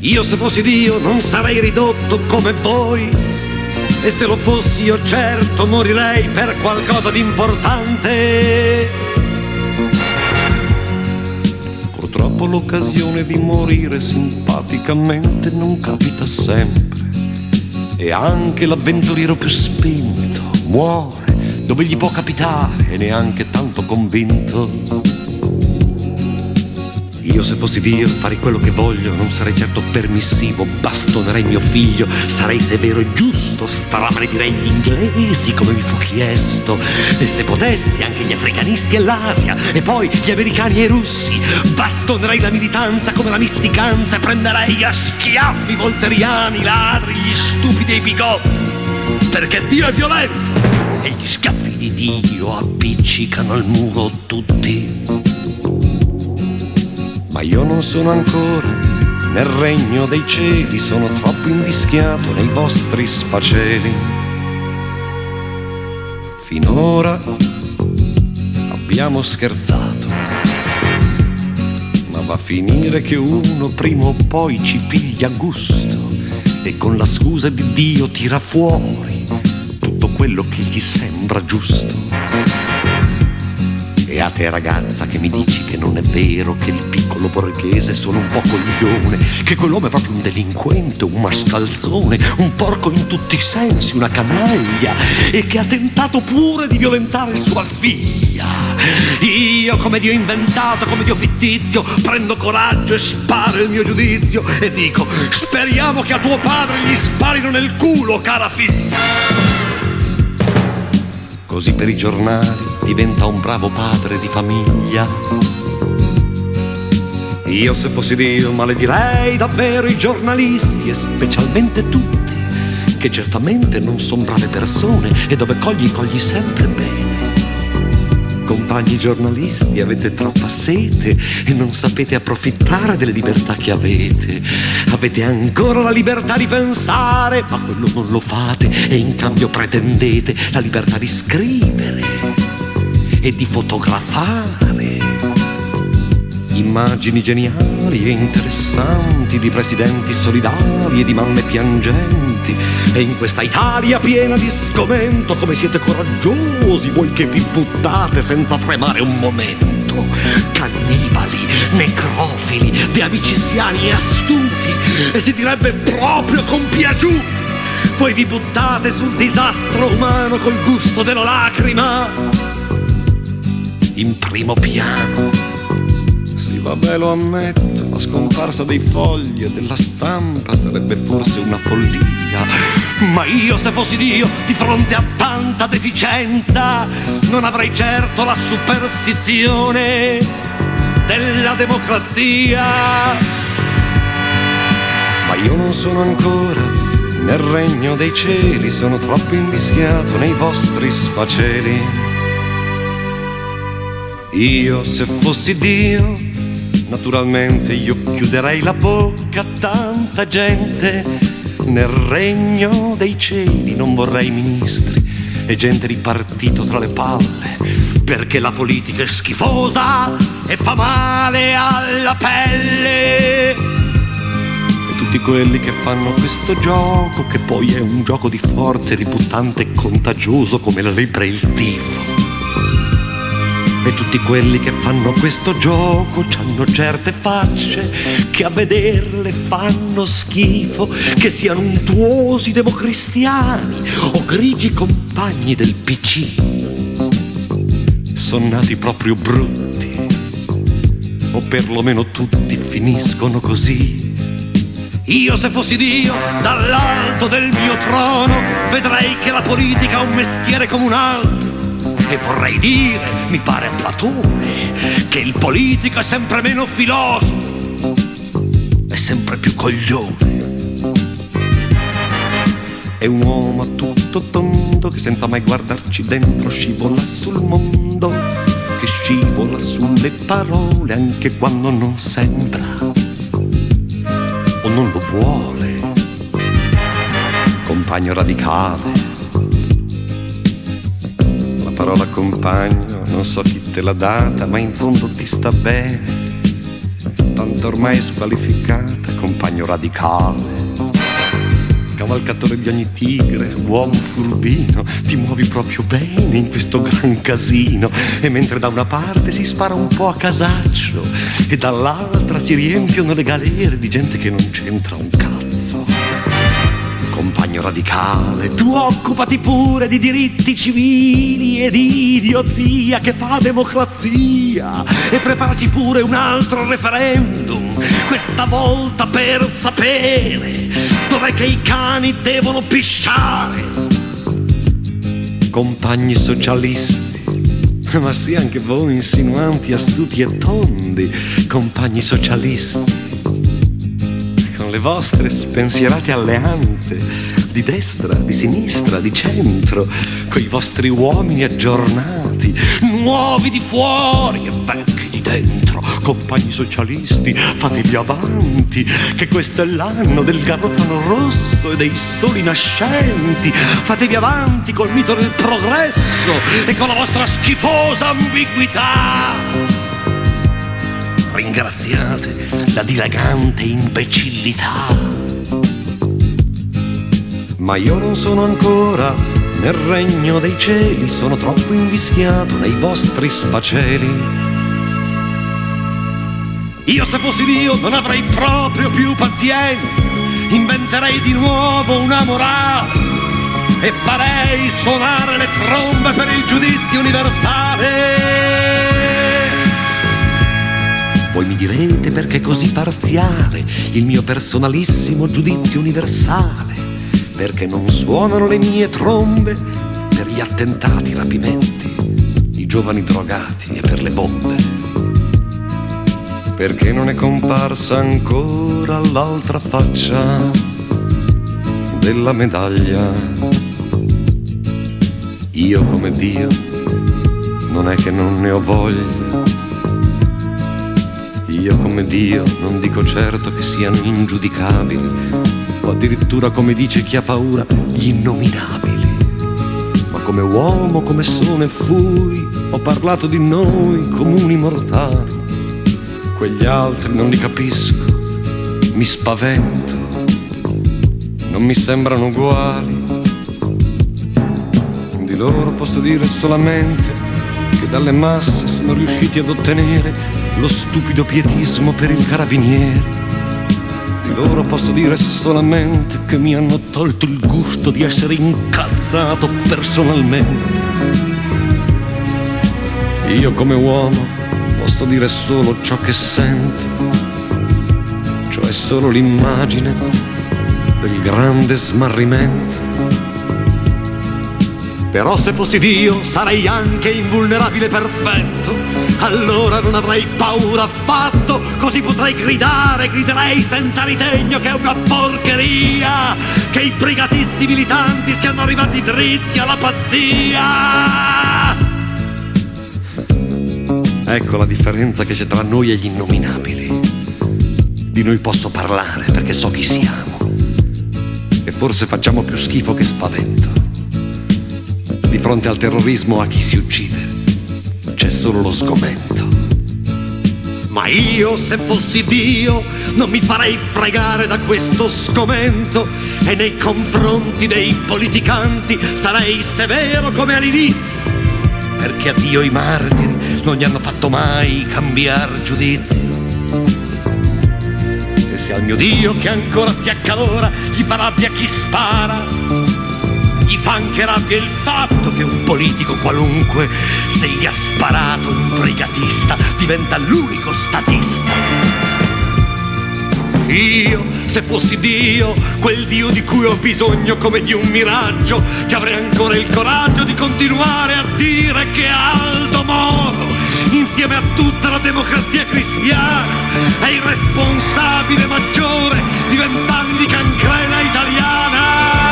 Io se fossi Dio non sarei ridotto come voi e se lo fossi io certo morirei per qualcosa di importante. Purtroppo l'occasione di morire simpaticamente non capita sempre. E anche l'avventuriero più spinto muore dove gli può capitare e neanche tanto convinto. Io se fossi Dio farei quello che voglio, non sarei certo permissivo, bastonerei mio figlio, sarei severo e giusto, stramaledirei gli inglesi come mi fu chiesto, e se potessi anche gli africanisti e l'Asia, e poi gli americani e i russi, bastonerei la militanza come la misticanza e prenderei a schiaffi i volteriani, i ladri, gli stupidi e i bigotti, perché Dio è violento e gli schiaffi di Dio appiccicano al muro tutti ma io non sono ancora nel regno dei cieli, sono troppo invischiato nei vostri sfaceli. Finora abbiamo scherzato, ma va a finire che uno prima o poi ci piglia gusto e con la scusa di Dio tira fuori tutto quello che gli sembra giusto. A te ragazza che mi dici che non è vero che il piccolo borghese è solo un po' coglione, che quell'uomo è proprio un delinquente, un mascalzone, un porco in tutti i sensi, una canaglia, e che ha tentato pure di violentare sua figlia. Io come Dio inventato, come Dio fittizio, prendo coraggio e sparo il mio giudizio e dico, speriamo che a tuo padre gli sparino nel culo, cara figlia. Così per i giornali diventa un bravo padre di famiglia. Io se fossi Dio maledirei davvero i giornalisti e specialmente tutti, che certamente non sono brave persone e dove cogli cogli sempre bene. Compagni giornalisti, avete troppa sete e non sapete approfittare delle libertà che avete. Avete ancora la libertà di pensare, ma quello non lo fate e in cambio pretendete la libertà di scrivere e di fotografare. Immagini geniali e interessanti di presidenti solidari e di mamme piangenti. E in questa Italia piena di sgomento, come siete coraggiosi voi che vi buttate senza tremare un momento. Cannibali, necrofili, di amiciziani e astuti, e si direbbe proprio compiaciuti. Voi vi buttate sul disastro umano col gusto della lacrima. In primo piano sì, vabbè, lo ammetto, la scomparsa dei fogli e della stampa sarebbe forse una follia. Ma io, se fossi Dio, di fronte a tanta deficienza, non avrei certo la superstizione della democrazia. Ma io non sono ancora nel regno dei cieli, sono troppo invischiato nei vostri sfaceli. Io se fossi Dio, naturalmente io chiuderei la bocca a tanta gente. Nel regno dei cieli non vorrei ministri e gente di partito tra le palle, perché la politica è schifosa e fa male alla pelle. E tutti quelli che fanno questo gioco, che poi è un gioco di forze riputtante e contagioso come la lepre e il tifo. E tutti quelli che fanno questo gioco hanno certe facce che a vederle fanno schifo, che siano untuosi democristiani o grigi compagni del PC. Sono nati proprio brutti, o perlomeno tutti finiscono così. Io se fossi Dio, dall'alto del mio trono, vedrei che la politica è un mestiere come un altro e vorrei dire, mi pare a Platone, che il politico è sempre meno filosofo, è sempre più coglione. È un uomo tutto tondo che senza mai guardarci dentro scivola sul mondo, che scivola sulle parole anche quando non sembra o non lo vuole. Compagno radicale parola compagno, non so chi te l'ha data, ma in fondo ti sta bene. Tanto ormai squalificata, compagno radicale. Cavalcatore di ogni tigre, uomo furbino, ti muovi proprio bene in questo gran casino. E mentre da una parte si spara un po' a casaccio e dall'altra si riempiono le galere di gente che non c'entra un cazzo compagno radicale, tu occupati pure di diritti civili e di idiozia che fa democrazia. E preparaci pure un altro referendum, questa volta per sapere dov'è che i cani devono pisciare. Compagni socialisti, ma sì anche voi insinuanti, astuti e tondi, compagni socialisti le vostre spensierate alleanze di destra, di sinistra, di centro, coi vostri uomini aggiornati, nuovi di fuori e vecchi di dentro, compagni socialisti, fatevi avanti, che questo è l'anno del garofano rosso e dei soli nascenti, fatevi avanti col mito del progresso e con la vostra schifosa ambiguità ringraziate la dilagante imbecillità. Ma io non sono ancora nel regno dei cieli, sono troppo invischiato nei vostri sfaceli. Io se fossi Dio non avrei proprio più pazienza, inventerei di nuovo una morale e farei suonare le trombe per il giudizio universale. Voi mi direte perché così parziale il mio personalissimo giudizio universale, perché non suonano le mie trombe per gli attentati, i rapimenti, i giovani drogati e per le bombe. Perché non è comparsa ancora l'altra faccia della medaglia. Io come Dio non è che non ne ho voglia io come Dio non dico certo che siano ingiudicabili, o addirittura come dice chi ha paura, gli innominabili. Ma come uomo, come sono e fui, ho parlato di noi comuni mortali, Quegli altri non li capisco, mi spavento, non mi sembrano uguali. Di loro posso dire solamente che dalle masse sono riusciti ad ottenere lo stupido pietismo per il carabiniere. Di loro posso dire solamente che mi hanno tolto il gusto di essere incazzato personalmente. Io come uomo posso dire solo ciò che sento, cioè solo l'immagine del grande smarrimento. Però se fossi Dio sarei anche invulnerabile perfetto, allora non avrei paura affatto, così potrei gridare, griderei senza ritegno che è una porcheria, che i brigatisti militanti siano arrivati dritti alla pazzia. Ecco la differenza che c'è tra noi e gli innominabili. Di noi posso parlare perché so chi siamo. E forse facciamo più schifo che spavento. Di fronte al terrorismo a chi si uccide c'è solo lo sgomento. Ma io, se fossi Dio, non mi farei fregare da questo sgomento e nei confronti dei politicanti sarei severo come all'inizio, perché a Dio i martiri non gli hanno fatto mai cambiare giudizio. E se al mio Dio che ancora si accalora gli fa rabbia chi spara, gli fa anche rabbia il fatto che un politico qualunque, se gli ha sparato un brigatista, diventa l'unico statista. Io, se fossi Dio, quel Dio di cui ho bisogno come di un miraggio, ci avrei ancora il coraggio di continuare a dire che Aldo Moro, insieme a tutta la democrazia cristiana, è il responsabile maggiore di vent'anni cancrena italiana.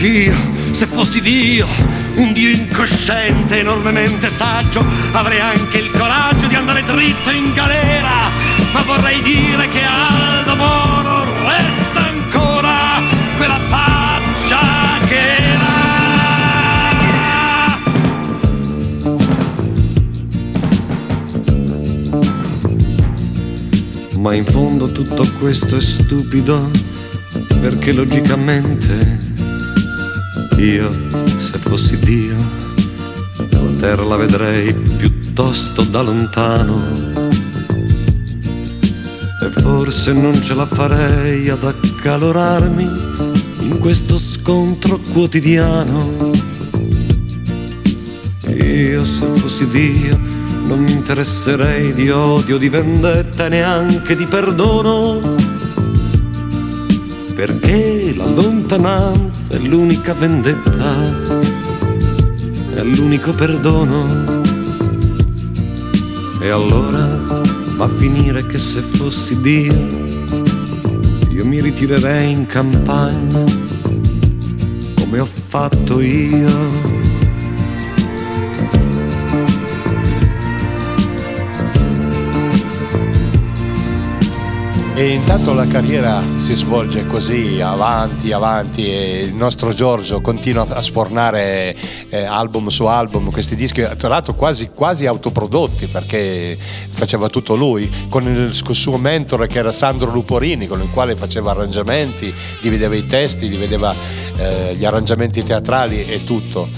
Io, se fossi Dio, un Dio incosciente, enormemente saggio, avrei anche il coraggio di andare dritto in galera, ma vorrei dire che Aldo Moro resta ancora quella faccia che era. Ma in fondo tutto questo è stupido, perché logicamente io, se fossi Dio, la terra la vedrei piuttosto da lontano. E forse non ce la farei ad accalorarmi in questo scontro quotidiano. Io, se fossi Dio, non mi interesserei di odio, di vendetta e neanche di perdono perché la lontananza è l'unica vendetta, è l'unico perdono. E allora va a finire che se fossi Dio, io mi ritirerei in campagna come ho fatto io. E intanto la carriera si svolge così, avanti, avanti, e il nostro Giorgio continua a sfornare eh, album su album, questi dischi, tra l'altro quasi, quasi autoprodotti perché faceva tutto lui, con il suo mentore che era Sandro Luporini, con il quale faceva arrangiamenti, divideva i testi, divideva eh, gli arrangiamenti teatrali e tutto.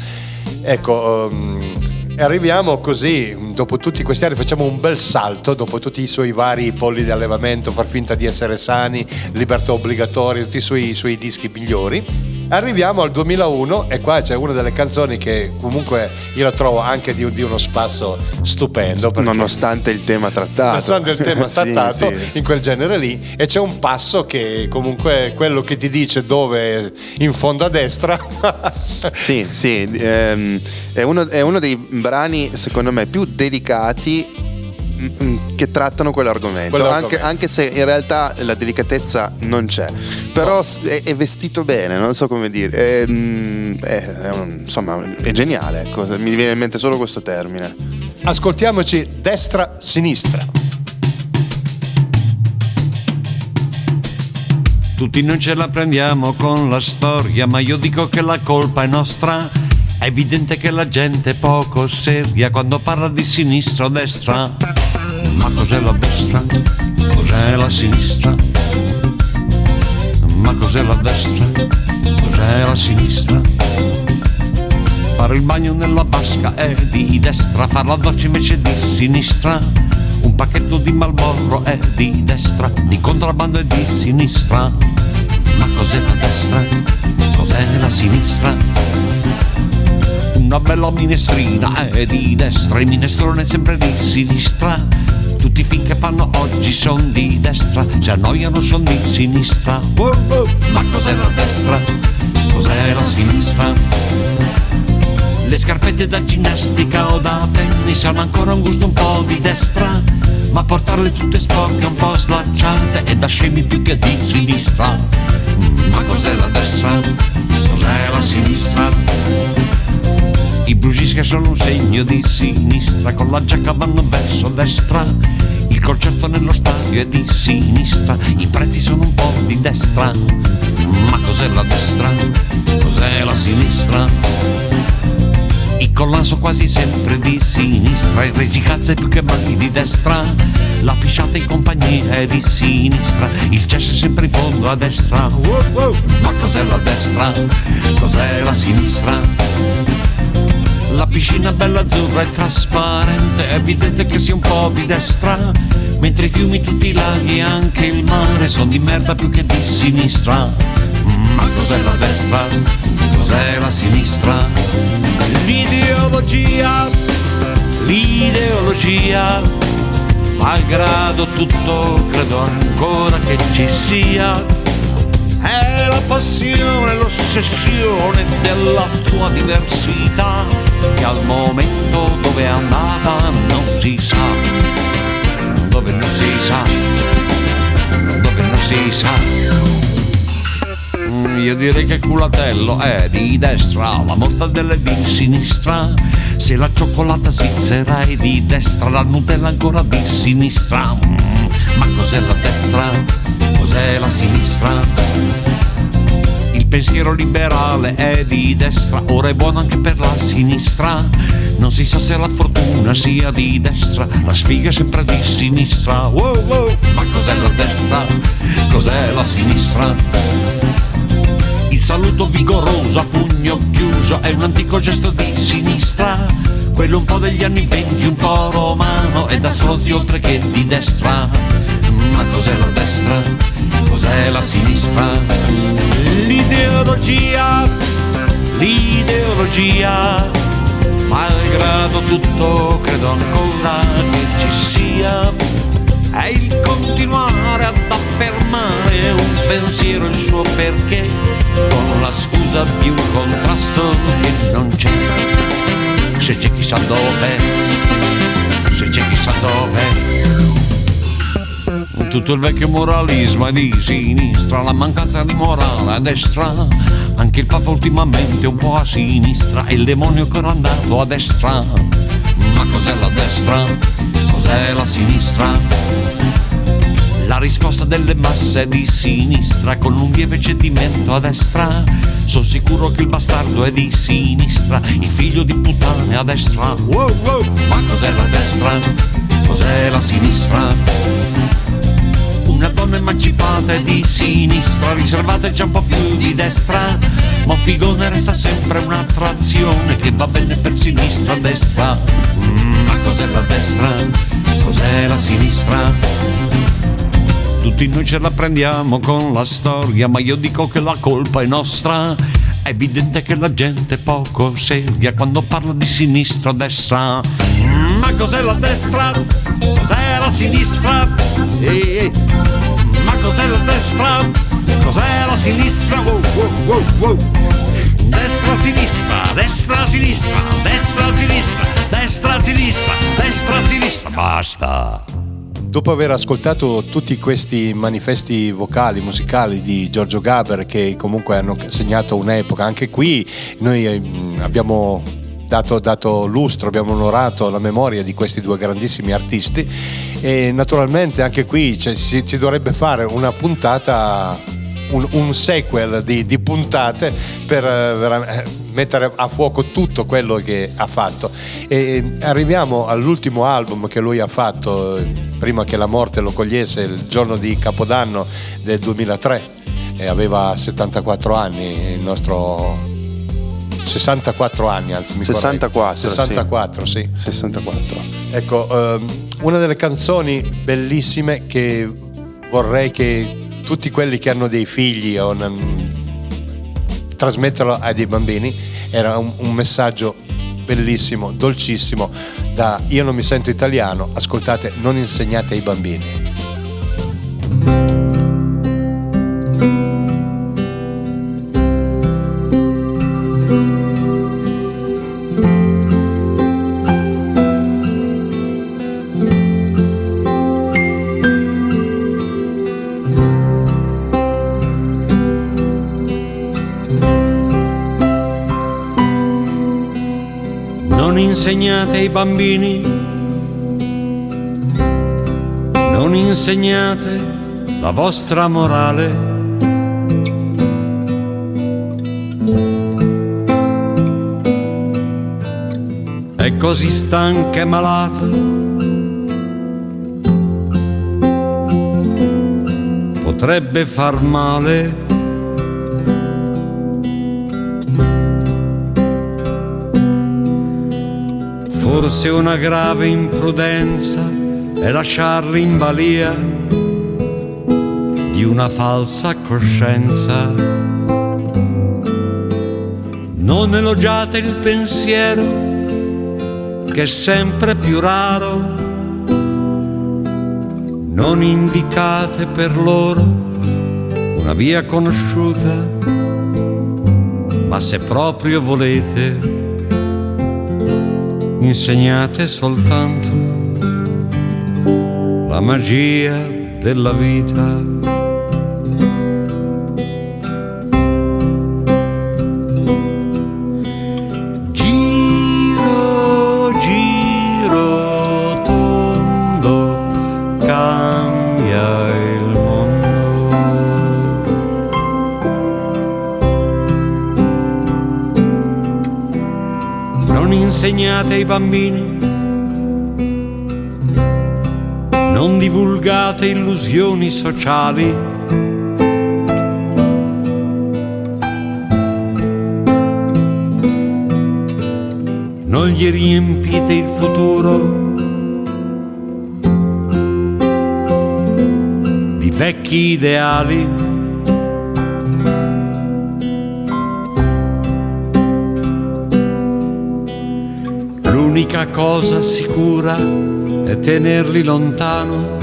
Ecco, um, arriviamo così, dopo tutti questi anni facciamo un bel salto, dopo tutti i suoi vari polli di allevamento, far finta di essere sani, libertà obbligatoria, tutti i suoi, suoi dischi migliori. Arriviamo al 2001 e qua c'è una delle canzoni che comunque io la trovo anche di, di uno spasso stupendo. Nonostante il tema trattato. Nonostante il tema trattato sì. in quel genere lì e c'è un passo che comunque è quello che ti dice dove in fondo a destra Sì, sì, ehm, è, uno, è uno dei brani secondo me più delicati che trattano quell'argomento. Anche, anche se in realtà la delicatezza non c'è, però s- è, è vestito bene, non so come dire, è, mm, è- è un- insomma è geniale, ecco, mi viene in mente solo questo termine. ascoltiamoci destra-sinistra. Tutti noi ce la prendiamo con la storia, ma io dico che la colpa è nostra È evidente che la gente è poco seria quando parla di sinistra o destra. Ma cos'è la destra? Cos'è la sinistra? Ma cos'è la destra? Cos'è la sinistra? Fare il bagno nella vasca è di destra, far la doccia invece di sinistra. Un pacchetto di Malborro è di destra, di contrabbando è di sinistra. Ma cos'è la destra? Cos'è la sinistra? Una bella minestrina è di destra, il minestrone è sempre di sinistra. Tutti i film che fanno oggi sono di destra, se annoiano sono di sinistra. Wow, wow. Ma cos'è la destra? Cos'è la sinistra? Le scarpette da ginnastica o da tennis hanno ancora un gusto un po' di destra, ma portarle tutte sporche, un po' slacciate è da scemi più che di sinistra. Ma cos'è la destra? Cos'è la sinistra? I blues che sono un segno di sinistra, con la giacca vanno verso destra. Il concerto nello stadio è di sinistra, i prezzi sono un po' di destra. Ma cos'è la destra? Cos'è la sinistra? Il collaso quasi sempre di sinistra, il regicazzo è più che mai di destra. La pisciata in compagnia è di sinistra, il jazz è sempre in fondo a destra. Ma cos'è la destra? Cos'è la sinistra? La piscina bella azzurra e trasparente, è evidente che sia un po' di destra. Mentre i fiumi, tutti i laghi e anche il mare sono di merda più che di sinistra. Ma cos'è la destra? Cos'è la sinistra? L'ideologia, l'ideologia, malgrado tutto credo ancora che ci sia. È la passione, l'ossessione della tua diversità, che al momento dove è andata non si sa, dove non si sa, dove non si sa. Mm, Io direi che culatello è di destra, la mortadella è di sinistra. Se la cioccolata svizzera è di destra, la Nutella ancora di sinistra. Mm, Ma cos'è la destra? Cos'è la sinistra? Il pensiero liberale è di destra, ora è buono anche per la sinistra. Non si sa se la fortuna sia di destra, la sfiga è sempre di sinistra. Wow, wow. Ma cos'è la destra? Cos'è la sinistra? Il saluto vigoroso a pugno chiuso è un antico gesto di sinistra. Quello un po' degli anni venti, un po' romano e da stronzi oltre che di destra. Ma cos'è la destra? Cos'è la sinistra? L'ideologia, l'ideologia, malgrado tutto credo ancora che ci sia. È il continuare ad affermare un pensiero il suo perché con la scusa di un contrasto che non c'è. Se c'è chissà dove se c'è chissà dove tutto il vecchio moralismo è di sinistra la mancanza di morale a destra anche il papa ultimamente un po' a sinistra e il demonio che era andato a destra ma cos'è la destra? cos'è la sinistra? La risposta delle masse è di sinistra con un lieve cedimento a destra. Sono sicuro che il bastardo è di sinistra, il figlio di puttane a destra. Wow, wow. Ma cos'è la destra? Cos'è la sinistra? Una donna emancipata è di sinistra, riservata già un po' più di destra. Ma figone resta sempre un'attrazione che va bene per sinistra, destra. Mm, ma cos'è la destra? Cos'è la sinistra? Tutti noi ce la prendiamo con la storia, ma io dico che la colpa è nostra. È evidente che la gente poco seria quando parla di sinistra o destra. Ma cos'è la destra? Cos'è la sinistra? Ehi. Ma cos'è la destra? Cos'è la sinistra? Wow, wow, wow, wow. Destra, sinistra, destra, sinistra, destra, sinistra, destra, sinistra, destra, sinistra. Basta. Dopo aver ascoltato tutti questi manifesti vocali, musicali di Giorgio Gaber che comunque hanno segnato un'epoca, anche qui noi eh, abbiamo dato, dato lustro, abbiamo onorato la memoria di questi due grandissimi artisti e naturalmente anche qui cioè, dovrebbe fare una puntata un, un sequel di, di puntate per eh, vera- eh, mettere a fuoco tutto quello che ha fatto. E arriviamo all'ultimo album che lui ha fatto eh, prima che la morte lo cogliesse, il giorno di Capodanno del 2003 e aveva 74 anni il nostro 64 anni anzi mi 64, correggo. 64 sì. 64. ecco ehm, una delle canzoni bellissime che vorrei che tutti quelli che hanno dei figli o trasmetterlo ai dei bambini era un, un messaggio bellissimo dolcissimo da io non mi sento italiano ascoltate non insegnate ai bambini insegnate ai bambini, non insegnate la vostra morale. È così stanca e malata. Potrebbe far male. Forse una grave imprudenza è lasciarli in balia di una falsa coscienza. Non elogiate il pensiero che è sempre più raro. Non indicate per loro una via conosciuta, ma se proprio volete insegnate soltanto la magia della vita. Sociali. Non gli riempite il futuro di vecchi ideali. L'unica cosa sicura è tenerli lontano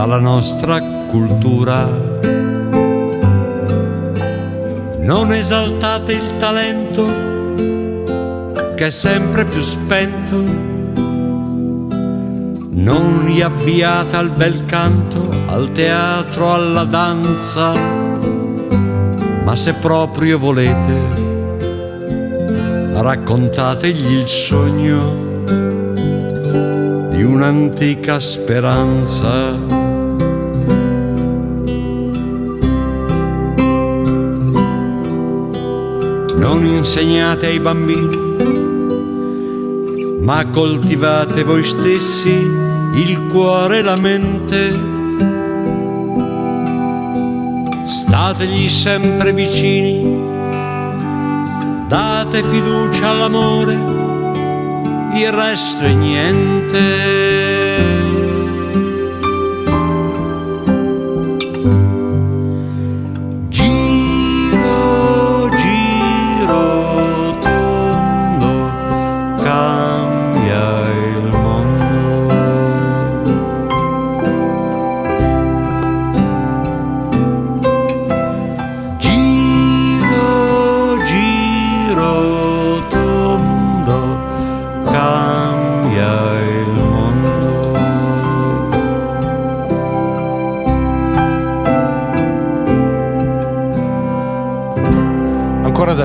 dalla nostra cultura. Non esaltate il talento che è sempre più spento. Non riavviate al bel canto, al teatro, alla danza, ma se proprio volete raccontategli il sogno di un'antica speranza. Non insegnate ai bambini, ma coltivate voi stessi il cuore e la mente. Stategli sempre vicini date fiducia all'amore, il resto è niente.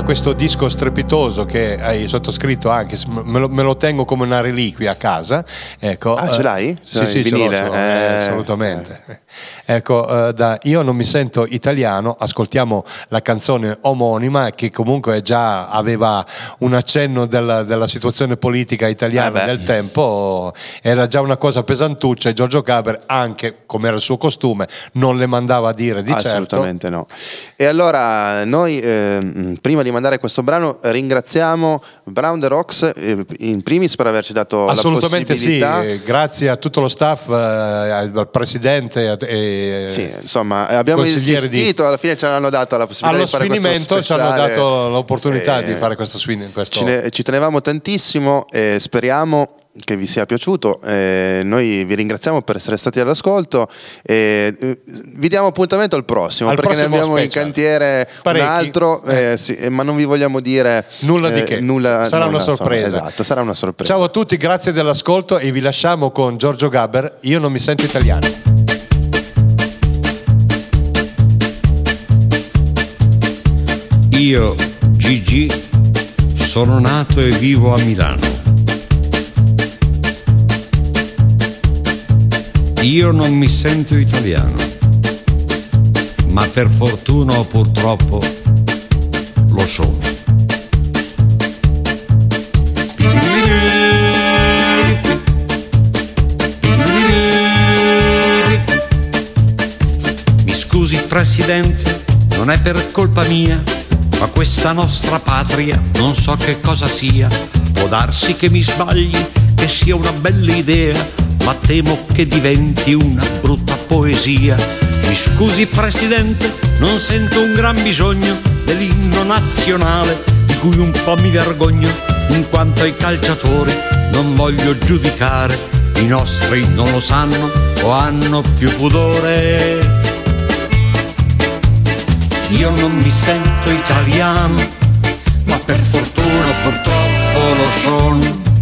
Questo disco strepitoso che hai sottoscritto anche, me lo, me lo tengo come una reliquia a casa. Ecco, Ah, ce eh, l'hai? Sì, Cioè, sì, in ce l'ho, vinile? ce l'ho, eh, Eh, assolutamente. Ecco, eh, da Io non mi sento italiano, ascoltiamo la canzone omonima che comunque già aveva un accenno della, della situazione politica italiana Eh beh. del tempo, era già una cosa pesantuccia e Giorgio Gaber, anche come era il suo costume, non le mandava a dire di certo. Assolutamente no. E allora noi ehm, prima di mandare questo brano ringraziamo Brown the Rocks eh, in primis per averci dato Assolutamente la sì, possibilità. eh, grazie a tutto lo staff, eh, al presidente e Sì, insomma, abbiamo consigliere di- insistito, alla fine ce l'hanno dato la possibilità allo di fare questo sfinimento ci hanno speciale. dato l'opportunità Eh, di fare questo swing. Questo... Ci, ne- ci tenevamo tantissimo e speriamo che vi sia piaciuto. Eh, noi vi ringraziamo per essere stati all'ascolto e eh, vi diamo appuntamento al prossimo Al perché prossimo ne abbiamo in special. cantiere Parecchi. un altro, eh, sì, eh, ma non vi vogliamo dire Nulla di eh, che. nulla- Sarà una insomma, sorpresa. esatto, sarà una sorpresa. Ciao a tutti, grazie dell'ascolto e vi lasciamo con Giorgio Gaber. Io non mi sento italiano. Io, Gigi, sono nato e vivo a Milano. Io non mi sento italiano, ma per fortuna o purtroppo lo sono. Mi scusi Presidente, non è per colpa mia, ma questa nostra patria non so che cosa sia. Può darsi che mi sbagli, che sia una bella idea, ma temo che diventi una brutta poesia. Mi scusi Presidente, non sento un gran bisogno dell'inno nazionale, di cui un po' mi vergogno, in quanto ai calciatori non voglio giudicare. I nostri non lo sanno o hanno più pudore. Io non mi sento italiano, ma per fortuna purtroppo lo sono.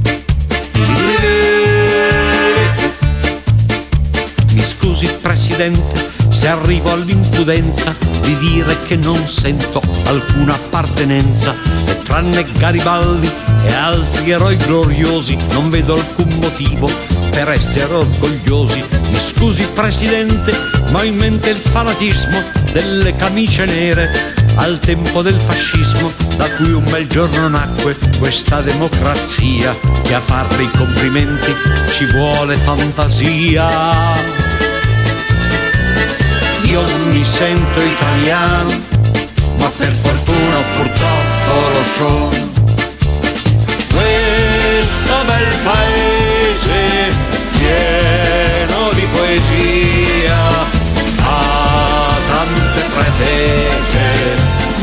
Scusi Presidente se arrivo all'impudenza di dire che non sento alcuna appartenenza e tranne Garibaldi e altri eroi gloriosi non vedo alcun motivo per essere orgogliosi. Mi scusi Presidente, ma ho in mente il fanatismo delle camicie nere al tempo del fascismo da cui un bel giorno nacque questa democrazia che a farle i complimenti ci vuole fantasia. Io non mi sento italiano, ma per fortuna purtroppo lo sono. Questo bel paese pieno di poesia ha tante pretese,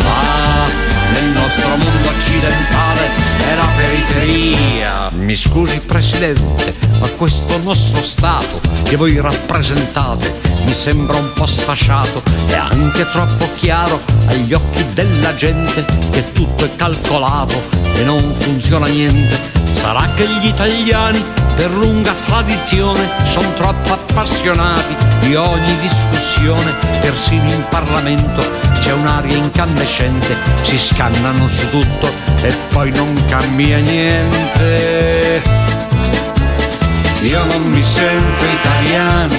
ma nel nostro mondo occidentale è la periferia. Mi scusi Presidente, ma questo nostro Stato che voi rappresentate mi sembra un po' sfasciato e anche troppo chiaro agli occhi della gente che tutto è calcolato e non funziona niente. Sarà che gli italiani per lunga tradizione sono troppo appassionati di ogni discussione, persino in Parlamento c'è un'aria incandescente, si scannano su tutto e poi non cambia niente. Io non mi sento italiano,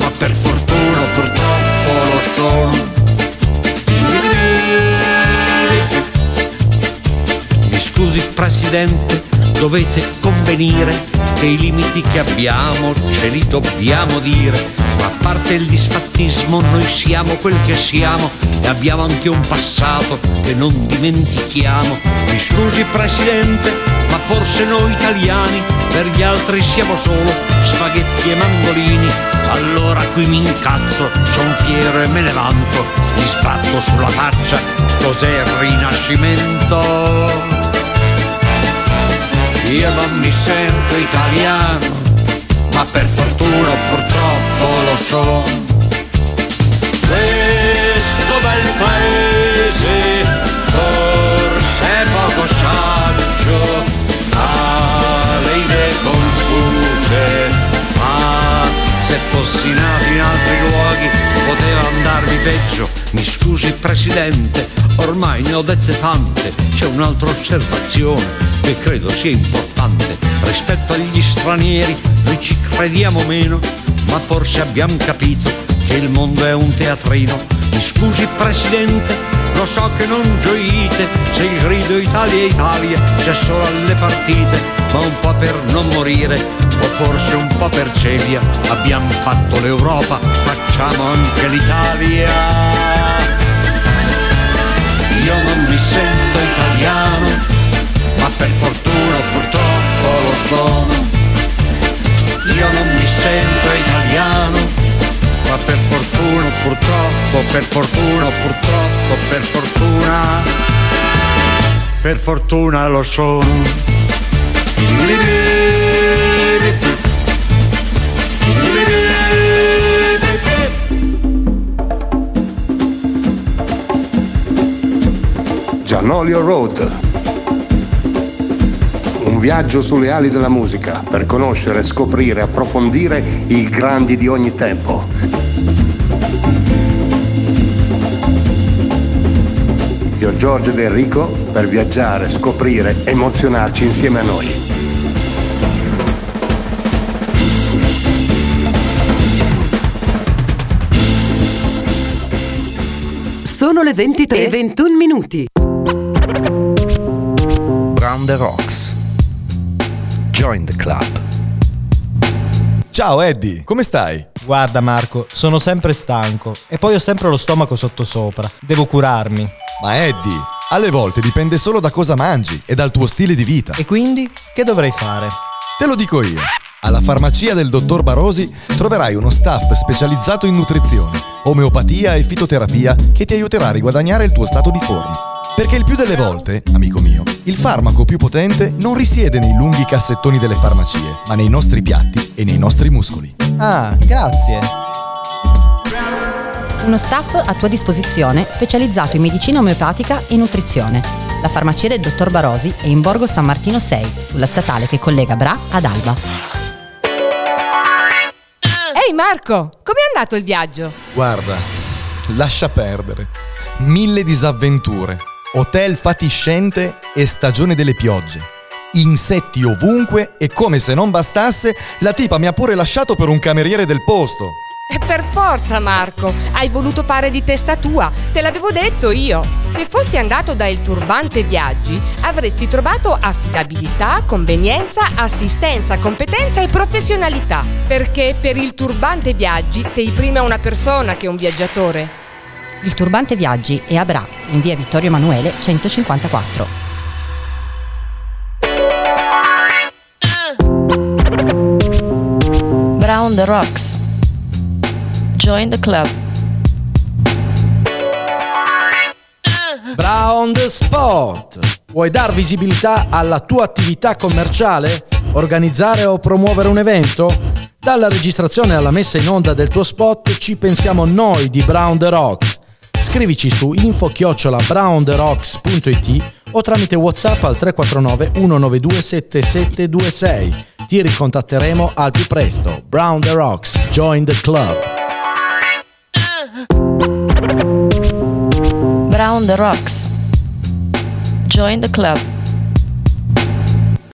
ma per fortuna purtroppo lo sono. Mi scusi Presidente, dovete convenire che i limiti che abbiamo ce li dobbiamo dire. Ma a parte il disfattismo, noi siamo quel che siamo e abbiamo anche un passato che non dimentichiamo. Mi scusi Presidente, ma forse noi italiani per gli altri siamo solo spaghetti e mandolini. Allora qui mi incazzo, son fiero e me ne vanto, mi sbatto sulla faccia, cos'è il rinascimento? Io non mi sento italiano, ma per fortuna purtroppo lo sono. Questo bel paese forse è poco saggio, ha le idee confuse, ma se fossi nato in altri luoghi poteva andarmi peggio Mi scusi Presidente, ormai ne ho dette tante, c'è un'altra osservazione che credo sia importante. Rispetto agli stranieri noi ci crediamo meno, ma forse abbiamo capito che il mondo è un teatrino. Mi scusi Presidente, lo so che non gioite se il grido Italia Italia c'è solo alle partite, ma un po' per non morire o forse un po' per celia. Abbiamo fatto l'Europa, facciamo anche l'Italia. Io non mi sento italiano, ma per fortuna purtroppo lo sono. Io non mi sento italiano, ma per fortuna, purtroppo, per fortuna, purtroppo, per fortuna, per fortuna lo sono. Giannolio Road. Un viaggio sulle ali della musica per conoscere, scoprire, approfondire i grandi di ogni tempo. Giorgio ed Enrico per viaggiare, scoprire, emozionarci insieme a noi. Sono le 23 e 21 minuti. Brown the Rocks. Join the club. Ciao Eddie, come stai? Guarda Marco, sono sempre stanco e poi ho sempre lo stomaco sottosopra. Devo curarmi. Ma Eddie, alle volte dipende solo da cosa mangi e dal tuo stile di vita. E quindi che dovrei fare? Te lo dico io. Alla farmacia del dottor Barosi troverai uno staff specializzato in nutrizione, omeopatia e fitoterapia che ti aiuterà a riguadagnare il tuo stato di forma. Perché il più delle volte, amico mio, il farmaco più potente non risiede nei lunghi cassettoni delle farmacie, ma nei nostri piatti e nei nostri muscoli. Ah, grazie. Uno staff a tua disposizione specializzato in medicina omeopatica e nutrizione. La farmacia del dottor Barosi è in Borgo San Martino 6, sulla statale che collega Bra ad Alba. Ehi Marco, com'è andato il viaggio? Guarda, lascia perdere. Mille disavventure, hotel fatiscente e stagione delle piogge. Insetti ovunque e come se non bastasse, la tipa mi ha pure lasciato per un cameriere del posto. E per forza Marco, hai voluto fare di testa tua, te l'avevo detto io. Se fossi andato da Il Turbante Viaggi, avresti trovato affidabilità, convenienza, assistenza, competenza e professionalità. Perché per Il Turbante Viaggi sei prima una persona che un viaggiatore. Il Turbante Viaggi è a Bra, in via Vittorio Emanuele 154. Brown the Rocks. Join the club. Brown the Sport. Vuoi dar visibilità alla tua attività commerciale? Organizzare o promuovere un evento? Dalla registrazione alla messa in onda del tuo spot ci pensiamo noi di Brown the Rocks. Scrivici su info-browntheRocks.it o tramite WhatsApp al 349 192 7726. Ti ricontatteremo al più presto. Brown the Rocks, join the club. Brown the Rocks. Join the club.